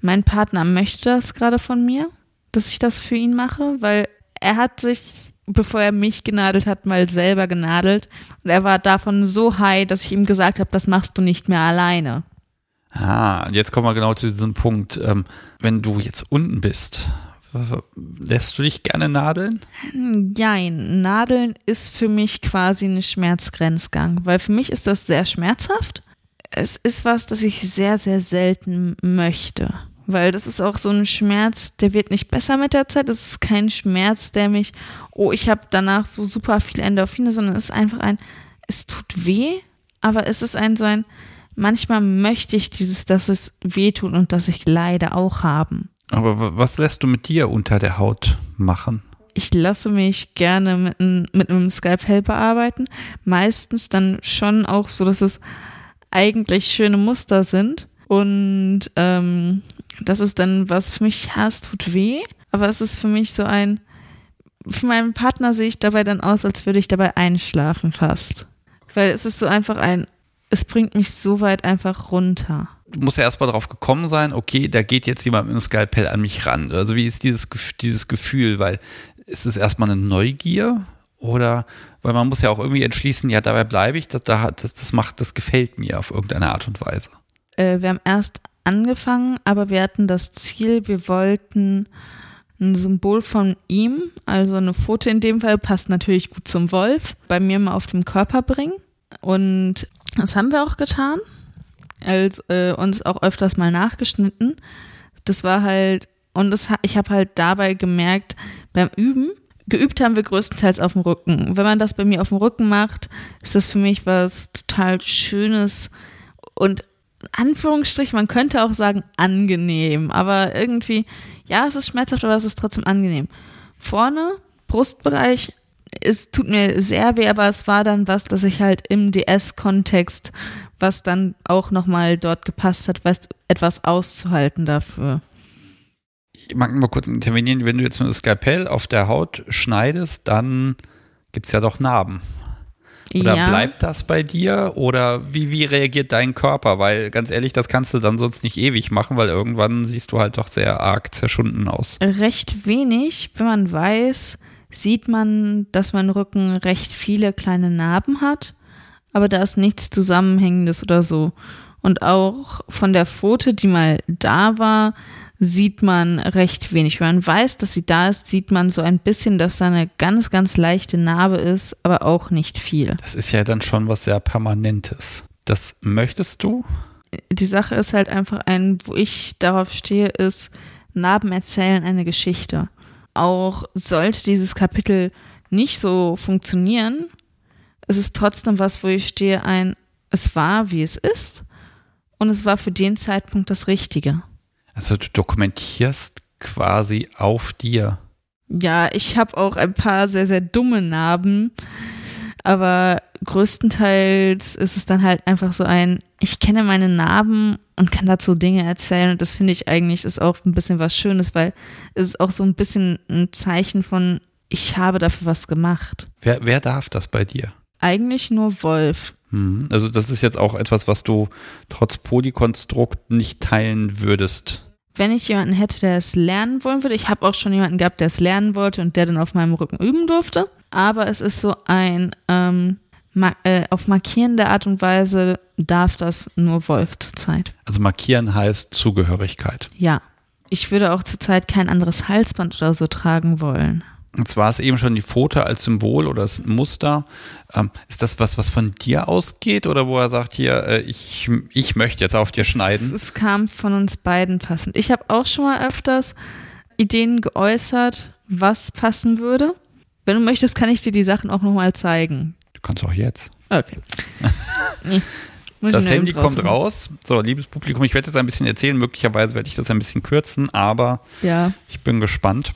mein Partner möchte das gerade von mir, dass ich das für ihn mache, weil er hat sich, bevor er mich genadelt hat, mal selber genadelt und er war davon so high, dass ich ihm gesagt habe, das machst du nicht mehr alleine. Ah, jetzt kommen wir genau zu diesem Punkt. Ähm, wenn du jetzt unten bist Lässt du dich gerne nadeln? Nein, nadeln ist für mich quasi ein Schmerzgrenzgang, weil für mich ist das sehr schmerzhaft. Es ist was, das ich sehr, sehr selten möchte. Weil das ist auch so ein Schmerz, der wird nicht besser mit der Zeit. Das ist kein Schmerz, der mich, oh, ich habe danach so super viel Endorphine, sondern es ist einfach ein, es tut weh, aber es ist ein so ein, manchmal möchte ich dieses, dass es weh tut und dass ich Leide auch haben. Aber was lässt du mit dir unter der Haut machen? Ich lasse mich gerne mit, ein, mit einem Skype-Helper bearbeiten. Meistens dann schon auch so, dass es eigentlich schöne Muster sind. Und ähm, das ist dann was für mich, ja, es tut weh, aber es ist für mich so ein, für meinen Partner sehe ich dabei dann aus, als würde ich dabei einschlafen fast. Weil es ist so einfach ein, es bringt mich so weit einfach runter du musst ja erstmal drauf gekommen sein, okay, da geht jetzt jemand mit einem Skalpell an mich ran. Also wie ist dieses, dieses Gefühl? Weil ist es erstmal eine Neugier oder weil man muss ja auch irgendwie entschließen, ja, dabei bleibe ich, das, das, das macht, das gefällt mir auf irgendeine Art und Weise. Äh, wir haben erst angefangen, aber wir hatten das Ziel, wir wollten ein Symbol von ihm, also eine Foto in dem Fall, passt natürlich gut zum Wolf, bei mir mal auf dem Körper bringen. Und das haben wir auch getan als äh, uns auch öfters mal nachgeschnitten. Das war halt, und das, ich habe halt dabei gemerkt, beim Üben, geübt haben wir größtenteils auf dem Rücken. Wenn man das bei mir auf dem Rücken macht, ist das für mich was total Schönes und Anführungsstrich, man könnte auch sagen angenehm, aber irgendwie, ja, es ist schmerzhaft, aber es ist trotzdem angenehm. Vorne, Brustbereich, es tut mir sehr weh, aber es war dann was, das ich halt im DS-Kontext was dann auch nochmal dort gepasst hat, was, etwas auszuhalten dafür. Ich mag mal kurz intervenieren, wenn du jetzt mit dem Skalpell auf der Haut schneidest, dann gibt es ja doch Narben. Oder ja. bleibt das bei dir? Oder wie, wie reagiert dein Körper? Weil ganz ehrlich, das kannst du dann sonst nicht ewig machen, weil irgendwann siehst du halt doch sehr arg zerschunden aus. Recht wenig, wenn man weiß, sieht man, dass mein Rücken recht viele kleine Narben hat aber da ist nichts Zusammenhängendes oder so. Und auch von der Foto, die mal da war, sieht man recht wenig. Wenn man weiß, dass sie da ist, sieht man so ein bisschen, dass da eine ganz, ganz leichte Narbe ist, aber auch nicht viel. Das ist ja dann schon was sehr Permanentes. Das möchtest du? Die Sache ist halt einfach ein, wo ich darauf stehe, ist, Narben erzählen eine Geschichte. Auch sollte dieses Kapitel nicht so funktionieren, es ist trotzdem was, wo ich stehe, ein, es war, wie es ist und es war für den Zeitpunkt das Richtige. Also du dokumentierst quasi auf dir. Ja, ich habe auch ein paar sehr, sehr dumme Narben, aber größtenteils ist es dann halt einfach so ein, ich kenne meine Narben und kann dazu Dinge erzählen. Und das finde ich eigentlich ist auch ein bisschen was Schönes, weil es ist auch so ein bisschen ein Zeichen von, ich habe dafür was gemacht. Wer, wer darf das bei dir? Eigentlich nur Wolf. Hm, Also das ist jetzt auch etwas, was du trotz Polykonstrukt nicht teilen würdest. Wenn ich jemanden hätte, der es lernen wollen würde, ich habe auch schon jemanden gehabt, der es lernen wollte und der dann auf meinem Rücken üben durfte. Aber es ist so ein, ähm, ma äh, auf markierende Art und Weise darf das nur Wolf zurzeit. Also markieren heißt Zugehörigkeit. Ja. Ich würde auch zurzeit kein anderes Halsband oder so tragen wollen. Und zwar ist eben schon die Pfote als Symbol oder das Muster. Ähm, ist das was, was von dir ausgeht oder wo er sagt, hier, äh, ich, ich möchte jetzt auf dir Es, schneiden? es kam von uns beiden passend. Ich habe auch schon mal öfters Ideen geäußert, was passen würde. Wenn du möchtest, kann ich dir die Sachen auch nochmal zeigen. Du kannst auch jetzt. Okay. (laughs) Nee. Das Handy kommt raus. So, liebes Publikum, ich werde jetzt ein bisschen erzählen. Möglicherweise werde ich das ein bisschen kürzen, aber Ja. ich bin gespannt,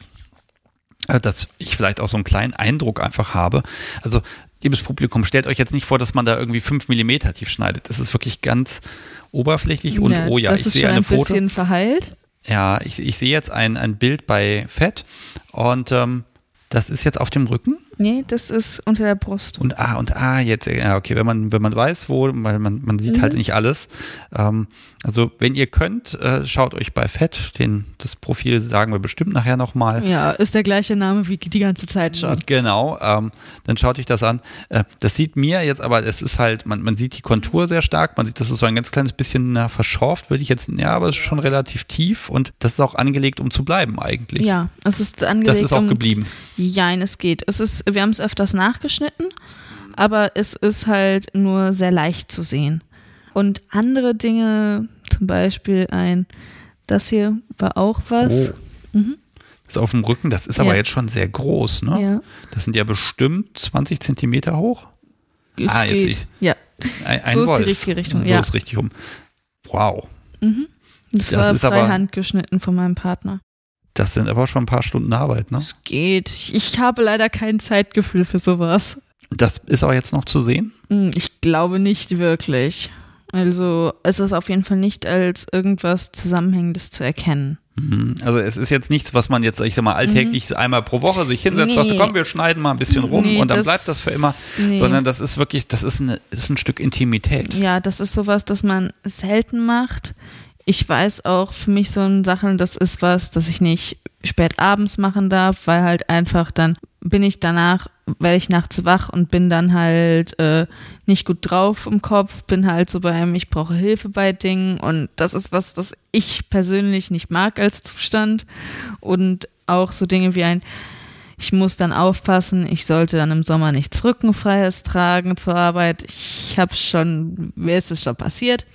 dass ich vielleicht auch so einen kleinen Eindruck einfach habe. Also, liebes Publikum, stellt euch jetzt nicht vor, dass man da irgendwie fünf Millimeter tief schneidet. Das ist wirklich ganz oberflächlich und ja, oh ja, das ich ist sehe schon eine ein Foto. bisschen verheilt. Ja, ich, ich sehe jetzt ein, ein Bild bei Fett und ähm, das ist jetzt auf dem Rücken. Nee, das ist unter der Brust. Und ah, und ah, jetzt, ja, okay, wenn man, wenn man weiß, wo, weil man, man sieht Mhm. halt nicht alles. Ähm, also, wenn ihr könnt, äh, schaut euch bei Fett, den, das Profil sagen wir bestimmt nachher nochmal. Ja, ist der gleiche Name wie die ganze Zeit schon. Genau, ähm, dann schaut euch das an. Äh, das sieht mir jetzt aber, es ist halt, man, man sieht die Kontur sehr stark, man sieht, das ist so ein ganz kleines bisschen na, verschorft, würde ich jetzt, ja, aber es ist schon relativ tief und das ist auch angelegt, um zu bleiben eigentlich. Ja, es ist angelegt. Das ist auch um- geblieben. Jein, es geht. Es ist, wir haben es öfters nachgeschnitten, aber es ist halt nur sehr leicht zu sehen. Und andere Dinge, zum Beispiel ein, das hier war auch was. Oh. Das ist auf dem Rücken, das ist aber Ja. jetzt schon sehr groß, ne? Ja, Das sind ja bestimmt 20 Zentimeter hoch. es Ah, jetzt geht. sehe ich. Ja, Ein, ein So ist die Wolf. richtige Richtung, So ja. ist richtig rum. Wow. das, Das war ist aber- freihand geschnitten von meinem Partner. Das sind aber schon ein paar Stunden Arbeit, ne? Es geht. Ich habe leider kein Zeitgefühl für sowas. Das ist aber jetzt noch zu sehen. Hm, Ich glaube nicht wirklich. Also es ist auf jeden Fall nicht als irgendwas Zusammenhängendes zu erkennen. Mhm. Also es ist jetzt nichts, was man jetzt, ich sag mal, alltäglich einmal pro Woche sich hinsetzt, Mhm. Nee. sagt, komm, wir schneiden mal ein bisschen rum Nee, und dann das- bleibt das für immer. nee. Sondern das ist wirklich, das ist, eine, ist ein Stück Intimität. Ja, das ist sowas, das man selten macht. Ich weiß auch für mich so ein Sachen, das ist was, das ich nicht spät abends machen darf, weil halt einfach dann bin ich danach, werde ich nachts wach und bin dann halt äh, nicht gut drauf im Kopf, bin halt so beim, ich brauche Hilfe bei Dingen und das ist was, das ich persönlich nicht mag als Zustand und auch so Dinge wie ein, ich muss dann aufpassen, ich sollte dann im Sommer nichts Rückenfreies tragen zur Arbeit. Ich habe schon, mir ist es schon passiert.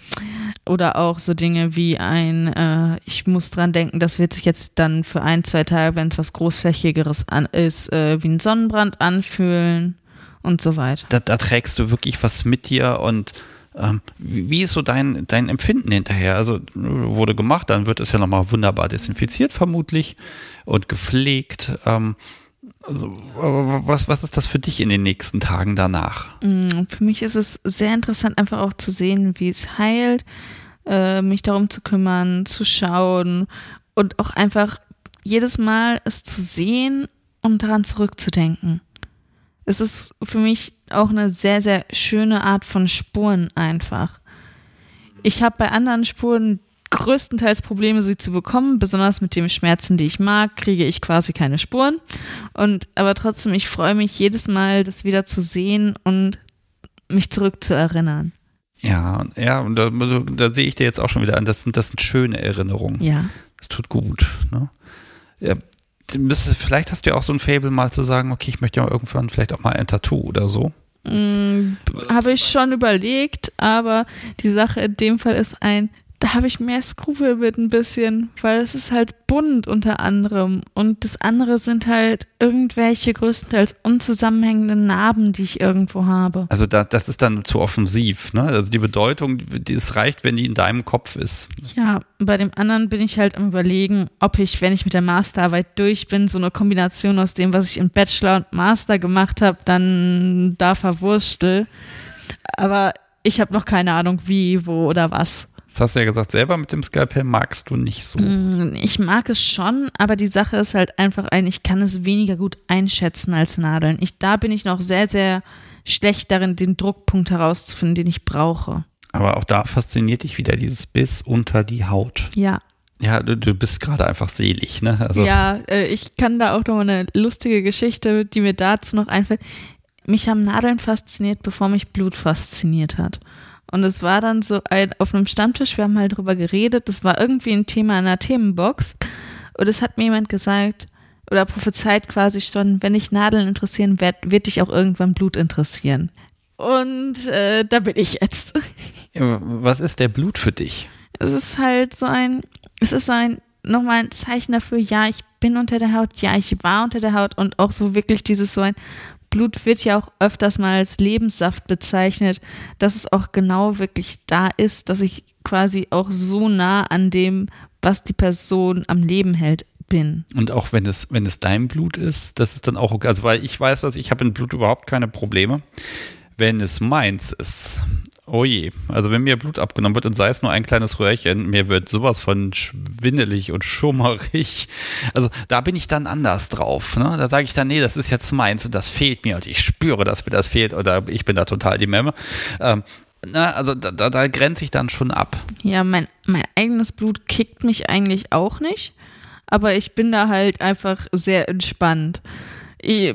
Oder auch so Dinge wie ein, äh, ich muss dran denken, das wird sich jetzt dann für ein, zwei Tage, wenn es was Großflächigeres an, ist, äh, wie ein Sonnenbrand anfühlen und so weiter. Da, da trägst du wirklich was mit dir und ähm, wie, wie ist so dein, dein Empfinden hinterher? Also wurde gemacht, dann wird es ja nochmal wunderbar desinfiziert vermutlich und gepflegt. Ähm, also, was, was ist das für dich in den nächsten Tagen danach? Mm, Für mich ist es sehr interessant, einfach auch zu sehen, wie es heilt, äh, mich darum zu kümmern, zu schauen und auch einfach jedes Mal es zu sehen und daran zurückzudenken. Es ist für mich auch eine sehr, sehr schöne Art von Spuren einfach. Ich habe bei anderen Spuren größtenteils Probleme, sie zu bekommen, besonders mit den Schmerzen, die ich mag, kriege ich quasi keine Spuren. Und aber trotzdem, ich freue mich jedes Mal, das wieder zu sehen und mich zurückzuerinnern. Ja, ja, und da, da sehe ich dir jetzt auch schon wieder an, das sind, das sind schöne Erinnerungen. Ja. Das tut gut. Ne? Ja, vielleicht hast du ja auch so ein Fable mal zu sagen, okay, ich möchte ja irgendwann vielleicht auch mal ein Tattoo oder so. Mm, Habe ich schon überlegt, aber die Sache in dem Fall ist ein, da habe ich mehr Skrupel mit ein bisschen, weil es ist halt bunt unter anderem und das andere sind halt irgendwelche größtenteils unzusammenhängende Narben, die ich irgendwo habe. Also da, das ist dann zu offensiv, ne? Also die Bedeutung, die, es reicht, wenn die in deinem Kopf ist. Ja, bei dem anderen bin ich halt am überlegen, ob ich, wenn ich mit der Masterarbeit durch bin, so eine Kombination aus dem, was ich im Bachelor und Master gemacht habe, dann da verwurstel. Aber ich habe noch keine Ahnung, wie, wo oder was. Das hast du ja gesagt, selber mit dem Skalpell magst du nicht so. Mm, ich mag es schon, aber die Sache ist halt einfach ein, ich kann es weniger gut einschätzen als Nadeln. Ich, da bin ich noch sehr, sehr schlecht darin, den Druckpunkt herauszufinden, den ich brauche. Aber auch da fasziniert dich wieder dieses Biss unter die Haut. Ja. Ja, du, du bist gerade einfach selig, ne? Also ja, äh, ich kann da auch noch eine lustige Geschichte, die mir dazu noch einfällt. Mich haben Nadeln fasziniert, bevor mich Blut fasziniert hat. Und es war dann so ein, auf einem Stammtisch, wir haben halt drüber geredet, das war irgendwie ein Thema in einer Themenbox. Und es hat mir jemand gesagt, oder prophezeit quasi schon, wenn dich Nadeln interessieren, wird, wird dich auch irgendwann Blut interessieren. Und äh, da bin ich jetzt. Was ist der Blut für dich? Es ist halt so ein, es ist so ein, nochmal ein Zeichen dafür, ja, ich bin unter der Haut, ja, ich war unter der Haut und auch so wirklich dieses so ein, Blut wird ja auch öfters mal als Lebenssaft bezeichnet, dass es auch genau wirklich da ist, dass ich quasi auch so nah an dem, was die Person am Leben hält, bin. Und auch wenn es, wenn es dein Blut ist, das ist dann auch okay. Also weil ich weiß, dass ich habe in Blut überhaupt keine Probleme. Wenn es meins ist, Oh je, also wenn mir Blut abgenommen wird und sei es nur ein kleines Röhrchen, mir wird sowas von schwindelig und schummerig. Also da bin ich dann anders drauf. Ne? Da sage ich dann, nee, das ist jetzt meins und das fehlt mir und ich spüre, dass mir das fehlt oder ich bin da total die Memme. Ähm, na, also da, da, da grenze ich dann schon ab. Ja, mein, mein eigenes Blut kickt mich eigentlich auch nicht, aber ich bin da halt einfach sehr entspannt.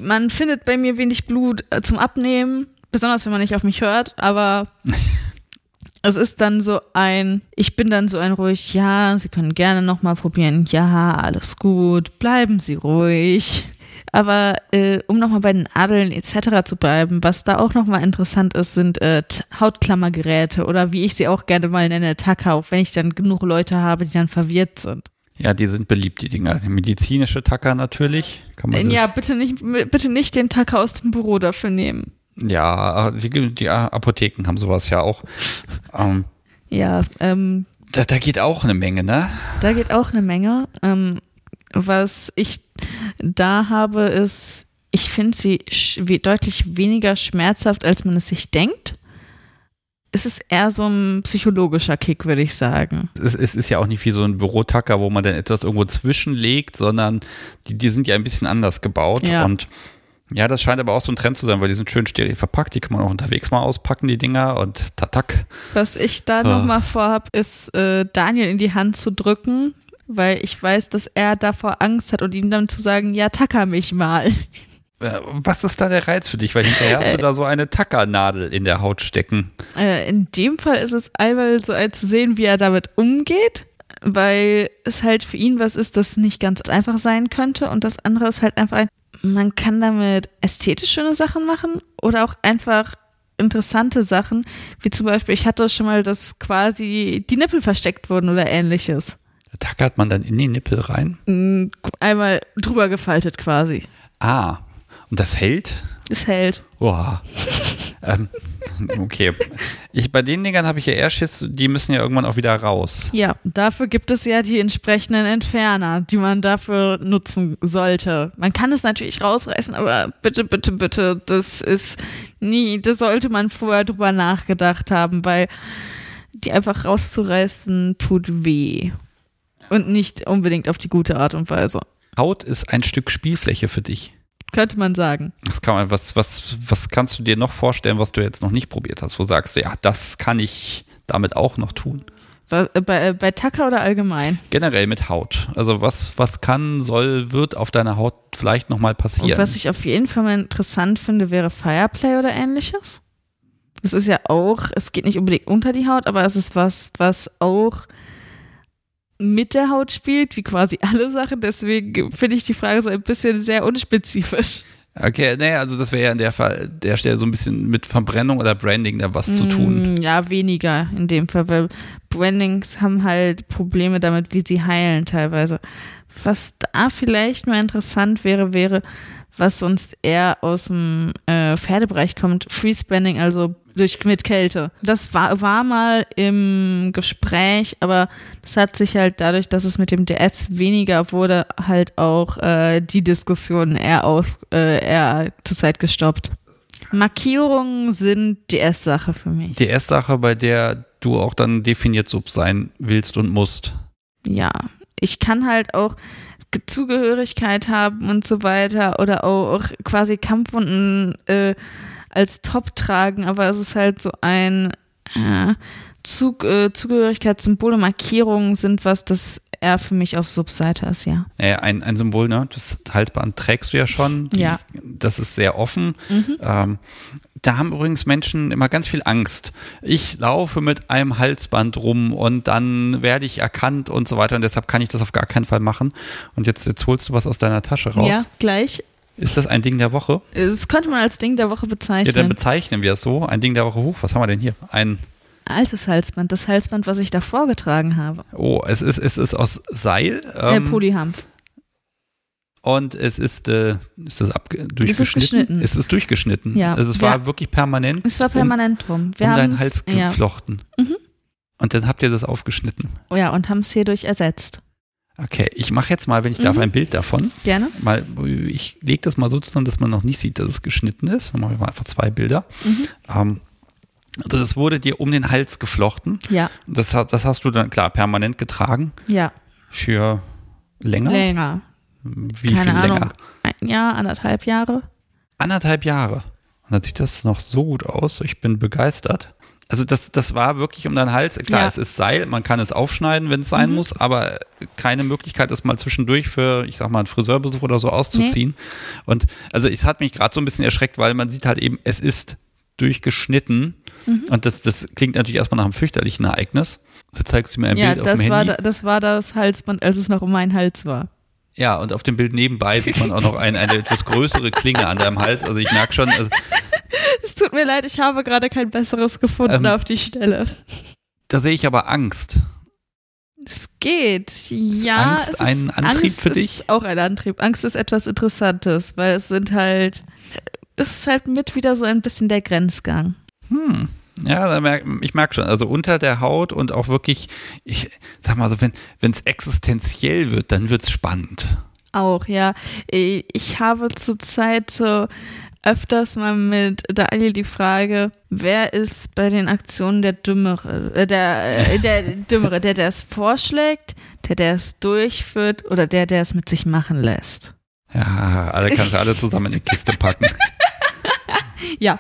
Man findet bei mir wenig Blut äh, zum Abnehmen besonders wenn man nicht auf mich hört, aber (laughs) es ist dann so ein, ich bin dann so ein ruhig, ja, Sie können gerne nochmal probieren, ja, alles gut, bleiben Sie ruhig. Aber äh, um nochmal bei den Adeln etc. zu bleiben, was da auch nochmal interessant ist, sind äh, Hautklammergeräte oder wie ich sie auch gerne mal nenne, Tacker, wenn ich dann genug Leute habe, die dann verwirrt sind. Ja, die sind beliebt, die Dinger. Die medizinische Tacker natürlich. ja, bitte nicht, bitte nicht den Tacker aus dem Büro dafür nehmen. Ja, die, die Apotheken haben sowas ja auch. Ähm, ja, ähm, da, da geht auch eine Menge, ne? Da geht auch eine Menge. Ähm, was ich da habe, ist, ich finde sie deutlich weniger schmerzhaft, als man es sich denkt. Es ist eher so ein psychologischer Kick, würde ich sagen. Es, es, ist ja auch nicht wie so ein Bürotacker, wo man dann etwas irgendwo zwischenlegt, sondern die, die sind ja ein bisschen anders gebaut ja. und ja, das scheint aber auch so ein Trend zu sein, weil die sind schön steril verpackt. Die kann man auch unterwegs mal auspacken, die Dinger und tatak. Was ich da oh. nochmal vorhab, ist äh, Daniel in die Hand zu drücken, weil ich weiß, dass er davor Angst hat und ihm dann zu sagen, ja, tacker mich mal. Äh, was ist da der Reiz für dich? Weil hinterher hast du da so eine Tackernadel in der Haut stecken. Äh, in dem Fall ist es einmal so zu sehen, wie er damit umgeht weil es halt für ihn was ist, das nicht ganz einfach sein könnte. Und das andere ist halt einfach ein, man kann damit ästhetisch schöne Sachen machen oder auch einfach interessante Sachen, wie zum Beispiel, ich hatte schon mal, dass quasi die Nippel versteckt wurden oder ähnliches. Tackert man dann in die Nippel rein? Mm, einmal drüber gefaltet quasi. Ah, und das hält? Es hält. Boah. Ähm, okay. Ich, bei den Dingern habe ich ja eher Schiss, die müssen ja irgendwann auch wieder raus. Ja, dafür gibt es ja die entsprechenden Entferner, die man dafür nutzen sollte. Man kann es natürlich rausreißen, aber bitte, bitte, bitte, das ist nie, das sollte man vorher drüber nachgedacht haben, weil die einfach rauszureißen tut weh. Und nicht unbedingt auf die gute Art und Weise. Haut ist ein Stück Spielfläche für dich könnte man sagen. Das kann man, was, was, was kannst du dir noch vorstellen, was du jetzt noch nicht probiert hast, wo sagst du, ja, das kann ich damit auch noch tun? Äh, bei, äh, bei Tacker oder allgemein? Generell mit Haut. Also was, was kann, soll, wird auf deiner Haut vielleicht nochmal passieren? Und was ich auf jeden Fall mal interessant finde, wäre Fireplay oder ähnliches. Das ist ja auch, es geht nicht unbedingt unter die Haut, aber es ist was, was auch mit der Haut spielt, wie quasi alle Sachen. Deswegen finde ich die Frage so ein bisschen sehr unspezifisch. Okay, naja, also das wäre ja in der Fall, der Stelle so ein bisschen mit Verbrennung oder Branding da was zu tun. Mm, Ja, weniger in dem Fall, weil Brandings haben halt Probleme damit, wie sie heilen teilweise. Was da vielleicht mal interessant wäre, wäre, was sonst eher aus dem äh, Pferdebereich kommt, Freeze Branding, also durch mit Kälte. Das war, war mal im Gespräch, aber das hat sich halt dadurch, dass es mit dem DS weniger wurde, halt auch äh, die Diskussion eher aus, äh, eher zur Zeit gestoppt. Markierungen sind DS-Sache für mich. Die S-Sache, bei der du auch dann definiert Sub sein willst und musst. ja, ich kann halt auch Zugehörigkeit haben und so weiter oder auch quasi Kampfwunden äh, als Top tragen, aber es ist halt so ein äh, Zug, äh, Zugehörigkeitssymbole, Markierungen sind was, das eher für mich auf Subseite ist, ja. Äh, ein, ein Symbol, ne? Das Halsband trägst du ja schon. Die, Ja. Das ist sehr offen. Ähm, da haben übrigens Menschen immer ganz viel Angst. Ich laufe mit einem Halsband rum und dann werde ich erkannt und so weiter und deshalb kann ich das auf gar keinen Fall machen. Und jetzt, jetzt holst du was aus deiner Tasche raus. Ja, gleich. Ist das ein Ding der Woche? Das könnte man als Ding der Woche Ja, dann bezeichnen. bezeichnen wir es so. Ein Ding der Woche hoch. Was haben wir denn hier? Ein, Altes Halsband, das Halsband, was ich davor getragen habe. oh, es ist, es ist aus Seil. äh, Ähm, Polyhampf. Und es ist, äh, ist das abge durchgeschnitten? geschnitten. Es ist durchgeschnitten. Ja. Also es war wirklich permanent. Es war permanent drum. Wir um deinen Hals ja, geflochten. Mhm. Und dann habt ihr das aufgeschnitten. Oh ja, und haben es hierdurch ersetzt. Okay, ich mache jetzt mal, wenn ich darf, Mhm. ein Bild davon. Gerne? Mal, ich lege das mal so zusammen, dass man noch nicht sieht, dass es geschnitten ist. Dann mache ich mal einfach zwei Bilder. Mhm. Ähm, also das wurde dir um den Hals geflochten. Ja, Das, das hast du dann klar permanent getragen. ja. Für länger? Länger. Wie Keine viel Ahnung. länger? Ein Jahr, anderthalb Jahre. Anderthalb Jahre. Und dann sieht das noch so gut aus. Ich bin begeistert. Also das, das war wirklich um deinen Hals. Klar, Ja. es ist Seil, man kann es aufschneiden, wenn es sein Mhm. muss, aber keine Möglichkeit, das mal zwischendurch für, ich sag mal, einen Friseurbesuch oder so auszuziehen. Und also es hat mich gerade so ein bisschen erschreckt, weil man sieht halt eben, es ist durchgeschnitten. Mhm. Und das, das klingt natürlich erstmal nach einem fürchterlichen Ereignis. Da zeigst du mir ein Ja, Bild auf dem das Handy. da- das war das Halsband, als es noch um meinen Hals war. Ja, und auf dem Bild nebenbei sieht man auch noch ein, eine etwas größere Klinge an deinem Hals. Also ich merke schon, also, Es tut mir leid, ich habe gerade kein besseres gefunden Ähm, auf die Stelle. da sehe ich aber Angst. Es geht. Ja, Angst es ist, ein Antrieb Angst für dich? ist auch ein Antrieb. Angst ist etwas Interessantes, weil es sind halt, das ist halt mit wieder so ein bisschen der Grenzgang. Hm. Ja, ich merke schon, also unter der Haut und auch wirklich, ich sag mal so, wenn es existenziell wird, dann wird es spannend. Auch, ja. Ich habe zurzeit so öfters mal mit Daniel die Frage, wer ist bei den Aktionen der Dümmere, äh, der, äh, der (laughs) Dümmere, der, der es vorschlägt, der, der es durchführt oder der, der es mit sich machen lässt? Ja, alle kannst du alle zusammen in eine Kiste packen. (laughs) Ja,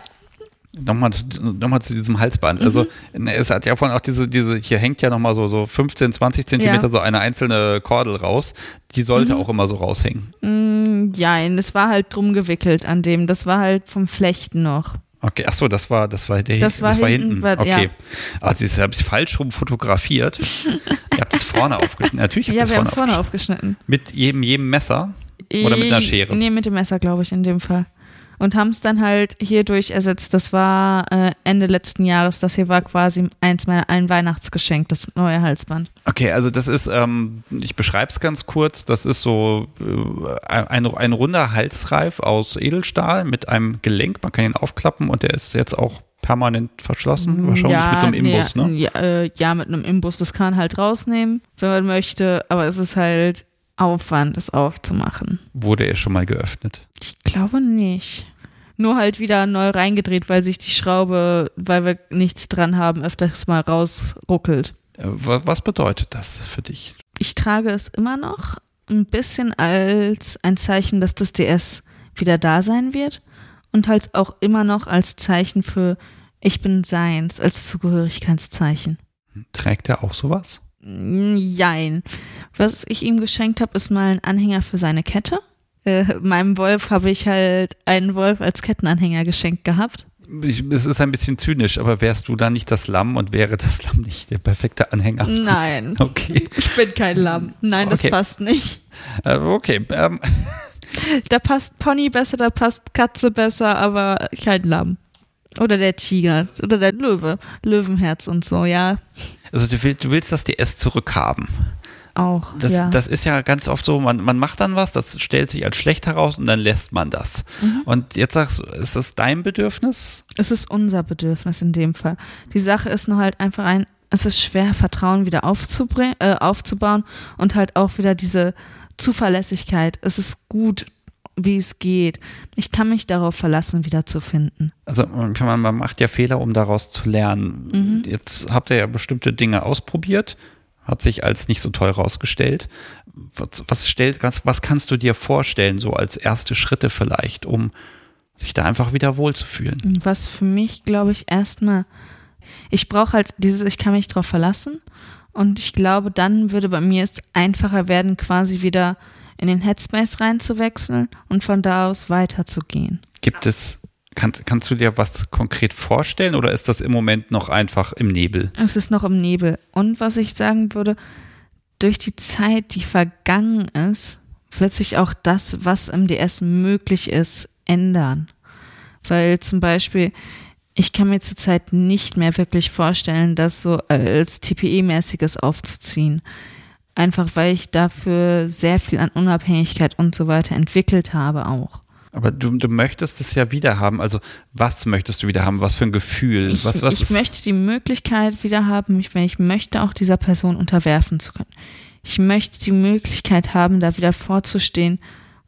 Nochmal, nochmal zu diesem Halsband. Also Mhm. ne, es hat ja vorhin auch diese, diese, hier hängt ja nochmal so, so 15, 20 Zentimeter Ja. so eine einzelne Kordel raus. Die sollte Mhm. auch immer so raushängen. mm, ja, es war halt drum gewickelt an dem, das war halt vom Flechten noch. Okay, ach so, das war, das war, der, Das war hinten, war- okay. ja. Also, das habe ich falsch rum fotografiert. (laughs) Ihr habt es vorne aufgeschnitten. Natürlich habt Ja, es wir haben vorne, es vorne aufgeschnitten. aufgeschnitten. Mit jedem, jedem Messer oder mit einer Schere. Nee, mit dem Messer, glaube ich, in dem Fall. Und haben es dann halt hierdurch ersetzt. Das war äh, Ende letzten Jahres. Das hier war quasi eins meiner ein Weihnachtsgeschenk, das neue Halsband. Okay, also das ist, ähm, ich beschreibe es ganz kurz, das ist so äh, ein, ein runder Halsreif aus Edelstahl mit einem Gelenk, man kann ihn aufklappen und der ist jetzt auch permanent verschlossen, wahrscheinlich ja, mit so einem Imbus, nee, ne? Ja, äh, ja, mit einem Imbus. Das kann man halt rausnehmen, wenn man möchte. Aber es ist halt Aufwand, das aufzumachen. Wurde er schon mal geöffnet. Ich glaube nicht. Nur halt wieder neu reingedreht, weil sich die Schraube, weil wir nichts dran haben, öfters mal rausruckelt. Äh, wa- Was bedeutet das für dich? Ich trage es immer noch ein bisschen als ein Zeichen, dass das DS wieder da sein wird und halt auch immer noch als Zeichen für ich bin seins, als Zugehörigkeitszeichen. Trägt er auch sowas? Jein. Was ich ihm geschenkt habe, ist mal ein Anhänger für seine Kette. Äh, meinem Wolf habe ich halt einen Wolf als Kettenanhänger geschenkt gehabt. Ich, es ist ein bisschen zynisch, aber wärst du dann nicht das Lamm und wäre das Lamm nicht der perfekte Anhänger? Nein, (laughs) Okay. ich bin kein Lamm. Nein, das Okay. passt nicht. Äh, okay. Ähm, Da passt Pony besser, da passt Katze besser, aber kein Lamm. Oder der Tiger oder der Löwe, Löwenherz und so, ja. Also du willst, du willst das DS zurückhaben. Auch. Das, ja. das ist ja ganz oft so, man, man macht dann was, das stellt sich als schlecht heraus und dann lässt man das. Mhm. Und jetzt sagst du, ist das dein Bedürfnis? es ist unser Bedürfnis in dem Fall. Die Sache ist nur halt einfach ein, es ist schwer, Vertrauen wieder aufzubringen, äh, aufzubauen und halt auch wieder diese Zuverlässigkeit. Es ist gut, wie es geht. Ich kann mich darauf verlassen, wieder zu finden. Also man, man macht ja Fehler, um daraus zu lernen. Mhm. Jetzt habt ihr ja bestimmte Dinge ausprobiert, hat sich als nicht so toll rausgestellt. Was, was, stellt, was, was kannst du dir vorstellen, so als erste Schritte vielleicht, um sich da einfach wieder wohlzufühlen? Was für mich, glaube ich, erstmal, ich brauche halt dieses, ich kann mich darauf verlassen. Und ich glaube, dann würde bei mir es einfacher werden, quasi wieder in den Headspace reinzuwechseln und von da aus weiterzugehen. Gibt es, kann, kannst du dir was konkret vorstellen oder ist das im Moment noch einfach im Nebel? Es ist noch im Nebel. Und was ich sagen würde, durch die Zeit, die vergangen ist, wird sich auch das, was im DS möglich ist, ändern. Weil zum Beispiel, ich kann mir zurzeit nicht mehr wirklich vorstellen, das so als TPE-mäßiges aufzuziehen. Einfach weil ich dafür sehr viel an Unabhängigkeit und so weiter entwickelt habe auch. Aber du, du möchtest es ja wieder haben. Also was möchtest du wieder haben? Was für ein Gefühl? Ich, was, was ich möchte die Möglichkeit wieder haben, mich, wenn ich möchte, auch dieser Person unterwerfen zu können. Ich möchte die Möglichkeit haben, da wieder vorzustehen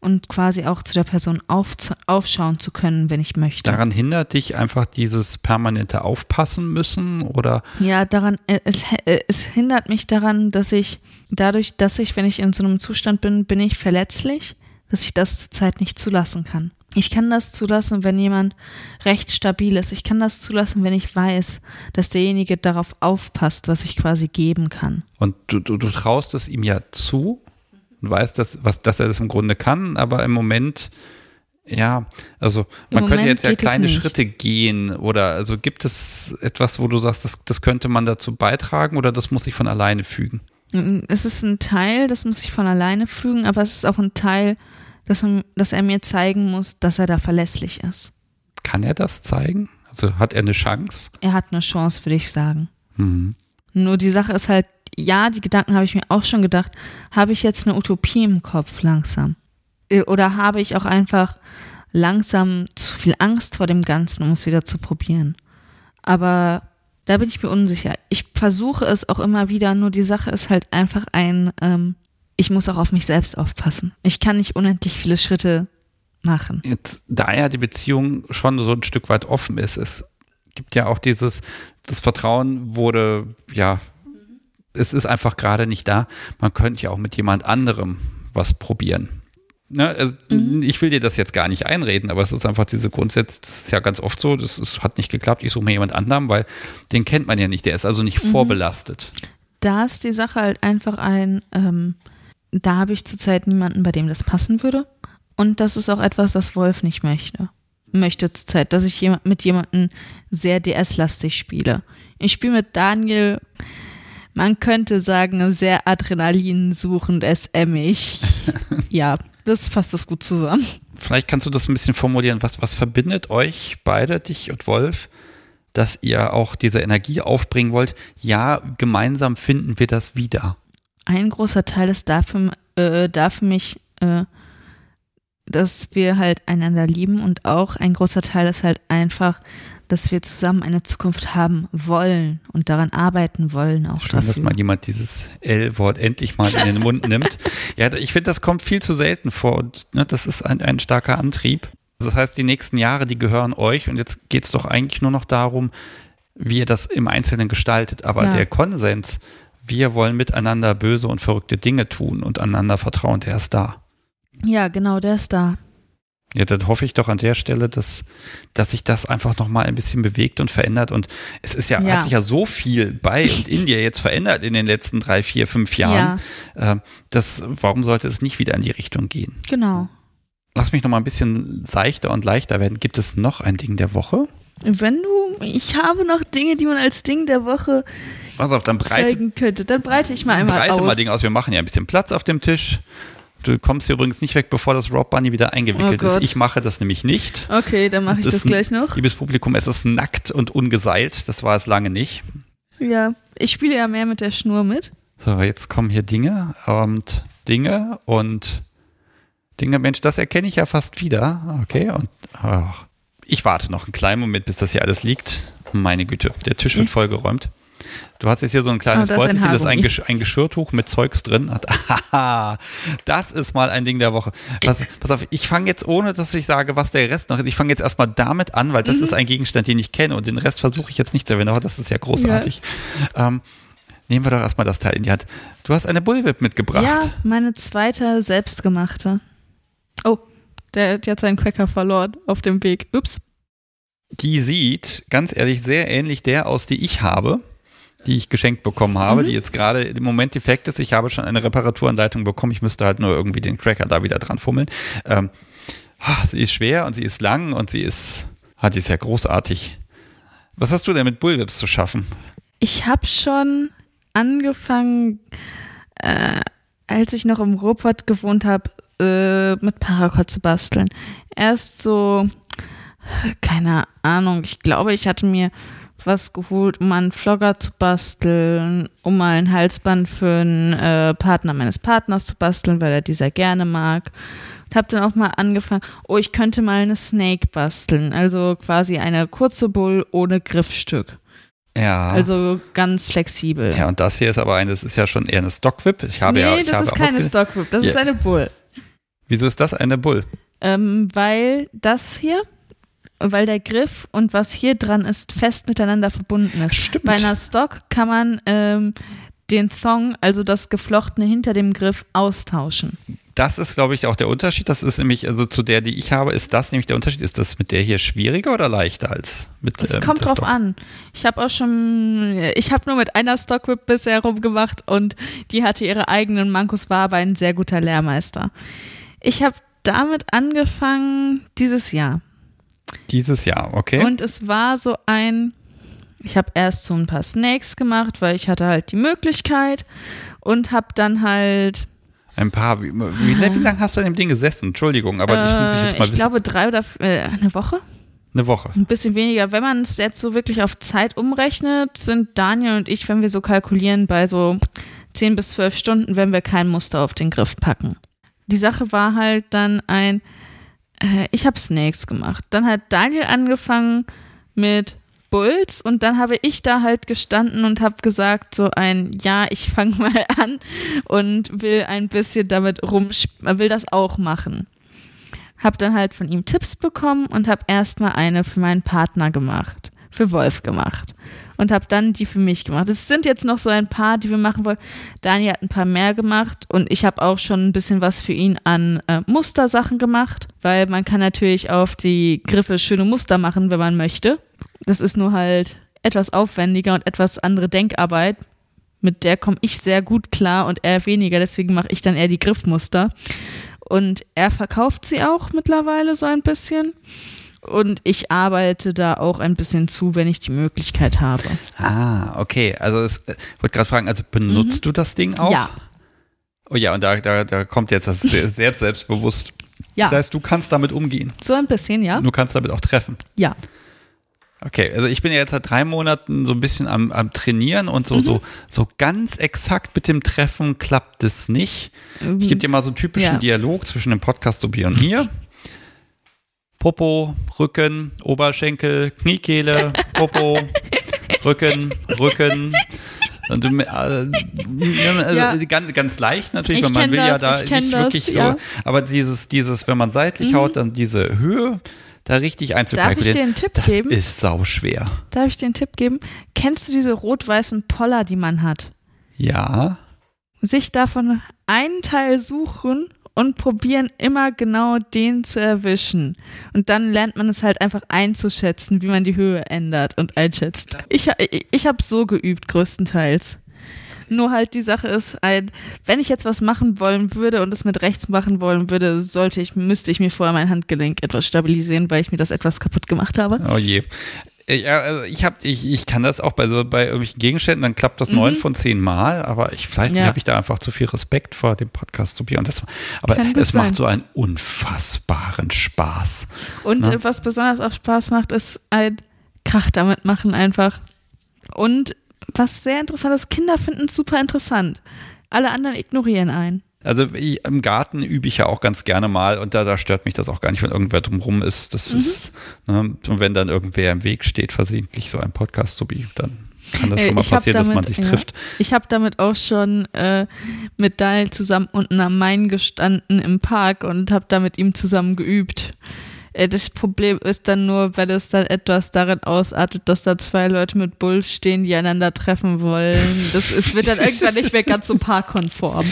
und quasi auch zu der Person auf, aufschauen zu können, wenn ich möchte. Daran hindert dich einfach dieses permanente Aufpassen müssen oder? Ja, daran, äh, es, äh, es hindert mich daran, dass ich dadurch, dass ich, wenn ich in so einem Zustand bin, bin ich verletzlich, dass ich das zurzeit nicht zulassen kann. Ich kann das zulassen, wenn jemand recht stabil ist. Ich kann das zulassen, wenn ich weiß, dass derjenige darauf aufpasst, was ich quasi geben kann. Und du, du, du traust es ihm ja zu und weißt, dass, was, dass er das im Grunde kann, aber im Moment, ja, also man könnte jetzt ja kleine. Schritte gehen oder also gibt es etwas, wo du sagst, das, das könnte man dazu beitragen oder das muss sich von alleine fügen? Es ist ein Teil, das muss ich von alleine fügen, aber es ist auch ein Teil, dass, dass er mir zeigen muss, dass er da verlässlich ist. Kann er das zeigen? Also hat er eine Chance? Er hat eine Chance, würde ich sagen. Mhm. Nur die Sache ist halt, ja, die Gedanken habe ich mir auch schon gedacht. Habe ich jetzt eine Utopie im Kopf langsam? Äh, Oder habe ich auch einfach langsam zu viel Angst vor dem Ganzen, um es wieder zu probieren? Aber da bin ich mir unsicher. Ich versuche es auch immer wieder, nur die Sache ist halt einfach ein, ähm, ich muss auch auf mich selbst aufpassen. Ich kann nicht unendlich viele Schritte machen. Jetzt, da ja die Beziehung schon so ein Stück weit offen ist, es gibt ja auch dieses, das Vertrauen wurde, ja, es ist einfach gerade nicht da. Man könnte ja auch mit jemand anderem was probieren. Ne, also Ich will dir das jetzt gar nicht einreden, aber es ist einfach diese Grundsätze, das ist ja ganz oft so, das ist, hat nicht geklappt, ich suche mir jemand anderen, weil den kennt man ja nicht, der ist also nicht vorbelastet. Da ist die Sache halt einfach ein, ähm, da habe ich zurzeit niemanden, bei dem das passen würde. Und das ist auch etwas, das Wolf nicht möchte. Möchte zurzeit, dass ich jemand, mit jemandem sehr DS-lastig spiele. Ich spiele mit Daniel, man könnte sagen, sehr adrenalinsuchend, SM-ig. (laughs) ja, das fasst das gut zusammen. Vielleicht kannst du das ein bisschen formulieren, was, was verbindet euch beide, dich und Wolf, dass ihr auch diese Energie aufbringen wollt? Ja, gemeinsam finden wir das wieder. Ein großer Teil ist dafür, äh, dafür mich, äh, dass wir halt einander lieben und auch ein großer Teil ist halt einfach, dass wir zusammen eine Zukunft haben wollen und daran arbeiten wollen auch Schön, dass dafür. mal jemand dieses L-Wort endlich mal in den Mund nimmt. (laughs) Ja, ich finde, das kommt viel zu selten vor und ne, das ist ein, ein starker Antrieb. Das heißt, die nächsten Jahre, die gehören euch und jetzt geht es doch eigentlich nur noch darum, wie ihr das im Einzelnen gestaltet. Aber Ja. der Konsens, wir wollen miteinander böse und verrückte Dinge tun und einander vertrauen, der ist da. Ja, genau, der ist da. Ja, dann hoffe ich doch an der Stelle, dass, dass sich das einfach nochmal ein bisschen bewegt und verändert. Und es ist ja, Ja. hat sich ja so viel bei und in dir jetzt verändert in den letzten drei, vier, fünf Jahren. Ähm, das, warum sollte es nicht wieder in die Richtung gehen? Genau. Lass mich nochmal ein bisschen seichter und leichter werden. Gibt es noch ein Ding der Woche? Wenn du, ich habe noch Dinge, die man als Ding der Woche Pass auf, dann breite, zeigen könnte, dann breite ich mal einmal breite aus. mal Dinge aus. Wir machen ja ein bisschen Platz auf dem Tisch. Du kommst hier übrigens nicht weg, bevor das Rob Bunny wieder eingewickelt Oh ist. Ich mache das nämlich nicht. Okay, dann mache ich das gleich noch. Liebes Publikum, es ist nackt und ungeseilt. Das war es lange nicht. Ja, ich spiele ja mehr mit der Schnur mit. So, jetzt kommen hier Dinge und Dinge und Dinge. Mensch, das erkenne ich ja fast wieder. Okay, und ach, ich warte noch einen kleinen Moment, bis das hier alles liegt. Meine Güte, der Tisch wird vollgeräumt. Du hast jetzt hier so ein kleines Oh, ein Beutelchen, das ist ein. Gesch ein Geschirrtuch mit Zeugs drin hat. (laughs) Haha, das ist mal ein Ding der Woche. Was, pass auf, ich fange jetzt, ohne dass ich sage, was der Rest noch ist, ich fange jetzt erstmal damit an, weil das Mhm. ist ein Gegenstand, den ich kenne und den Rest versuche ich jetzt nicht zu erwähnen, aber das ist ja großartig. Ähm, nehmen wir doch erstmal das Teil in die Hand. Du hast eine Bullwhip mitgebracht. Ja, meine zweite selbstgemachte. Oh, der, der hat seinen Cracker verloren auf dem Weg. Ups. Die sieht, ganz ehrlich, sehr ähnlich der aus, die ich habe, die ich geschenkt bekommen habe, Mhm. die jetzt gerade im Moment defekt ist. Ich habe schon eine Reparaturanleitung bekommen. Ich müsste halt nur irgendwie den Cracker da wieder dran fummeln. Ähm, ah, sie ist schwer und sie ist lang und sie ist, ah, die ist ja großartig. Was hast du denn mit Bullwhips zu schaffen? Ich habe schon angefangen, äh, als ich noch im Ruhrpott gewohnt habe, äh, mit Paracord zu basteln. Erst so, keine Ahnung, ich glaube, ich hatte mir was geholt, um mal einen Vlogger zu basteln, um mal ein Halsband für einen äh, Partner meines Partners zu basteln, weil er die sehr gerne mag. Und habe dann auch mal angefangen, oh, ich könnte mal eine Snake basteln, also quasi eine kurze Bull ohne Griffstück. Ja. Also ganz flexibel. ja, und das hier ist aber eine, das ist ja schon eher eine Stockwhip. Ich habe nee, ja, ich das habe ist keine Stockwhip, das ist Ja. eine Bull. Wieso ist das eine Bull? Ähm, weil das hier, weil der Griff und was hier dran ist, fest miteinander verbunden ist. Stimmt. Bei einer Stock kann man ähm, den Thong, also das Geflochtene hinter dem Griff, austauschen. Das ist, glaube ich, auch der Unterschied. Das ist nämlich, also zu der, die ich habe, ist das nämlich der Unterschied. Ist das mit der hier schwieriger oder leichter als mit Es äh, mit kommt der drauf Stock? an. Ich habe auch schon, ich habe nur mit einer Stockwhip bisher rumgemacht und die hatte ihre eigenen Mankos, war aber ein sehr guter Lehrmeister. Ich habe damit angefangen dieses Jahr. Dieses Jahr, okay. Und es war so ein, ich habe erst so ein paar Snakes gemacht, weil ich hatte halt die Möglichkeit und habe dann halt, Ein paar. Wie, wie, wie lange hast du an dem Ding gesessen? Entschuldigung, aber ich muss ich äh, jetzt mal ich wissen. glaube drei oder äh, eine Woche, Eine Woche. ein bisschen weniger. Wenn man es jetzt so wirklich auf Zeit umrechnet, sind Daniel und ich, wenn wir so kalkulieren, bei so 10 bis 12 Stunden, wenn wir kein Muster auf den Griff packen. Die Sache war halt dann ein, äh, ich habe Snakes gemacht. Dann hat Daniel angefangen mit Bulls und dann habe ich da halt gestanden und habe gesagt so ein, ja, ich fange (laughs) mal an und will ein bisschen damit rum, will das auch machen. Hab dann halt von ihm Tipps bekommen und habe erstmal eine für meinen Partner gemacht, für Wolf gemacht und habe dann die für mich gemacht. Es sind jetzt noch so ein paar, die wir machen wollen. Daniel hat ein paar mehr gemacht und ich habe auch schon ein bisschen was für ihn an äh, Mustersachen gemacht, weil man kann natürlich auf die Griffe schöne Muster machen, wenn man möchte. Das ist nur halt etwas aufwendiger und etwas andere Denkarbeit. Mit der komme ich sehr gut klar und er weniger, deswegen mache ich dann eher die Griffmuster. Und er verkauft sie auch mittlerweile so ein bisschen. Und ich arbeite da auch ein bisschen zu, wenn ich die Möglichkeit habe. Ah, okay. Also es, äh, ich wollte gerade fragen, also benutzt du das Ding auch? Mhm. Ja. Oh ja, und da, da, da kommt jetzt das sehr, (laughs) selbst selbstbewusst. Ja. Das heißt, du kannst damit umgehen. So ein bisschen, ja? Du kannst damit auch treffen. Ja. Okay, also ich bin ja jetzt seit drei Monaten so ein bisschen am, am Trainieren und Mhm. so, so, so ganz exakt mit dem Treffen klappt es nicht. Ich gebe dir mal so einen typischen Ja. Dialog zwischen dem Podcast Sobi und mir. (laughs) Popo, Rücken, Oberschenkel, Kniekehle, Popo, Rücken, Rücken. Und, äh, also Ja. ganz, ganz leicht natürlich, Ich weil man will ja das, da ich kenn nicht das, wirklich so. ja. Mhm. Aber dieses, dieses, wenn man seitlich haut, dann diese Höhe da richtig einzukalkulieren. dir einen Tipp das geben? ist sau schwer. Darf ich dir einen Tipp geben? Kennst du diese rot-weißen Poller, die man hat? Ja. Sich davon einen Teil suchen und probieren immer genau den zu erwischen. Und dann lernt man es halt einfach einzuschätzen, wie man die Höhe ändert und einschätzt. Ich, ich, ich habe so geübt, größtenteils. Nur halt die Sache ist, ein, wenn ich jetzt was machen wollen würde und es mit rechts machen wollen würde, sollte ich, müsste ich mir vorher mein Handgelenk etwas stabilisieren, weil ich mir das etwas kaputt gemacht habe. Oh je. Ja, also ich habe, ich, ich kann das auch bei so bei irgendwelchen Gegenständen, dann klappt das neun von zehn Mal, aber ich vielleicht Ja. habe ich da einfach zu viel Respekt vor dem Podcast zu und das, aber es macht so einen unfassbaren Spaß. Und äh, was besonders auch Spaß macht, ist ein Krach damit machen einfach. Und was sehr interessant ist, Kinder finden es super interessant. Alle anderen ignorieren einen. Also ich, im Garten übe ich ja auch ganz gerne mal und da, da stört mich das auch gar nicht, wenn irgendwer drumrum ist. Mhm. Das ist, ne, und wenn dann irgendwer im Weg steht, versehentlich so ein Podcast zu bieten, dann kann das Äh, schon mal passieren, dass man damit- sich ja. trifft. Ich habe damit auch schon äh, mit Daniel zusammen unten am Main gestanden im Park und habe da mit ihm zusammen geübt. Äh, Das Problem ist dann nur, wenn es dann etwas darin ausartet, dass da zwei Leute mit Bulls stehen, die einander treffen wollen. Das ist, wird dann (laughs) irgendwann nicht mehr ganz so parkkonform.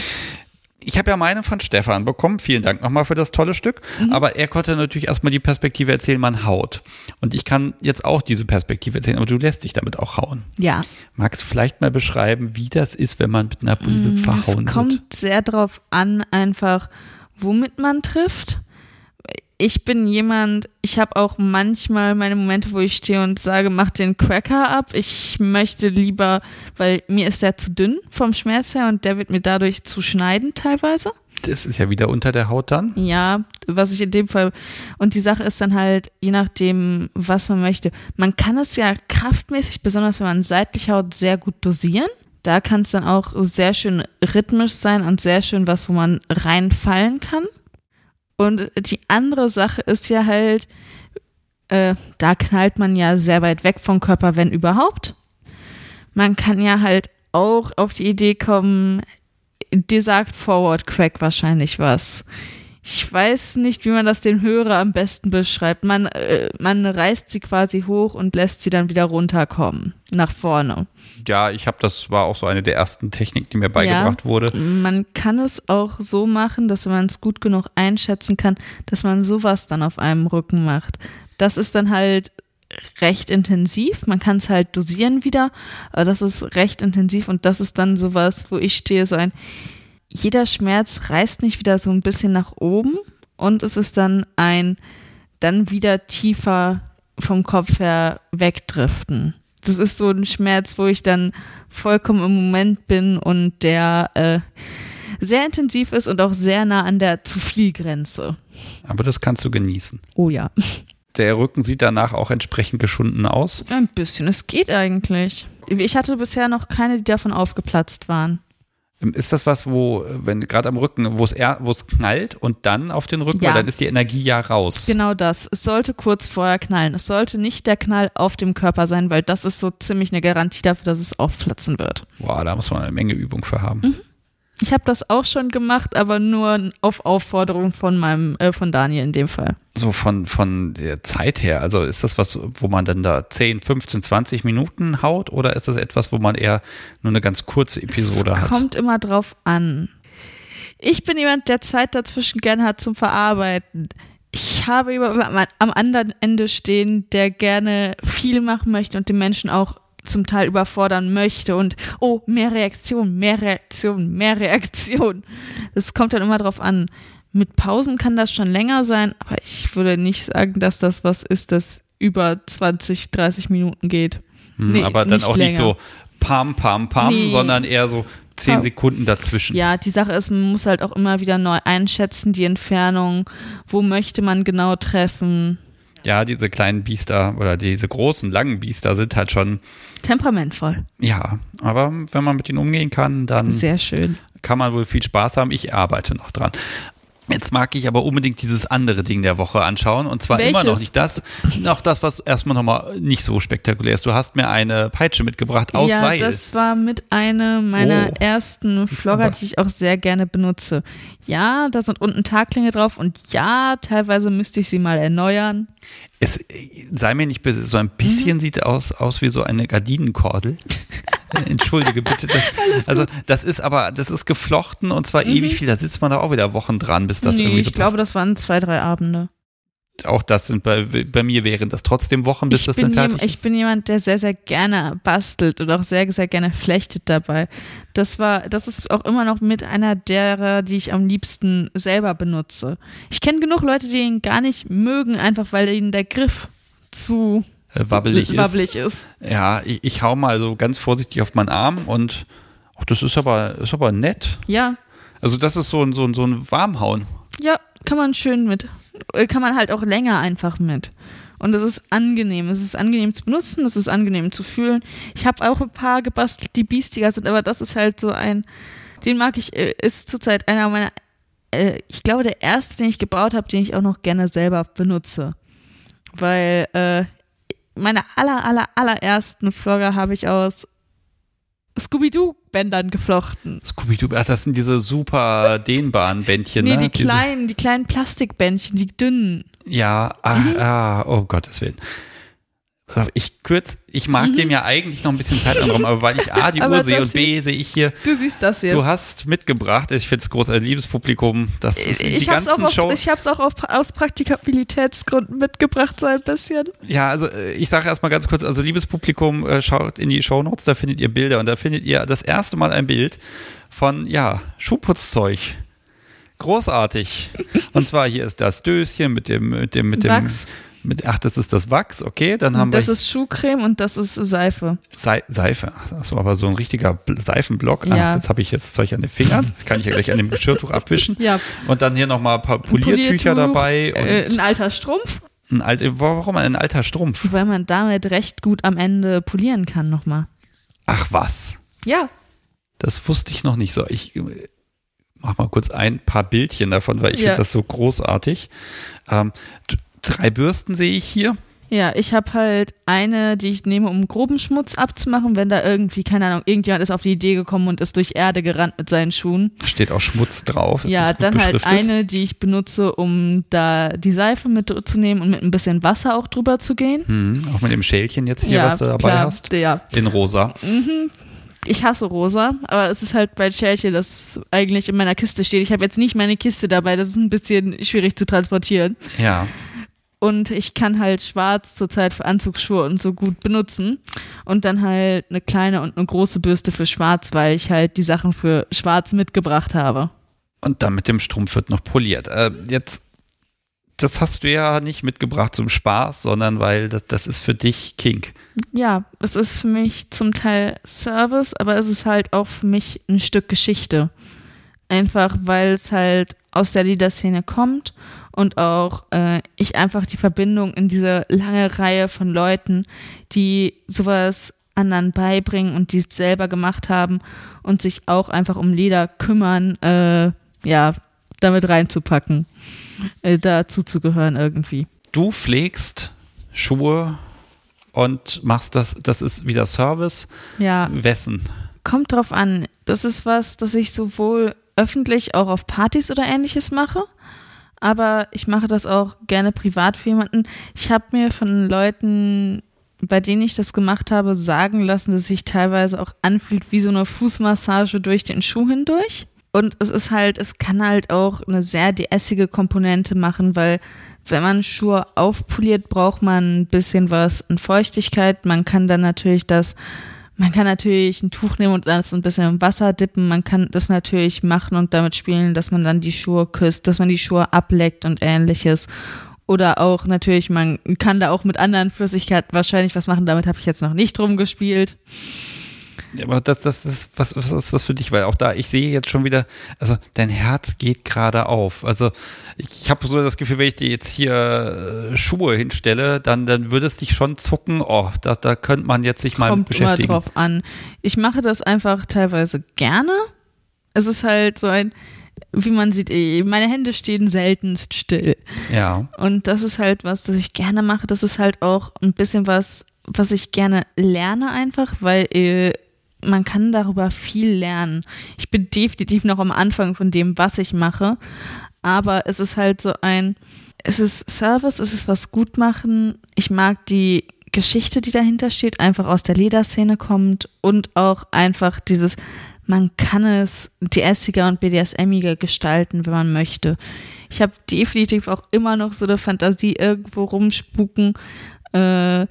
Ich habe ja meine von Stefan bekommen. Vielen Dank nochmal für das tolle Stück. Mhm. Aber er konnte natürlich erstmal die Perspektive erzählen, man haut. Und ich kann jetzt auch diese Perspektive erzählen, aber du lässt dich damit auch hauen. Ja, Magst du vielleicht mal beschreiben, wie das ist, wenn man mit einer Bulve es verhauen kommt wird? sehr drauf an, einfach womit man trifft. Ich bin jemand, ich habe auch manchmal meine Momente, wo ich stehe und sage, mach den Cracker ab. Ich möchte lieber, weil mir ist der zu dünn vom Schmerz her und der wird mir dadurch zu schneiden teilweise. Das ist ja wieder unter der Haut dann. Ja, was ich in dem Fall. Und die Sache ist dann halt, je nachdem, was man möchte. Man kann es ja kraftmäßig, besonders wenn man seitlich haut, sehr gut dosieren. Da kann es dann auch sehr schön rhythmisch sein und sehr schön was, wo man reinfallen kann. Und die andere Sache ist ja halt, äh, da knallt man ja sehr weit weg vom Körper, wenn überhaupt. Man kann ja halt auch auf die Idee kommen, dir sagt Forward Crack wahrscheinlich was. Ich weiß nicht, wie man das dem Hörer am besten beschreibt. Man, äh, man reißt sie quasi hoch und lässt sie dann wieder runterkommen, nach vorne. Ja, ich habe das war auch so eine der ersten Techniken, die mir beigebracht wurde. Man kann es auch so machen, dass man es gut genug einschätzen kann, dass man sowas dann auf einem Rücken macht. Das ist dann halt recht intensiv. Man kann es halt dosieren wieder, aber das ist recht intensiv und das ist dann sowas, wo ich stehe, so ein, jeder Schmerz reißt nicht wieder so ein bisschen nach oben und es ist dann ein, dann wieder tiefer vom Kopf her wegdriften. Das ist so ein Schmerz, wo ich dann vollkommen im Moment bin und der äh, sehr intensiv ist und auch sehr nah an der zu viel Grenze. Aber das kannst du genießen. Oh ja. (laughs) Der Rücken sieht danach auch entsprechend geschunden aus. Ein bisschen, es geht eigentlich. Ich hatte bisher noch keine, die davon aufgeplatzt waren. Ist das was, wo, wenn gerade am Rücken, wo es wo es knallt und dann auf den Rücken, Ja. weil dann ist die Energie ja raus. Genau das. Es sollte kurz vorher knallen. Es sollte nicht der Knall auf dem Körper sein, weil das ist so ziemlich eine Garantie dafür, dass es aufplatzen wird. Boah, da muss man eine Menge Übung für haben. Mhm. Ich habe das auch schon gemacht, aber nur auf Aufforderung von meinem, äh, von Daniel in dem Fall. So von, von der Zeit her, also ist das was, wo man dann da 10, 15, 20 Minuten haut oder ist das etwas, wo man eher nur eine ganz kurze Episode es hat? kommt immer drauf an. Ich bin jemand, der Zeit dazwischen gerne hat zum Verarbeiten. Ich habe jemanden am- am anderen Ende stehen, der gerne viel machen möchte und den Menschen auch zum Teil überfordern möchte und oh, mehr Reaktion, mehr Reaktion, mehr Reaktion. Es kommt dann immer drauf an. Mit Pausen kann das schon länger sein, aber ich würde nicht sagen, dass das was ist, das über 20, 30 Minuten geht. Hm, Nee, aber dann auch länger. nicht so pam, pam, pam, Nee. sondern eher so 10 Ja. Sekunden dazwischen. Ja, die Sache ist, man muss halt auch immer wieder neu einschätzen, die Entfernung, wo möchte man genau treffen. Ja, diese kleinen Biester oder diese großen, langen Biester sind halt schon, Temperamentvoll. ja, aber wenn man mit ihnen umgehen kann, dann Sehr schön. kann man wohl viel Spaß haben. Ich arbeite noch dran. Jetzt mag ich aber unbedingt dieses andere Ding der Woche anschauen. Und zwar immer Welches? noch nicht das, noch das, was erstmal nochmal nicht so spektakulär ist. Du hast mir eine Peitsche mitgebracht aus ja, Seil. das war mit einer meiner Oh. ersten Vlogger, aber- die ich auch sehr gerne benutze. Ja, da sind unten Taglinge drauf und ja, teilweise müsste ich sie mal erneuern. Es, sei mir nicht böse, so ein bisschen Mhm. sieht aus, aus wie so eine Gardinenkordel. (laughs) Entschuldige bitte. Das, (laughs) also das ist aber, das ist geflochten und zwar ewig viel. Da sitzt man da auch wieder Wochen dran, bis das Mhm. nee, irgendwie so ich glaube, das waren zwei, drei Abende. Auch das sind bei, bei mir wären das trotzdem Wochen, bis Ich das dann fertig jem- ich ist. bin jemand, der sehr, sehr gerne bastelt und auch sehr, sehr gerne flechtet dabei. Das war, das ist auch immer noch mit einer derer, die ich am liebsten selber benutze. Ich kenne genug Leute, die ihn gar nicht mögen, einfach weil ihnen der Griff zu äh, wabbelig, (laughs) wabbelig ist. ist. Ja, ich, ich hau mal so ganz vorsichtig auf meinen Arm und ach, das ist aber, ist aber nett. Ja, Also das ist so ein, so ein, so ein Warmhauen. ja, kann man schön mit. Äh, Kann man halt auch länger einfach mit. Und es ist angenehm. Es ist angenehm zu benutzen, es ist angenehm zu fühlen. Ich habe auch ein paar gebastelt, die biestiger sind, aber das ist halt so ein, den mag ich, äh, ist zurzeit einer meiner, äh, ich glaube, der erste, den ich gebaut habe, den ich auch noch gerne selber benutze. Weil äh, meine aller, aller, allerersten Flogger habe ich aus Scooby-Doo-Bändern geflochten. Scooby-Doo, ach, das sind diese super dehnbaren Bändchen, Nee, ne? die Diese- kleinen, die kleinen Plastikbändchen, die dünnen. Ja, ah, Mhm. ah, oh Gottes Willen. Ich kürz, ich mag dem ja eigentlich noch ein bisschen Zeit anräumen, aber weil ich A, (laughs) die Mhm. Uhr sehe und B, sehe ich hier, Du siehst das hier. du hast mitgebracht, ich finde es großartig, liebes Publikum, das ist die ich habe es auch, ganzen auf, Shows. ich hab's auch auf, aus Praktikabilitätsgründen mitgebracht, so ein bisschen. Ja, also äh, ich sage erstmal ganz kurz, also liebes Publikum, äh, schaut in die Shownotes, da findet ihr Bilder und da findet ihr das erste Mal ein Bild von, ja, Schuhputzzeug. Großartig. Und zwar hier ist das Döschen mit dem, mit dem, mit dem, Wachs. Mit, ach, das ist das Wachs, okay, dann haben Das wir ist Schuhcreme und das ist Seife. Sei Seife. Das war aber so ein richtiger Bl- Seifenblock. Ja. Ah, jetzt habe ich jetzt Zeug an den Fingern. Das kann ich ja gleich an dem Geschirrtuch abwischen. Ja. Und dann hier nochmal ein paar Poliertücher Poliertuch, dabei. Äh, ein alter Strumpf, ein alt, warum ein alter Strumpf? weil man damit recht gut am Ende polieren kann nochmal. Ach was. Ja. Das wusste ich noch nicht so. Ich äh, mach mal kurz ein paar Bildchen davon, weil ich Ja. finde das so großartig. Ähm, drei Bürsten sehe ich hier. Ja, ich habe halt eine, die ich nehme, um groben Schmutz abzumachen, wenn da irgendwie, keine Ahnung, irgendjemand ist auf die Idee gekommen und ist durch Erde gerannt mit seinen Schuhen. Steht auch Schmutz drauf. Ist ja, dann halt eine, die ich benutze, um da die Seife mitzunehmen und mit ein bisschen Wasser auch drüber zu gehen. Hm, auch mit dem Schälchen jetzt hier, ja, was du dabei klar, hast. Ja, In rosa. ich hasse rosa, aber es ist halt bei Schälchen, das eigentlich in meiner Kiste steht. Ich habe jetzt nicht meine Kiste dabei, das ist ein bisschen schwierig zu transportieren. Ja. Und ich kann halt schwarz zurzeit für Anzugsschuhe und so gut benutzen. Und dann halt eine kleine und eine große Bürste für schwarz, weil ich halt die Sachen für schwarz mitgebracht habe. Und dann mit dem Strumpf wird noch poliert. Äh, jetzt, das hast du ja nicht mitgebracht zum Spaß, sondern weil das, das ist für dich Kink. Ja, es ist für mich zum Teil Service, aber es ist halt auch für mich ein Stück Geschichte. Einfach weil es halt aus der Liederszene kommt und auch äh, ich einfach die Verbindung in diese lange Reihe von Leuten, die sowas anderen beibringen und die es selber gemacht haben und sich auch einfach um Lieder kümmern, äh, ja, damit reinzupacken, äh, dazu zu gehören irgendwie. Du pflegst Schuhe und machst das, das ist wieder Service. Ja, Wessen? Kommt drauf an. Das ist was, das ich sowohl öffentlich auch auf Partys oder ähnliches mache, aber ich mache das auch gerne privat für jemanden. Ich habe mir von Leuten, bei denen ich das gemacht habe, sagen lassen, dass sich teilweise auch anfühlt wie so eine Fußmassage durch den Schuh hindurch. Und es ist halt, es kann halt auch eine sehr deessige Komponente machen, weil wenn man Schuhe aufpoliert, braucht man ein bisschen was an Feuchtigkeit. Man kann dann natürlich das man kann natürlich ein Tuch nehmen und das ein bisschen im Wasser dippen. Man kann das natürlich machen und damit spielen, dass man dann die Schuhe küsst, dass man die Schuhe ableckt und ähnliches. Oder auch natürlich, man kann da auch mit anderen Flüssigkeiten wahrscheinlich was machen. Damit habe ich jetzt noch nicht rumgespielt. Ja, Aber das, das, das, was, was ist das für dich? Weil auch da, ich sehe jetzt schon wieder, also dein Herz geht gerade auf. Also ich habe so das Gefühl, wenn ich dir jetzt hier äh, Schuhe hinstelle, dann, dann würde es dich schon zucken. Oh, da, da könnte man jetzt sich mal Kommt beschäftigen. drauf an. Ich mache das einfach teilweise gerne. Es ist halt so ein, wie man sieht, eh, meine Hände stehen seltenst still. Ja. Und das ist halt was, das ich gerne mache. Das ist halt auch ein bisschen was, was ich gerne lerne einfach, weil äh, man kann darüber viel lernen. Ich bin definitiv noch am Anfang von dem, was ich mache. Aber es ist halt so ein, es ist Service, es ist was gut machen. Ich mag die Geschichte, die dahinter steht, einfach aus der Lederszene kommt und auch einfach dieses, man kann es DS-iger und BDSMiger gestalten, wenn man möchte. Ich habe definitiv auch immer noch so eine Fantasie, irgendwo rumspuken, äh,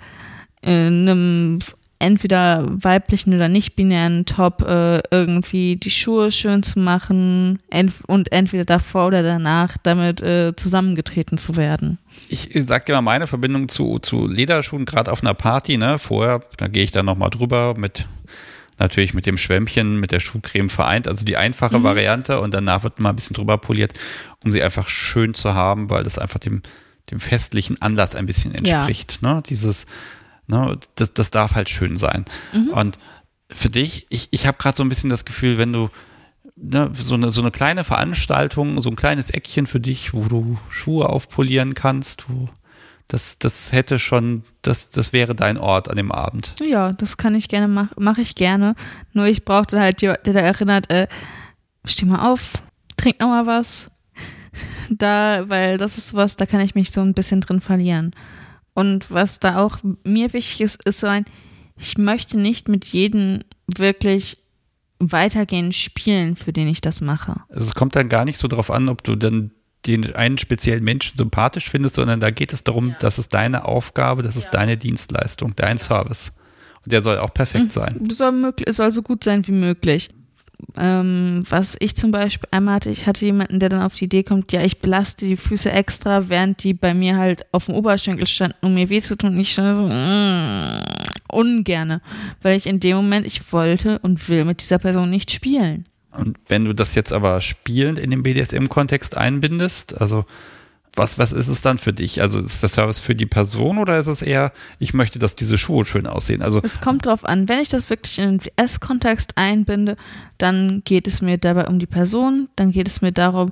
in einem entweder weiblichen oder nicht-binären Top äh, irgendwie die Schuhe schön zu machen ent und entweder davor oder danach damit äh, zusammengetreten zu werden. Ich, ich sag dir mal meine Verbindung zu, zu Lederschuhen, gerade auf einer Party, ne? Vorher, da gehe ich dann nochmal drüber mit natürlich mit dem Schwämmchen, mit der Schuhcreme vereint, also die einfache mhm. Variante und danach wird mal ein bisschen drüber poliert, um sie einfach schön zu haben, weil das einfach dem, dem festlichen Anlass ein bisschen entspricht. Ja. Ne? Dieses, Ne? Das, das darf halt schön sein. Mhm. Und für dich, ich, ich habe gerade so ein bisschen das Gefühl, wenn du ne, so, eine, so eine kleine Veranstaltung, so ein kleines Eckchen für dich, wo du Schuhe aufpolieren kannst, wo das, das hätte schon, das, das wäre dein Ort an dem Abend. Ja, das kann ich gerne machen, mache ich gerne. Nur ich brauchte halt jemand, der da erinnert, äh, steh mal auf, trink noch mal was. (laughs) Da, weil das ist was, da kann ich mich so ein bisschen drin verlieren. Und was da auch mir wichtig ist, ist so ein, ich möchte nicht mit jedem wirklich weitergehend spielen, für den ich das mache. Also es kommt dann gar nicht so drauf an, ob du dann den einen speziellen Menschen sympathisch findest, sondern da geht es darum, ja. das ist deine Aufgabe, das ist ja. deine Dienstleistung, dein ja. Service. Und der soll auch perfekt mhm. sein. Soll, möglich, soll so gut sein wie möglich ähm, was ich zum Beispiel einmal hatte, ich hatte jemanden, der dann auf die Idee kommt, ja, ich belaste die Füße extra, während die bei mir halt auf dem Oberschenkel standen, um mir weh zu tun. Und ich so, mm, ungerne, weil ich in dem Moment, ich wollte und will mit dieser Person nicht spielen. Und wenn du das jetzt aber spielend in den BDSM-Kontext einbindest, also was, was ist es dann für dich? Also ist der Service für die Person oder ist es eher, ich möchte, dass diese Schuhe schön aussehen? Also es kommt drauf an. Wenn ich das wirklich in den WS-Kontext einbinde, dann geht es mir dabei um die Person, dann geht es mir darum,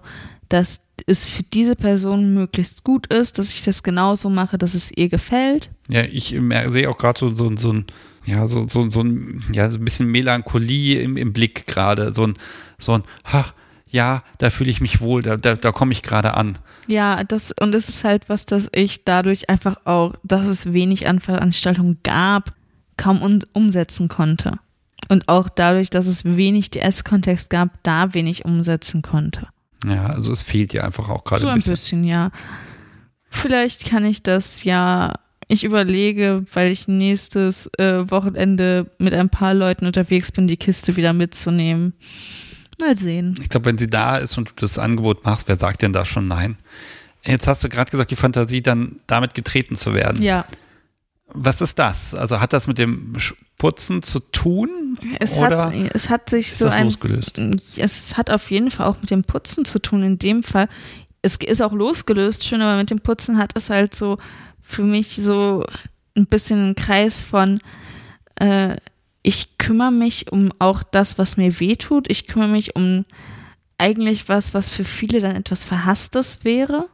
dass es für diese Person möglichst gut ist, dass ich das genauso mache, dass es ihr gefällt. Ja, ich sehe auch gerade so, so, so ein ja, so, so, so ein, ja, so ein bisschen Melancholie im, im Blick gerade, so ein, so ein, ach, ja, da fühle ich mich wohl, da, da, da komme ich gerade an. Ja, das, und es ist halt was, dass ich dadurch einfach auch, dass es wenig an Veranstaltungen gab, kaum un umsetzen konnte. Und auch dadurch, dass es wenig DS-Kontext gab, da wenig umsetzen konnte. Ja, also es fehlt ja einfach auch gerade so ein bisschen. bisschen, ja. Vielleicht kann ich das ja ich überlege, weil ich nächstes äh, Wochenende mit ein paar Leuten unterwegs bin, die Kiste wieder mitzunehmen. Mal sehen. Ich glaube, wenn sie da ist und du das Angebot machst, wer sagt denn da schon nein? Jetzt hast du gerade gesagt, die Fantasie, dann damit getreten zu werden. Ja. Was ist das? Also hat das mit dem Putzen zu tun? Es, oder hat, es hat sich ist so das ein, losgelöst. Es hat auf jeden Fall auch mit dem Putzen zu tun. In dem Fall, es ist auch losgelöst schon, aber mit dem Putzen hat es halt so für mich so ein bisschen einen Kreis von äh, ich kümmere mich um auch das, was mir weh tut. Ich kümmere mich um eigentlich was, was für viele dann etwas Verhasstes wäre.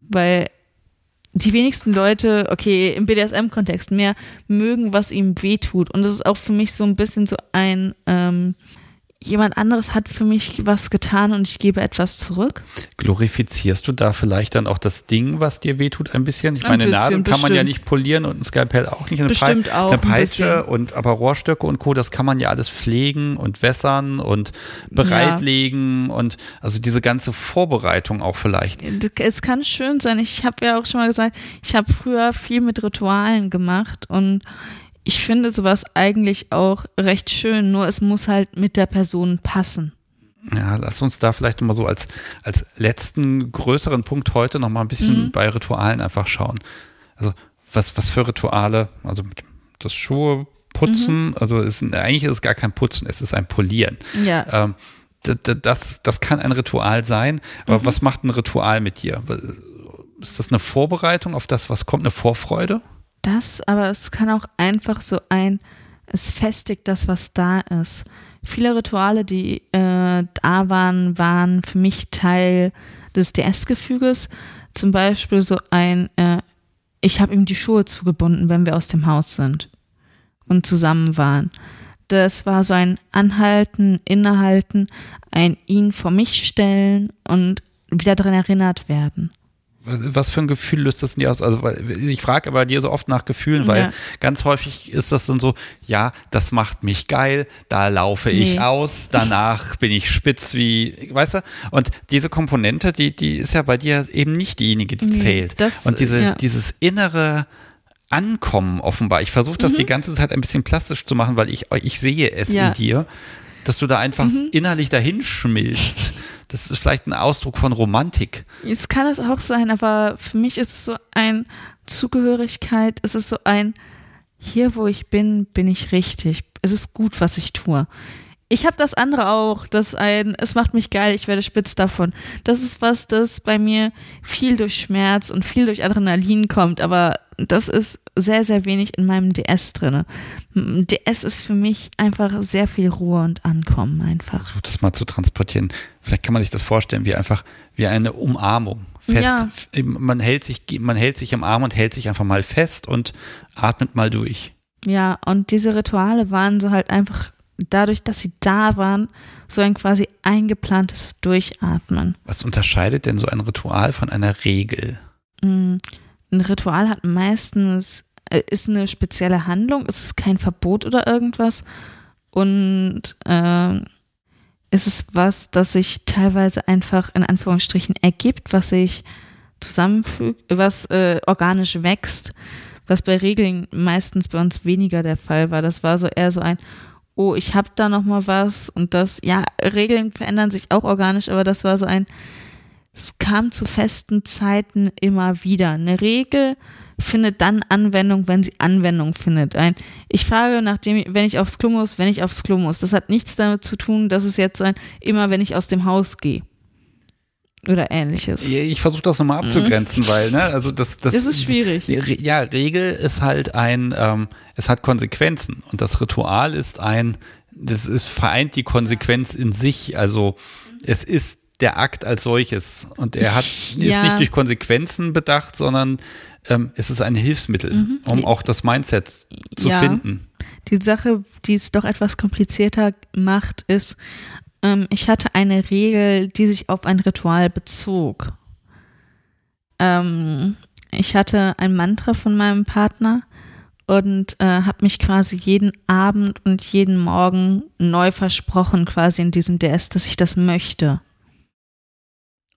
Weil die wenigsten Leute, okay, im BDSM-Kontext mehr mögen, was ihm weh tut. Und das ist auch für mich so ein bisschen so ein, ähm, jemand anderes hat für mich was getan und ich gebe etwas zurück. Glorifizierst du da vielleicht dann auch das Ding, was dir wehtut, ein bisschen? Ich meine, bisschen, Nadeln kann man ja nicht polieren und ein Skalpell auch nicht. Eine, bestimmt Pe auch eine Peitsche ein und aber Rohrstöcke und Co., das kann man ja alles pflegen und wässern und bereitlegen ja. und also diese ganze Vorbereitung auch vielleicht. Es kann schön sein. Ich habe ja auch schon mal gesagt, ich habe früher viel mit Ritualen gemacht und ich finde sowas eigentlich auch recht schön, nur es muss halt mit der Person passen. Ja, lass uns da vielleicht mal so als, als letzten größeren Punkt heute noch mal ein bisschen mhm. bei Ritualen einfach schauen. Also was, was für Rituale, also das Schuhe putzen, mhm. also es, eigentlich ist es gar kein Putzen, es ist ein Polieren. Ja. Ähm, das, das kann ein Ritual sein, aber mhm. was macht ein Ritual mit dir? Ist das eine Vorbereitung auf das, was kommt, eine Vorfreude? Das, aber es kann auch einfach so ein, es festigt das, was da ist. Viele Rituale, die äh, da waren, waren für mich Teil des DS-Gefüges. Zum Beispiel so ein, äh, ich habe ihm die Schuhe zugebunden, wenn wir aus dem Haus sind und zusammen waren. Das war so ein Anhalten, Innehalten, ein ihn vor mich stellen und wieder daran erinnert werden was für ein Gefühl löst das in dir aus? Also ich frage aber dir so oft nach Gefühlen, weil ja. ganz häufig ist das dann so, ja, das macht mich geil, da laufe nee. ich aus, danach (laughs) bin ich spitz wie, weißt du? Und diese Komponente, die, die ist ja bei dir eben nicht diejenige, die nee, zählt. Das, Und diese, ja. dieses innere Ankommen offenbar. Ich versuche das Mhm. die ganze Zeit ein bisschen plastisch zu machen, weil ich, ich sehe es Ja. in dir, dass du da einfach Mhm. innerlich dahin schmilzt. Das ist vielleicht ein Ausdruck von Romantik. Es kann es auch sein, aber für mich ist es so ein Zugehörigkeit, es ist so ein, hier wo ich bin, bin ich richtig. Es ist gut, was ich tue. Ich habe das andere auch, das ein, es macht mich geil, ich werde spitz davon. Das ist was, das bei mir viel durch Schmerz und viel durch Adrenalin kommt, aber das ist sehr, sehr wenig in meinem DS drinne. M, DS ist für mich einfach sehr viel Ruhe und Ankommen einfach. Versuch das mal zu transportieren. Vielleicht kann man sich das vorstellen wie einfach wie eine Umarmung. Fest. Ja. Man hält sich, man hält sich im Arm und hält sich einfach mal fest und atmet mal durch. Ja, und diese Rituale waren so halt einfach dadurch, dass sie da waren, so ein quasi eingeplantes Durchatmen. Was unterscheidet denn so ein Ritual von einer Regel? Mm, Ein Ritual hat meistens, äh, ist eine spezielle Handlung, es ist kein Verbot oder irgendwas und äh, es ist was, das sich teilweise einfach in Anführungsstrichen ergibt, was sich zusammenfügt, was äh, organisch wächst, was bei Regeln meistens bei uns weniger der Fall war. Das war so eher so ein, oh, ich habe da noch mal was und das, ja, Regeln verändern sich auch organisch, aber das war so ein, es kam zu festen Zeiten immer wieder. Eine Regel findet dann Anwendung, wenn sie Anwendung findet. Ein, ich frage, nachdem, wenn ich aufs Klo muss, wenn ich aufs Klo muss. Das hat nichts damit zu tun, dass es jetzt so ein, immer wenn ich aus dem Haus gehe. Oder ähnliches. Ich versuche das nochmal abzugrenzen, weil, ne, also das, das, Das ist schwierig. Ja, Regel ist halt ein, ähm, es hat Konsequenzen und das Ritual ist ein, das ist vereint die Konsequenz in sich, also es ist der Akt als solches und er hat ist Ja. nicht durch Konsequenzen bedacht, sondern ähm, es ist ein Hilfsmittel, um auch das Mindset zu Ja. finden. Die Sache, die es doch etwas komplizierter macht, ist, ähm, ich hatte eine Regel, die sich auf ein Ritual bezog. Ähm, ich hatte ein Mantra von meinem Partner und äh, habe mich quasi jeden Abend und jeden Morgen neu versprochen, quasi in diesem DS, dass ich das möchte.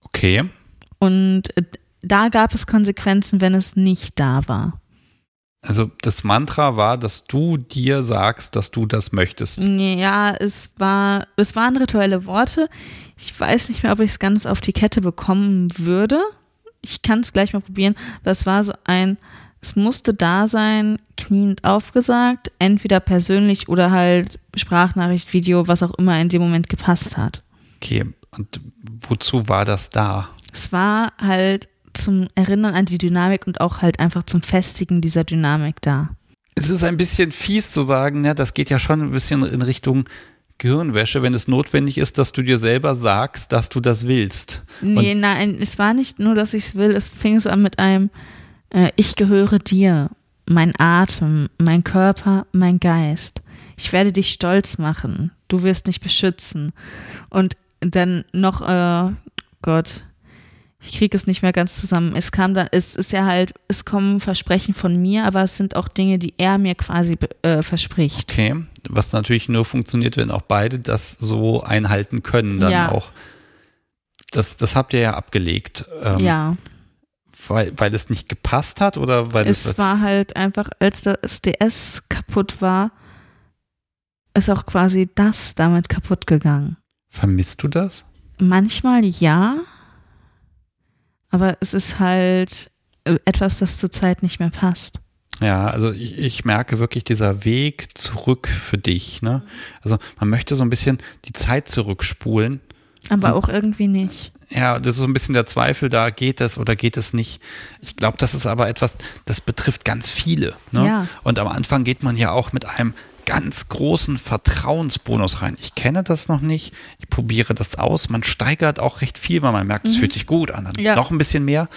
Okay. Und äh, da gab es Konsequenzen, wenn es nicht da war. Also das Mantra war, dass du dir sagst, dass du das möchtest. Ja, es war, es waren rituelle Worte. Ich weiß nicht mehr, ob ich es ganz auf die Kette bekommen würde. Ich kann es gleich mal probieren. Aber es war so ein, es musste da sein, kniend aufgesagt, entweder persönlich oder halt Sprachnachricht, Video, was auch immer in dem Moment gepasst hat. Okay. Und wozu war das da? Es war halt zum Erinnern an die Dynamik und auch halt einfach zum Festigen dieser Dynamik da. Es ist ein bisschen fies zu sagen, ja, das geht ja schon ein bisschen in Richtung Gehirnwäsche, wenn es notwendig ist, dass du dir selber sagst, dass du das willst. Nee, nein, es war nicht nur, dass ich es will, es fing so an mit einem, äh, ich gehöre dir, mein Atem, mein Körper, mein Geist. Ich werde dich stolz machen, du wirst mich beschützen. Und dann noch, äh, Gott, ich kriege es nicht mehr ganz zusammen. Es kam dann, es ist ja halt, es kommen Versprechen von mir, aber es sind auch Dinge, die er mir quasi äh, verspricht. Okay, was natürlich nur funktioniert, wenn auch beide das so einhalten können, dann Ja. auch. Das, das habt ihr ja abgelegt. Ähm, ja. Weil, weil es nicht gepasst hat oder weil es, es war halt einfach, als das DS kaputt war, ist auch quasi das damit kaputt gegangen. vermisst du das? Manchmal ja, aber es ist halt äh, etwas, das zurzeit nicht mehr passt. Ja, also ich, ich merke wirklich dieser Weg zurück für dich. Ne? Also man möchte so ein bisschen die Zeit zurückspulen. Aber auch irgendwie nicht. Ja, das ist so ein bisschen der Zweifel da, geht es oder geht es nicht. Ich glaube, das ist aber etwas, das betrifft ganz viele. Ne? Ja. Und am Anfang geht man ja auch mit einem ganz großen Vertrauensbonus rein. Ich kenne das noch nicht, ich probiere das aus. Man steigert auch recht viel, weil man merkt, es fühlt sich gut an. Dann Mhm. Ja. noch ein bisschen mehr.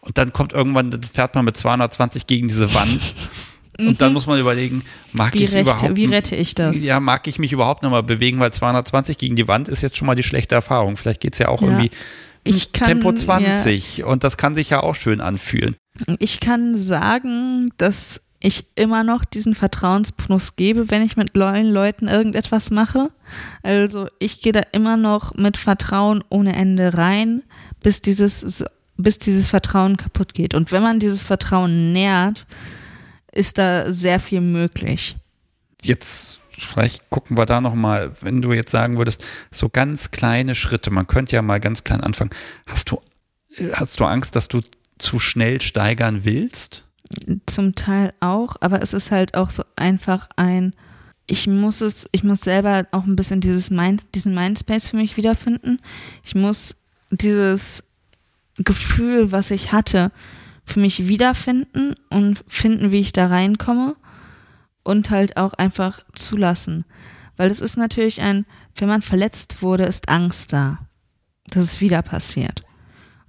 Und dann kommt irgendwann, dann fährt man mit 220 gegen diese Wand. (laughs) Und dann muss man überlegen, mag Mhm. Wie, ich rechte, überhaupt wie rette ich das? ja, mag ich mich überhaupt noch mal bewegen, weil 220 gegen die Wand ist jetzt schon mal die schlechte Erfahrung. Vielleicht geht's ja auch Ja. irgendwie Ich kann, Tempo 20 und das kann sich ja auch schön anfühlen. Ich kann sagen, dass ich immer noch diesen Vertrauensbonus gebe, wenn ich mit neuen Leuten irgendetwas mache. Also ich gehe da immer noch mit Vertrauen ohne Ende rein, bis dieses, bis dieses Vertrauen kaputt geht. Und wenn man dieses Vertrauen nährt, ist da sehr viel möglich. Jetzt vielleicht gucken wir da noch mal, wenn du jetzt sagen würdest, so ganz kleine Schritte, man könnte ja mal ganz klein anfangen. Hast du hast du Angst, dass du zu schnell steigern willst? Zum Teil auch, aber es ist halt auch so einfach ein ich muss es, ich muss selber auch ein bisschen dieses Mind, diesen Mindspace für mich wiederfinden. Ich muss dieses Gefühl, was ich hatte, für mich wiederfinden und finden, wie ich da reinkomme und halt auch einfach zulassen. Weil es ist natürlich ein, wenn man verletzt wurde, ist Angst da, dass es wieder passiert.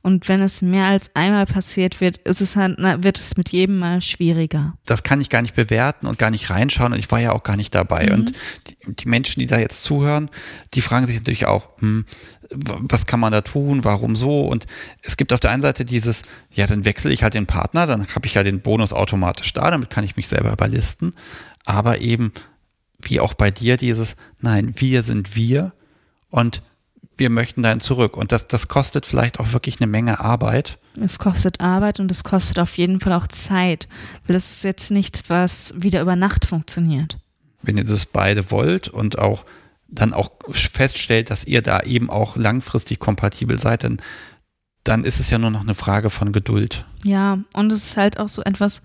Und wenn es mehr als einmal passiert wird, ist es halt, wird es mit jedem Mal schwieriger. Das kann ich gar nicht bewerten und gar nicht reinschauen und ich war ja auch gar nicht dabei. Mhm. Und die, die, Menschen, die da jetzt zuhören, die fragen sich natürlich auch, hm, was kann man da tun, warum so? Und es gibt auf der einen Seite dieses, ja, dann wechsle ich halt den Partner, dann habe ich ja den Bonus automatisch da, damit kann ich mich selber überlisten. Aber eben, wie auch bei dir, dieses, nein, wir sind wir und wir möchten dahin zurück. Und das, das kostet vielleicht auch wirklich eine Menge Arbeit. Es kostet Arbeit und es kostet auf jeden Fall auch Zeit, weil es ist jetzt nichts, was wieder über Nacht funktioniert. Wenn ihr das beide wollt und auch dann auch feststellt, dass ihr da eben auch langfristig kompatibel seid, dann, dann ist es ja nur noch eine Frage von Geduld. Ja, und es ist halt auch so etwas,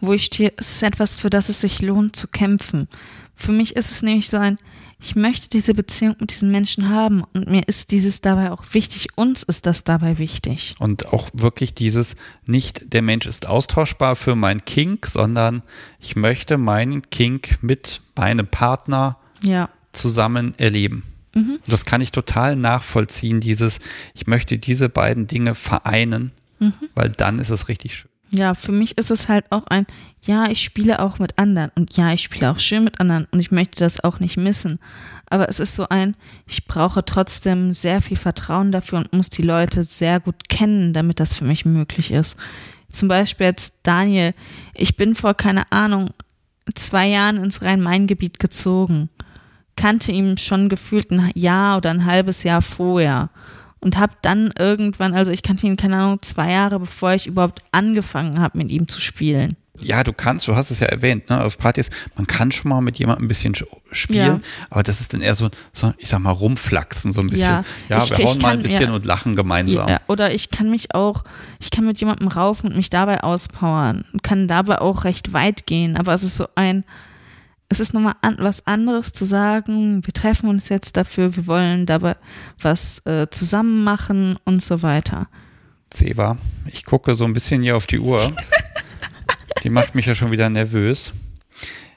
wo ich stehe, es ist etwas, für das es sich lohnt zu kämpfen. Für mich ist es nämlich so ein, ich möchte diese Beziehung mit diesen Menschen haben und mir ist dieses dabei auch wichtig, uns ist das dabei wichtig. Und auch wirklich dieses, nicht der Mensch ist austauschbar für mein Kink, sondern ich möchte meinen Kink mit meinem Partner ja. zusammen erleben. Mhm. Das kann ich total nachvollziehen, dieses, ich möchte diese beiden Dinge vereinen, mhm. weil dann ist es richtig schön. Ja, für mich ist es halt auch ein, ja, ich spiele auch mit anderen und ja, ich spiele auch schön mit anderen und ich möchte das auch nicht missen. Aber es ist so ein, ich brauche trotzdem sehr viel Vertrauen dafür und muss die Leute sehr gut kennen, damit das für mich möglich ist. Zum Beispiel jetzt Daniel, ich bin vor, keine Ahnung, zwei Jahren ins Rhein-Main-Gebiet gezogen, kannte ihn schon gefühlt ein Jahr oder ein halbes Jahr vorher und habe dann irgendwann, also ich kannte ihn, keine Ahnung, zwei Jahre bevor ich überhaupt angefangen habe, mit ihm zu spielen. Ja, du kannst, du hast es ja erwähnt, ne, auf Partys, man kann schon mal mit jemandem ein bisschen spielen, ja. aber das ist dann eher so, so, ich sag mal, rumflaxen so ein bisschen. Ja, ja ich, wir hauen kann, mal ein bisschen ja. und lachen gemeinsam. Ja, oder ich kann mich auch, ich kann mit jemandem raufen und mich dabei auspowern und kann dabei auch recht weit gehen, aber es ist so ein, es ist nochmal an, was anderes zu sagen, wir treffen uns jetzt dafür, wir wollen dabei was äh, zusammen machen und so weiter. Seva, ich gucke so ein bisschen hier auf die Uhr. (laughs) die macht mich ja schon wieder nervös.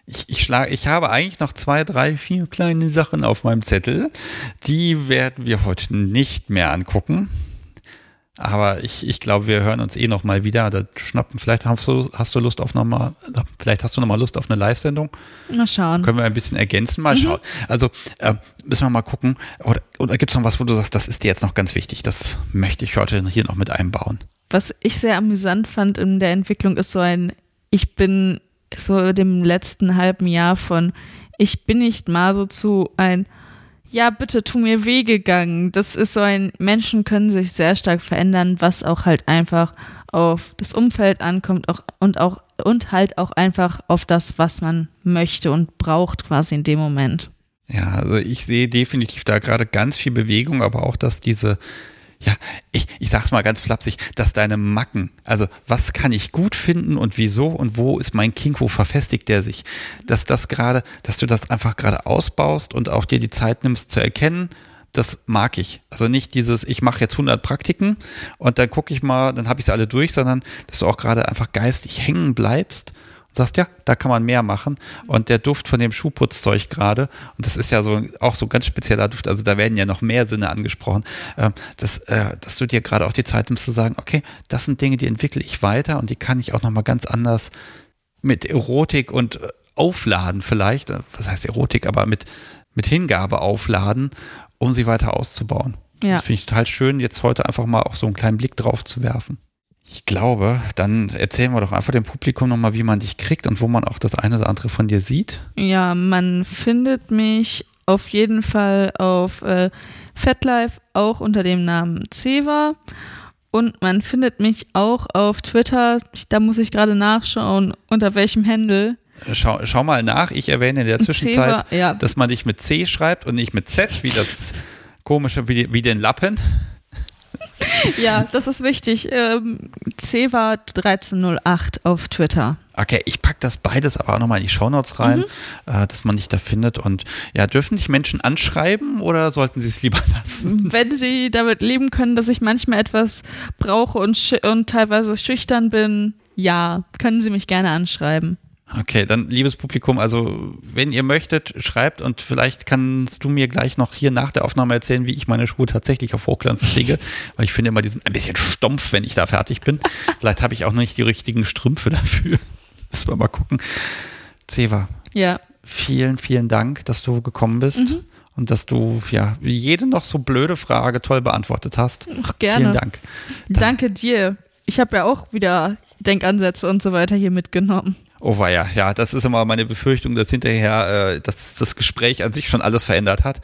Ich, ich, schlage, ich habe eigentlich noch zwei, drei, vier kleine Sachen auf meinem Zettel. Die werden wir heute nicht mehr angucken. Aber ich, ich glaube, wir hören uns eh noch mal wieder. Da schnappen, vielleicht hast du, hast du Lust auf noch mal, vielleicht hast du noch mal Lust auf eine Live-Sendung. Mal schauen. Können wir ein bisschen ergänzen, mal mhm. schauen. Also äh, müssen wir mal gucken. Oder, oder gibt es noch was, wo du sagst, das ist dir jetzt noch ganz wichtig? Das möchte ich heute hier noch mit einbauen. Was ich sehr amüsant fand in der Entwicklung ist so ein, ich bin so dem letzten halben Jahr von, ich bin nicht mal so zu ein, ja, bitte tu mir weh gegangen. Das ist so ein, Menschen können sich sehr stark verändern, was auch halt einfach auf das Umfeld ankommt auch, und auch und halt auch einfach auf das, was man möchte und braucht quasi in dem Moment. Ja, also ich sehe definitiv da gerade ganz viel Bewegung, aber auch, dass diese ja, ich, ich sag's mal ganz flapsig, dass deine Macken, also was kann ich gut finden und wieso und wo ist mein Kink, wo verfestigt der sich, dass das gerade, dass du das einfach gerade ausbaust und auch dir die Zeit nimmst zu erkennen, das mag ich. Also nicht dieses, ich mache jetzt 100 Praktiken und dann gucke ich mal, dann habe ich sie alle durch, sondern dass du auch gerade einfach geistig hängen bleibst sagst, ja, da kann man mehr machen. Und der Duft von dem Schuhputzzeug gerade, und das ist ja so auch so ein ganz spezieller Duft, also da werden ja noch mehr Sinne angesprochen, äh, dass, äh, dass du dir gerade auch die Zeit nimmst zu sagen, okay, das sind Dinge, die entwickle ich weiter und die kann ich auch nochmal ganz anders mit Erotik und äh, aufladen vielleicht, äh, was heißt Erotik, aber mit, mit Hingabe aufladen, um sie weiter auszubauen. Ja. Das finde ich total schön, jetzt heute einfach mal auch so einen kleinen Blick drauf zu werfen. Ich glaube, dann erzählen wir doch einfach dem Publikum nochmal, wie man dich kriegt und wo man auch das eine oder andere von dir sieht. Ja, man findet mich auf jeden Fall auf äh, FetLife auch unter dem Namen Ceva Und man findet mich auch auf Twitter. Da muss ich gerade nachschauen, unter welchem Handle. Schau, schau mal nach. Ich erwähne in der Zwischenzeit, C war- ja. dass man dich mit C schreibt und nicht mit Z, wie das komische, wie, wie den Lappen. Ja, das ist wichtig. Ähm, C war 1308 auf Twitter. Okay, ich pack das beides aber auch nochmal in die Shownotes rein, Mhm. äh, dass man dich da findet. Und ja, dürfen dich Menschen anschreiben oder sollten sie es lieber lassen? Wenn Sie damit leben können, dass ich manchmal etwas brauche und, und teilweise schüchtern bin, ja, können Sie mich gerne anschreiben. Okay, dann liebes Publikum, also wenn ihr möchtet, schreibt und vielleicht kannst du mir gleich noch hier nach der Aufnahme erzählen, wie ich meine Schuhe tatsächlich auf Hochglanz kriege, (laughs) weil ich finde immer, die sind ein bisschen stumpf, wenn ich da fertig bin. (laughs) Vielleicht habe ich auch noch nicht die richtigen Strümpfe dafür. (laughs) Müssen wir mal gucken. Ceva, Ja, vielen, vielen Dank, dass du gekommen bist Mhm. und dass du ja jede noch so blöde Frage toll beantwortet hast. auch gerne. Vielen Dank. Danke dir. Ich habe ja auch wieder Denkansätze und so weiter hier mitgenommen. Oh weia, ja, das ist immer meine Befürchtung, dass hinterher äh, dass das Gespräch an sich schon alles verändert hat.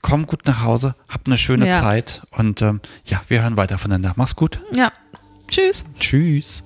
Komm gut nach Hause, hab eine schöne Ja. Zeit und ähm, ja, wir hören weiter voneinander. Mach's gut. Ja, tschüss. Tschüss.